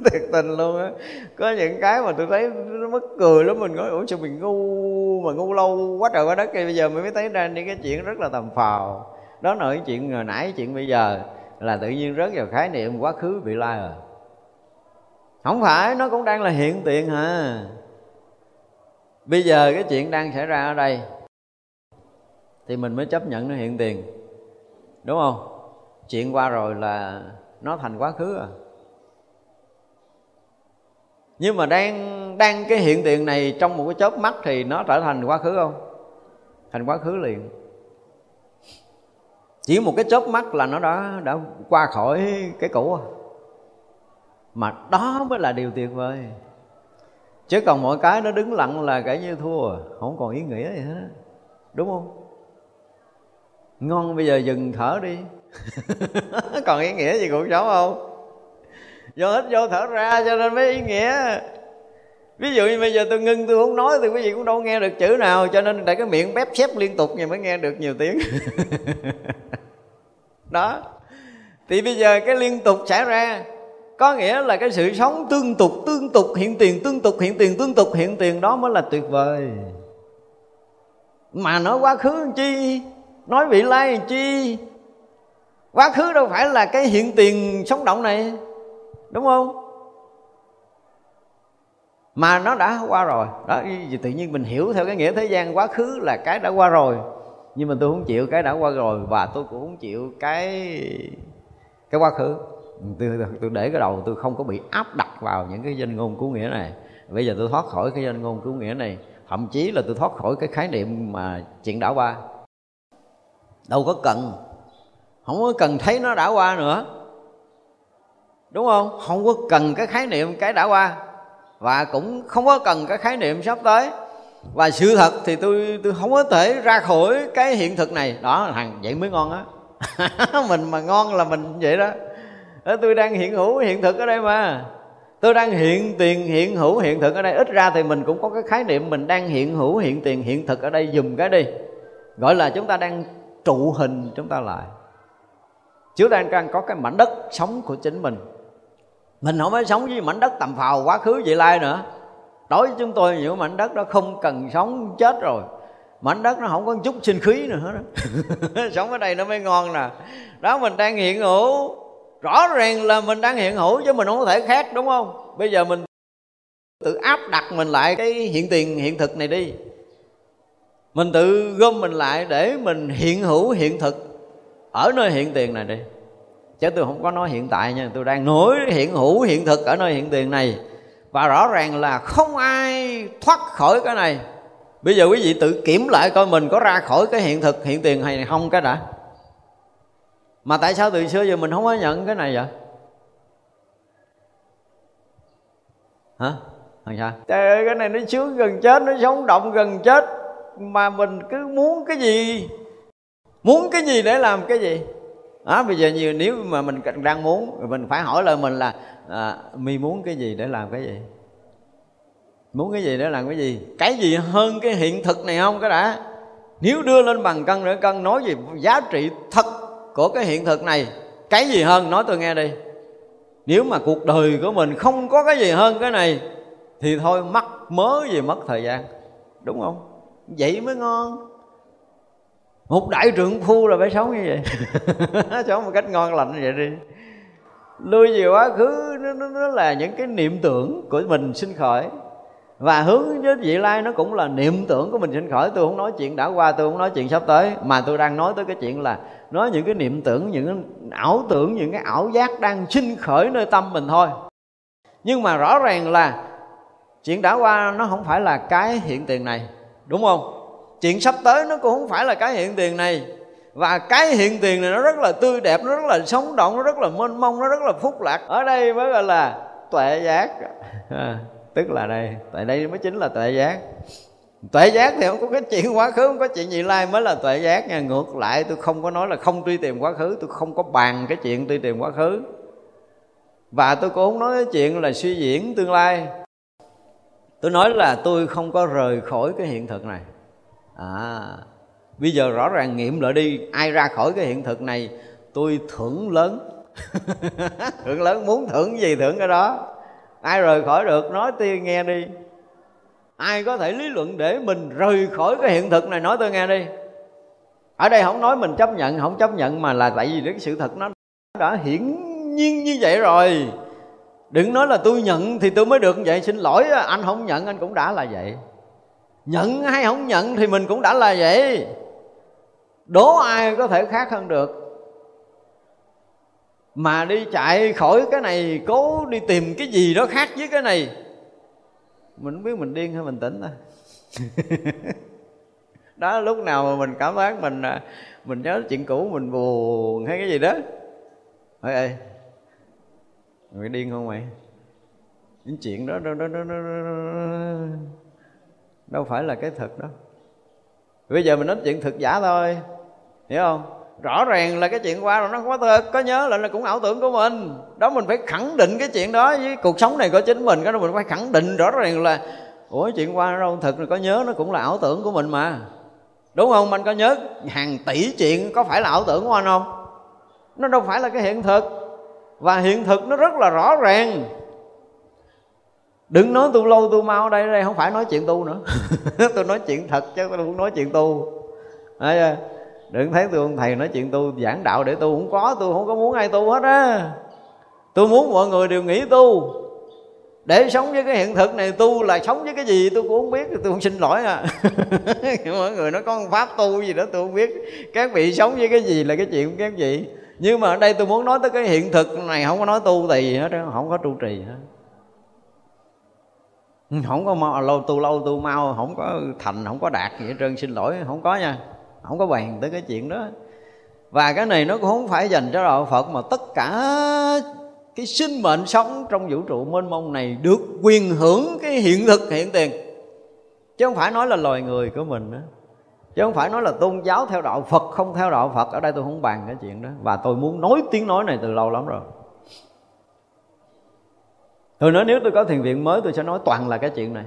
thiệt tình luôn á. Có những cái mà tôi thấy nó mất cười lắm, mình nói, ủa, sao mình ngu mà ngu lâu quá trời quá đất kia bây giờ mình mới thấy ra những cái chuyện rất là tầm phào. Đó là cái chuyện hồi nãy, chuyện bây giờ là tự nhiên rớt vào khái niệm quá khứ vị lai rồi không phải, nó cũng đang là hiện tiền hả? Bây giờ cái chuyện đang xảy ra ở đây thì mình mới chấp nhận nó hiện tiền. Đúng không? Chuyện qua rồi là nó thành quá khứ à nhưng mà đang đang cái hiện tiền này trong một cái chớp mắt thì nó trở thành quá khứ không? Thành quá khứ liền. Chỉ một cái chớp mắt là nó đã đã qua khỏi cái cũ à. mà đó mới là điều tuyệt vời. Chứ còn mọi cái nó đứng lặng là kể như thua, không còn ý nghĩa gì hết. Đúng không? Ngon, bây giờ dừng thở đi. Còn ý nghĩa gì cuộc sống không? Do hít vô thở ra cho nên mới ý nghĩa. Ví dụ như bây giờ tôi ngưng, tôi không nói, thì quý vị cũng đâu nghe được chữ nào, cho nên tại cái miệng bép xếp liên tục thì mới nghe được nhiều tiếng. Đó. Thì bây giờ cái liên tục xảy ra, có nghĩa là cái sự sống tương tục tương tục, hiện tiền tương tục, hiện tiền tương tục, hiện tiền đó mới là tuyệt vời. Mà nói quá khứ làm chi? Nói vị lai làm chi? Quá khứ đâu phải là cái hiện tiền sống động này đúng không? Mà nó đã qua rồi. Đó vì tự nhiên mình hiểu theo cái nghĩa thế gian quá khứ là cái đã qua rồi. Nhưng mà tôi không chịu cái đã qua rồi và tôi cũng không chịu cái cái quá khứ. Tôi, tôi để cái đầu tôi không có bị áp đặt vào những cái danh ngôn cứu nghĩa này. Bây giờ tôi thoát khỏi cái danh ngôn cứu nghĩa này. Thậm chí là tôi thoát khỏi cái khái niệm mà chuyện đã qua. Đâu có cần. Không có cần thấy nó đã qua nữa đúng không? Không có cần cái khái niệm cái đã qua. Và cũng không có cần cái khái niệm sắp tới. Và sự thật thì tôi tôi không có thể ra khỏi cái hiện thực này. Đó, thằng vậy mới ngon á. Mình mà ngon là mình vậy đó. Tôi đang hiện hữu hiện thực ở đây mà. Tôi đang hiện tiền, hiện hữu hiện thực ở đây. Ít ra thì mình cũng có cái khái niệm mình đang hiện hữu, hiện tiền, hiện thực ở đây. Dùm cái đi. Gọi là chúng ta đang trụ hình chúng ta lại. Chứ đang đang có cái mảnh đất sống của chính mình mình không phải sống với mảnh đất tầm phào quá khứ vị lai nữa. Đối với chúng tôi những mảnh đất đó không cần sống chết rồi. Mảnh đất nó không có chút sinh khí nữa đó. sống ở đây nó mới ngon nè. Đó, mình đang hiện hữu. Rõ ràng là mình đang hiện hữu chứ mình không có thể khác, đúng không? Bây giờ mình tự áp đặt mình lại cái hiện tiền, hiện thực này đi. Mình tự gom mình lại để mình hiện hữu hiện thực ở nơi hiện tiền này đi chứ tôi không có nói hiện tại nha, tôi đang nói hiện hữu hiện thực ở nơi hiện tiền này. Và rõ ràng là không ai thoát khỏi cái này. Bây giờ quý vị tự kiểm lại coi mình có ra khỏi cái hiện thực, hiện tiền hay không cái đã. Mà tại sao từ xưa giờ mình không có nhận cái này vậy? Hả? Thằng sao? Trời ơi, cái này nó sướng gần chết, nó sống động gần chết. Mà mình cứ muốn cái gì? Muốn cái gì để làm cái gì? Đó bây giờ nhiều nếu mà mình đang muốn mình phải hỏi lời mình là à, mi muốn cái gì để làm cái gì? Muốn cái gì để làm cái gì? Cái gì hơn cái hiện thực này không cái đã? Nếu đưa lên bằng cân nữa cân nói gì? giá trị thật của cái hiện thực này cái gì hơn? Nói tôi nghe đi. Nếu mà cuộc đời của mình không có cái gì hơn cái này thì thôi mắc mớ gì mất thời gian. Đúng không? Vậy mới ngon một đại trượng phu là phải sống như vậy. Sống một cách ngon lành như vậy đi. Lui về quá khứ nó, nó, nó là những cái niệm tưởng của mình sinh khởi. Và hướng với vị lai nó cũng là niệm tưởng của mình sinh khởi. Tôi không nói chuyện đã qua tôi không nói chuyện sắp tới. Mà tôi đang nói tới cái chuyện là nói những cái niệm tưởng những cái ảo tưởng những cái ảo giác đang sinh khởi nơi tâm mình thôi. Nhưng mà rõ ràng là chuyện đã qua nó không phải là cái hiện tiền này. Đúng không? Chuyện sắp tới nó cũng không phải là cái hiện tiền này. Và cái hiện tiền này nó rất là tươi đẹp nó rất là sống động nó rất là mênh mông nó rất là phúc lạc. Ở đây mới gọi là tuệ giác. À, tức là đây tại đây mới chính là tuệ giác. Tuệ giác thì không có cái chuyện quá khứ không có chuyện gì lai mới là tuệ giác nha. Ngược lại tôi không có nói là không truy tìm quá khứ tôi không có bàn cái chuyện truy tìm quá khứ. Và tôi cũng không nói cái chuyện là suy diễn tương lai. Tôi nói là tôi không có rời khỏi cái hiện thực này à bây giờ rõ ràng nghiệm lại đi. Ai ra khỏi cái hiện thực này, tôi thưởng lớn. Thưởng lớn, muốn thưởng gì thưởng cái đó. Ai rời khỏi được, nói tôi nghe đi. Ai có thể lý luận để mình rời khỏi cái hiện thực này, nói tôi nghe đi. Ở đây không nói mình chấp nhận, không chấp nhận mà là tại vì cái sự thật nó đã hiển nhiên như vậy rồi. Đừng nói là tôi nhận thì tôi mới được vậy. Xin lỗi, anh không nhận, anh cũng đã là vậy nhận hay không nhận thì mình cũng đã là vậy. Đố ai có thể khác hơn được. Mà đi chạy khỏi cái này cố đi tìm cái gì đó khác với cái này. Mình không biết mình điên hay mình tỉnh thôi đó lúc nào mà mình cảm giác mình à, mình nhớ chuyện cũ mình buồn hay cái gì đó. Ơi ê mày điên không mày? Những chuyện đó nó nó đó, đó, đó đâu phải là cái thực đó. Bây giờ mình nói chuyện thực giả thôi. Hiểu không? Rõ ràng là cái chuyện qua rồi nó không có thật có nhớ là, là cũng ảo tưởng của mình. Đó mình phải khẳng định cái chuyện đó với cuộc sống này của chính mình. Cái đó mình phải khẳng định rõ ràng là ủa chuyện qua nó đâu thật là có nhớ nó cũng là ảo tưởng của mình mà. Đúng không? Anh có nhớ hàng tỷ chuyện có phải là ảo tưởng của anh không? Nó đâu phải là cái hiện thực. Và hiện thực nó rất là rõ ràng đừng nói tu lâu tu mau đây đây không phải nói chuyện tu nữa. Tôi nói chuyện thật chứ tôi không nói chuyện tu Đấy, đừng thấy tôi ông thầy nói chuyện tu giảng đạo để tu không có tôi không có muốn ai tu hết á. Tôi muốn mọi người đều nghĩ tu. Để sống với cái hiện thực này tu là sống với cái gì tôi cũng không biết tôi không xin lỗi à. Mọi người nó có pháp tu gì đó tôi không biết. Các vị sống với cái gì là cái chuyện của các vị nhưng mà ở đây tôi muốn nói tới cái hiện thực này không có nói tu gì hết không có trụ trì hết. Ừ, không có mau, lâu tu lâu tu mau, không có thành, không có đạt gì hết trơn, xin lỗi, không có nha. Không có bàn tới cái chuyện đó. Và cái này nó cũng không phải dành cho đạo phật, mà tất cả cái sinh mệnh sống trong vũ trụ mênh mông này được quyền hưởng cái hiện thực, hiện tiền. Chứ không phải nói là loài người của mình nữa chứ không phải nói là tôn giáo theo đạo phật, không theo đạo phật. Ở đây tôi không bàn cái chuyện đó. Và tôi muốn nói, tiếng nói này từ lâu lắm rồi tôi nói nếu tôi có thiền viện mới, tôi sẽ nói toàn là cái chuyện này.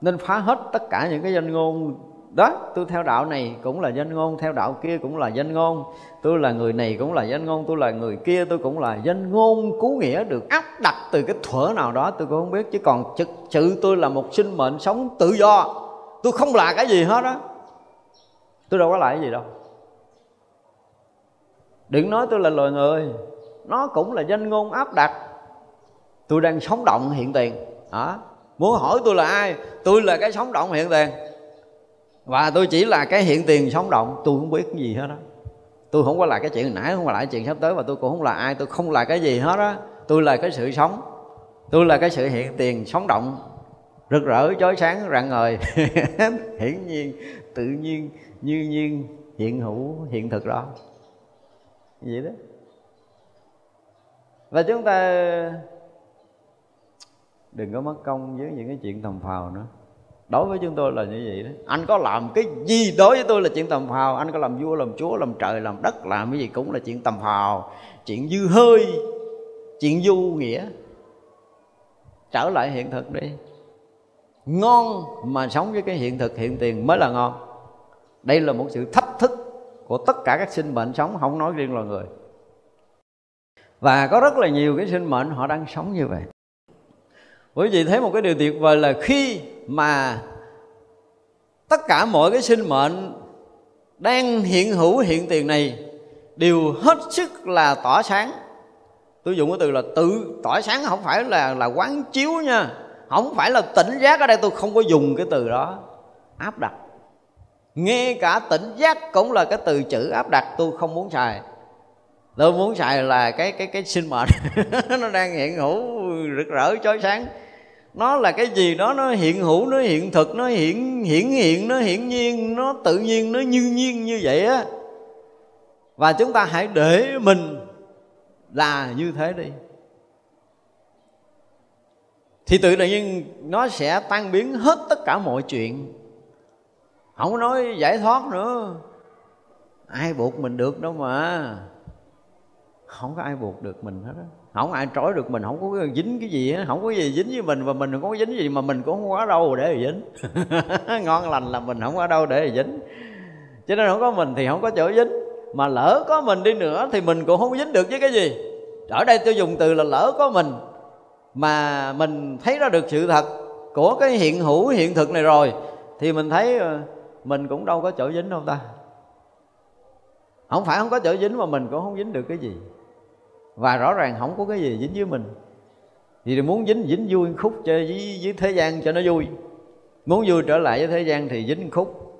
Nên phá hết tất cả những cái danh ngôn. Đó, tôi theo đạo này cũng là danh ngôn, theo đạo kia cũng là danh ngôn. Tôi là người này cũng là danh ngôn, tôi là người kia tôi cũng là danh ngôn. Cứu nghĩa được áp đặt từ cái thuở nào đó, tôi cũng không biết. Chứ còn thực sự tôi là một sinh mệnh sống tự do. Tôi không là cái gì hết á. Tôi đâu có lại cái gì đâu. Đừng nói tôi là loài người. Nó cũng là danh ngôn áp đặt tôi đang sống động hiện tiền. Đó muốn hỏi tôi là ai? Tôi là cái sống động hiện tiền. Và tôi chỉ là cái hiện tiền sống động. Tôi không biết cái gì hết đó tôi không có là cái chuyện hồi nãy, không có lại chuyện sắp tới, và tôi cũng không là ai. Tôi không là cái gì hết á. Tôi là cái sự sống. Tôi là cái sự hiện tiền sống động. Rực rỡ, chói sáng, rạng ngời. Hiển nhiên, tự nhiên, như nhiên, hiện hữu, hiện thực đó. Vậy đó. Và chúng ta đừng có mất công với những cái chuyện tầm phào nữa. Đối với chúng tôi là như vậy đó. Anh có làm cái gì đối với tôi là chuyện tầm phào? Anh có làm vua, làm chúa, làm trời, làm đất, làm cái gì cũng là chuyện tầm phào. Chuyện dư hơi, chuyện du nghĩa. Trở lại hiện thực đi. Ngon mà sống với cái hiện thực, hiện tiền mới là ngon. Đây là một sự thách thức của tất cả các sinh mệnh sống, không nói riêng loài người. Và có rất là nhiều cái sinh mệnh họ đang sống như vậy quý vị thấy một cái điều tuyệt vời là khi mà tất cả mọi cái sinh mệnh đang hiện hữu hiện tiền này đều hết sức là tỏa sáng. Tôi dùng cái từ là tự tỏa sáng, không phải là là quán chiếu nha. Không phải là tỉnh giác ở đây, tôi không có dùng cái từ đó. Áp đặt. Nghe cả tỉnh giác cũng là cái từ chữ áp đặt, tôi không muốn xài tôi muốn xài là cái cái cái sinh mệnh. Nó đang hiện hữu, rực rỡ, chói sáng. Nó là cái gì đó, nó hiện hữu, nó hiện thực, nó hiển hiển hiện, nó hiển nhiên, nó tự nhiên, nó như nhiên như vậy á. Và chúng ta hãy để mình là như thế đi. Thì tự nhiên nó sẽ tan biến hết tất cả mọi chuyện. Không nói giải thoát nữa. Ai buộc mình được đâu mà không có ai buộc được mình hết á. Không ai trói được mình, không có dính cái gì hết không có gì dính với mình và mình không có dính gì mà mình cũng không có đâu để mà dính. Ngon lành là mình không có đâu để mà dính. Cho nên không có mình thì không có chỗ dính. Mà lỡ có mình đi nữa thì mình cũng không dính được với cái gì. Ở đây tôi dùng từ là lỡ có mình mà mình thấy ra được sự thật của cái hiện hữu, hiện thực này rồi thì mình thấy ờ, mình cũng đâu có chỗ dính đâu ta. Không phải không có chỗ dính mà mình cũng không dính được cái gì và rõ ràng không có cái gì dính với mình. Thì muốn dính dính vui khúc chơi với, với thế gian cho nó vui. Muốn vui trở lại với thế gian thì dính khúc.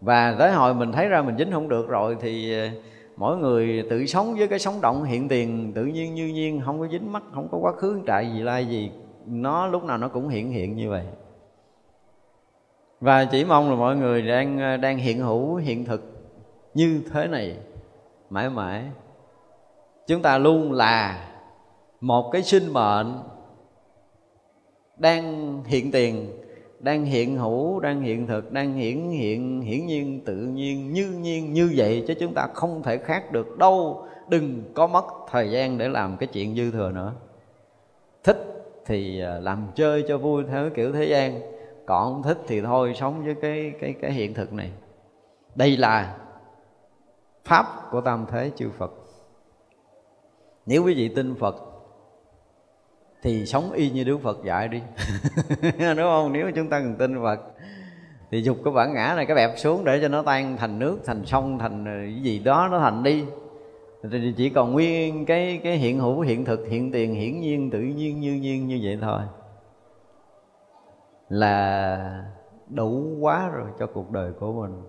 Và tới hồi mình thấy ra mình dính không được rồi thì ờ, mỗi người tự sống với cái sống động hiện tiền tự nhiên như nhiên không có dính mắt không có quá khứ trại gì lai gì. Nó lúc nào nó cũng hiện hiện như vậy. Và chỉ mong là mọi người đang ờ, đang hiện hữu hiện thực như thế này mãi mãi chúng ta luôn là một cái sinh mệnh đang hiện tiền, đang hiện hữu, đang hiện thực, đang hiển hiện, hiển nhiên, tự nhiên, như nhiên, như vậy chứ chúng ta không thể khác được đâu. Đừng có mất thời gian để làm cái chuyện dư thừa nữa. Thích thì à, làm chơi cho vui theo kiểu thế gian, còn không thích thì thôi, sống với cái cái cái hiện thực này. Đây là pháp của tam thế chư phật nếu quý vị tin phật, thì sống y như Đức Phật dạy đi. Đúng không? Nếu chúng ta cần tin Phật, thì dục cái bản ngã này, cái bẹp xuống để cho nó tan thành nước, thành sông, thành ờ, cái gì đó nó thành đi. Thì chỉ còn nguyên cái cái hiện hữu, hiện thực, hiện tiền, hiển nhiên, tự nhiên, như nhiên như vậy thôi. Là đủ quá rồi cho cuộc đời của mình.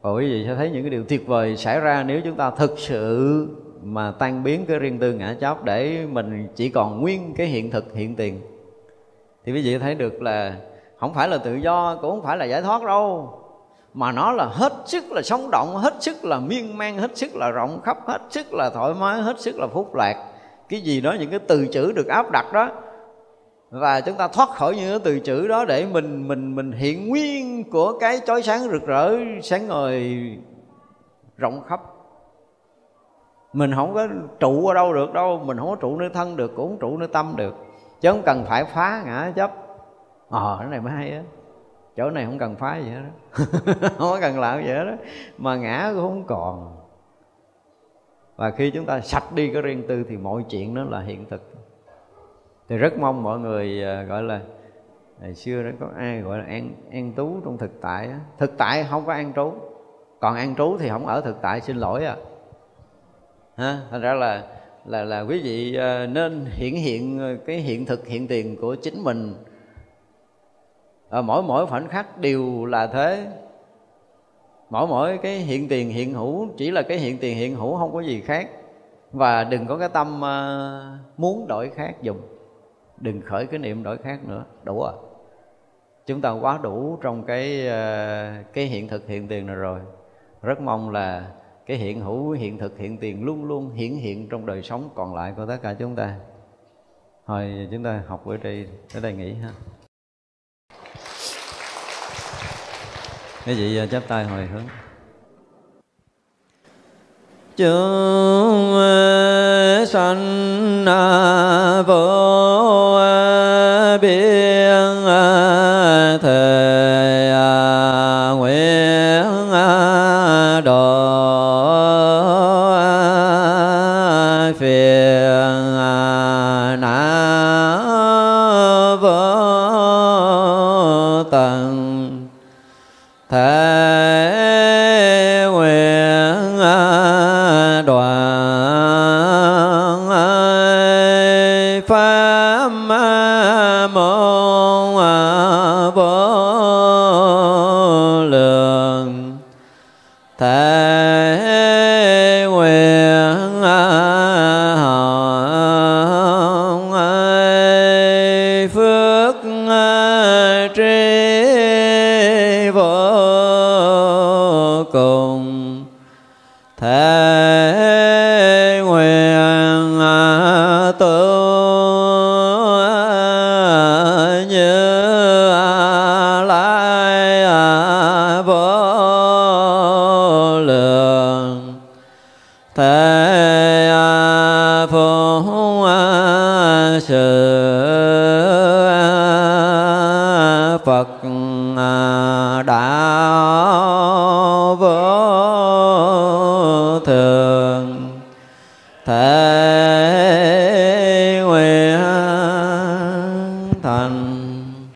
Và quý vị sẽ thấy những cái điều tuyệt vời xảy ra nếu chúng ta thực sự mà tan biến cái riêng tư ngã chấp để mình chỉ còn nguyên cái hiện thực, hiện tiền. Thì quý vị thấy được là không phải là tự do, cũng không phải là giải thoát đâu, mà nó là hết sức là sống động, hết sức là miên man, hết sức là rộng khắp, hết sức là thoải mái, hết sức là phúc lạc. Cái gì đó những cái từ chữ được áp đặt đó, và chúng ta thoát khỏi những cái từ chữ đó để mình mình mình hiện nguyên của cái chói sáng rực rỡ, sáng ngời rộng khắp mình không có trụ ở đâu được đâu, mình không có trụ nơi thân được, cũng không trụ nơi tâm được. Chứ không cần phải phá ngã chấp. Ờ cái này mới hay á. Chỗ này không cần phá gì hết đó không có cần làm gì hết đó mà ngã cũng không còn. Và khi chúng ta sạch đi cái riêng tư thì mọi chuyện nó là hiện thực. Thì rất mong mọi người à, gọi là ngày xưa đó có ai gọi là an an trú trong thực tại thực tại không có an trú. Còn an trú thì không ở thực tại, xin lỗi à ha, thành ra là là là quý vị ờ, nên hiện hiện cái hiện thực, hiện tiền của chính mình. Ở mỗi mỗi khoảnh khắc đều là thế. Mỗi mỗi cái hiện tiền, hiện hữu, chỉ là cái hiện tiền, hiện hữu, không có gì khác. Và đừng có cái tâm muốn đổi khác dùng. Đừng khởi cái niệm đổi khác nữa. Đủ à? Chúng ta quá đủ trong cái cái hiện thực, hiện tiền này rồi. Rất mong là cái hiện hữu, hiện thực, hiện tiền luôn luôn hiển hiện trong đời sống còn lại của tất cả chúng ta. Thôi, chúng ta học bữa đây tới đây nghỉ ha. Cái vị à, chắp tay hồi hướng. Chúng sanh à, vô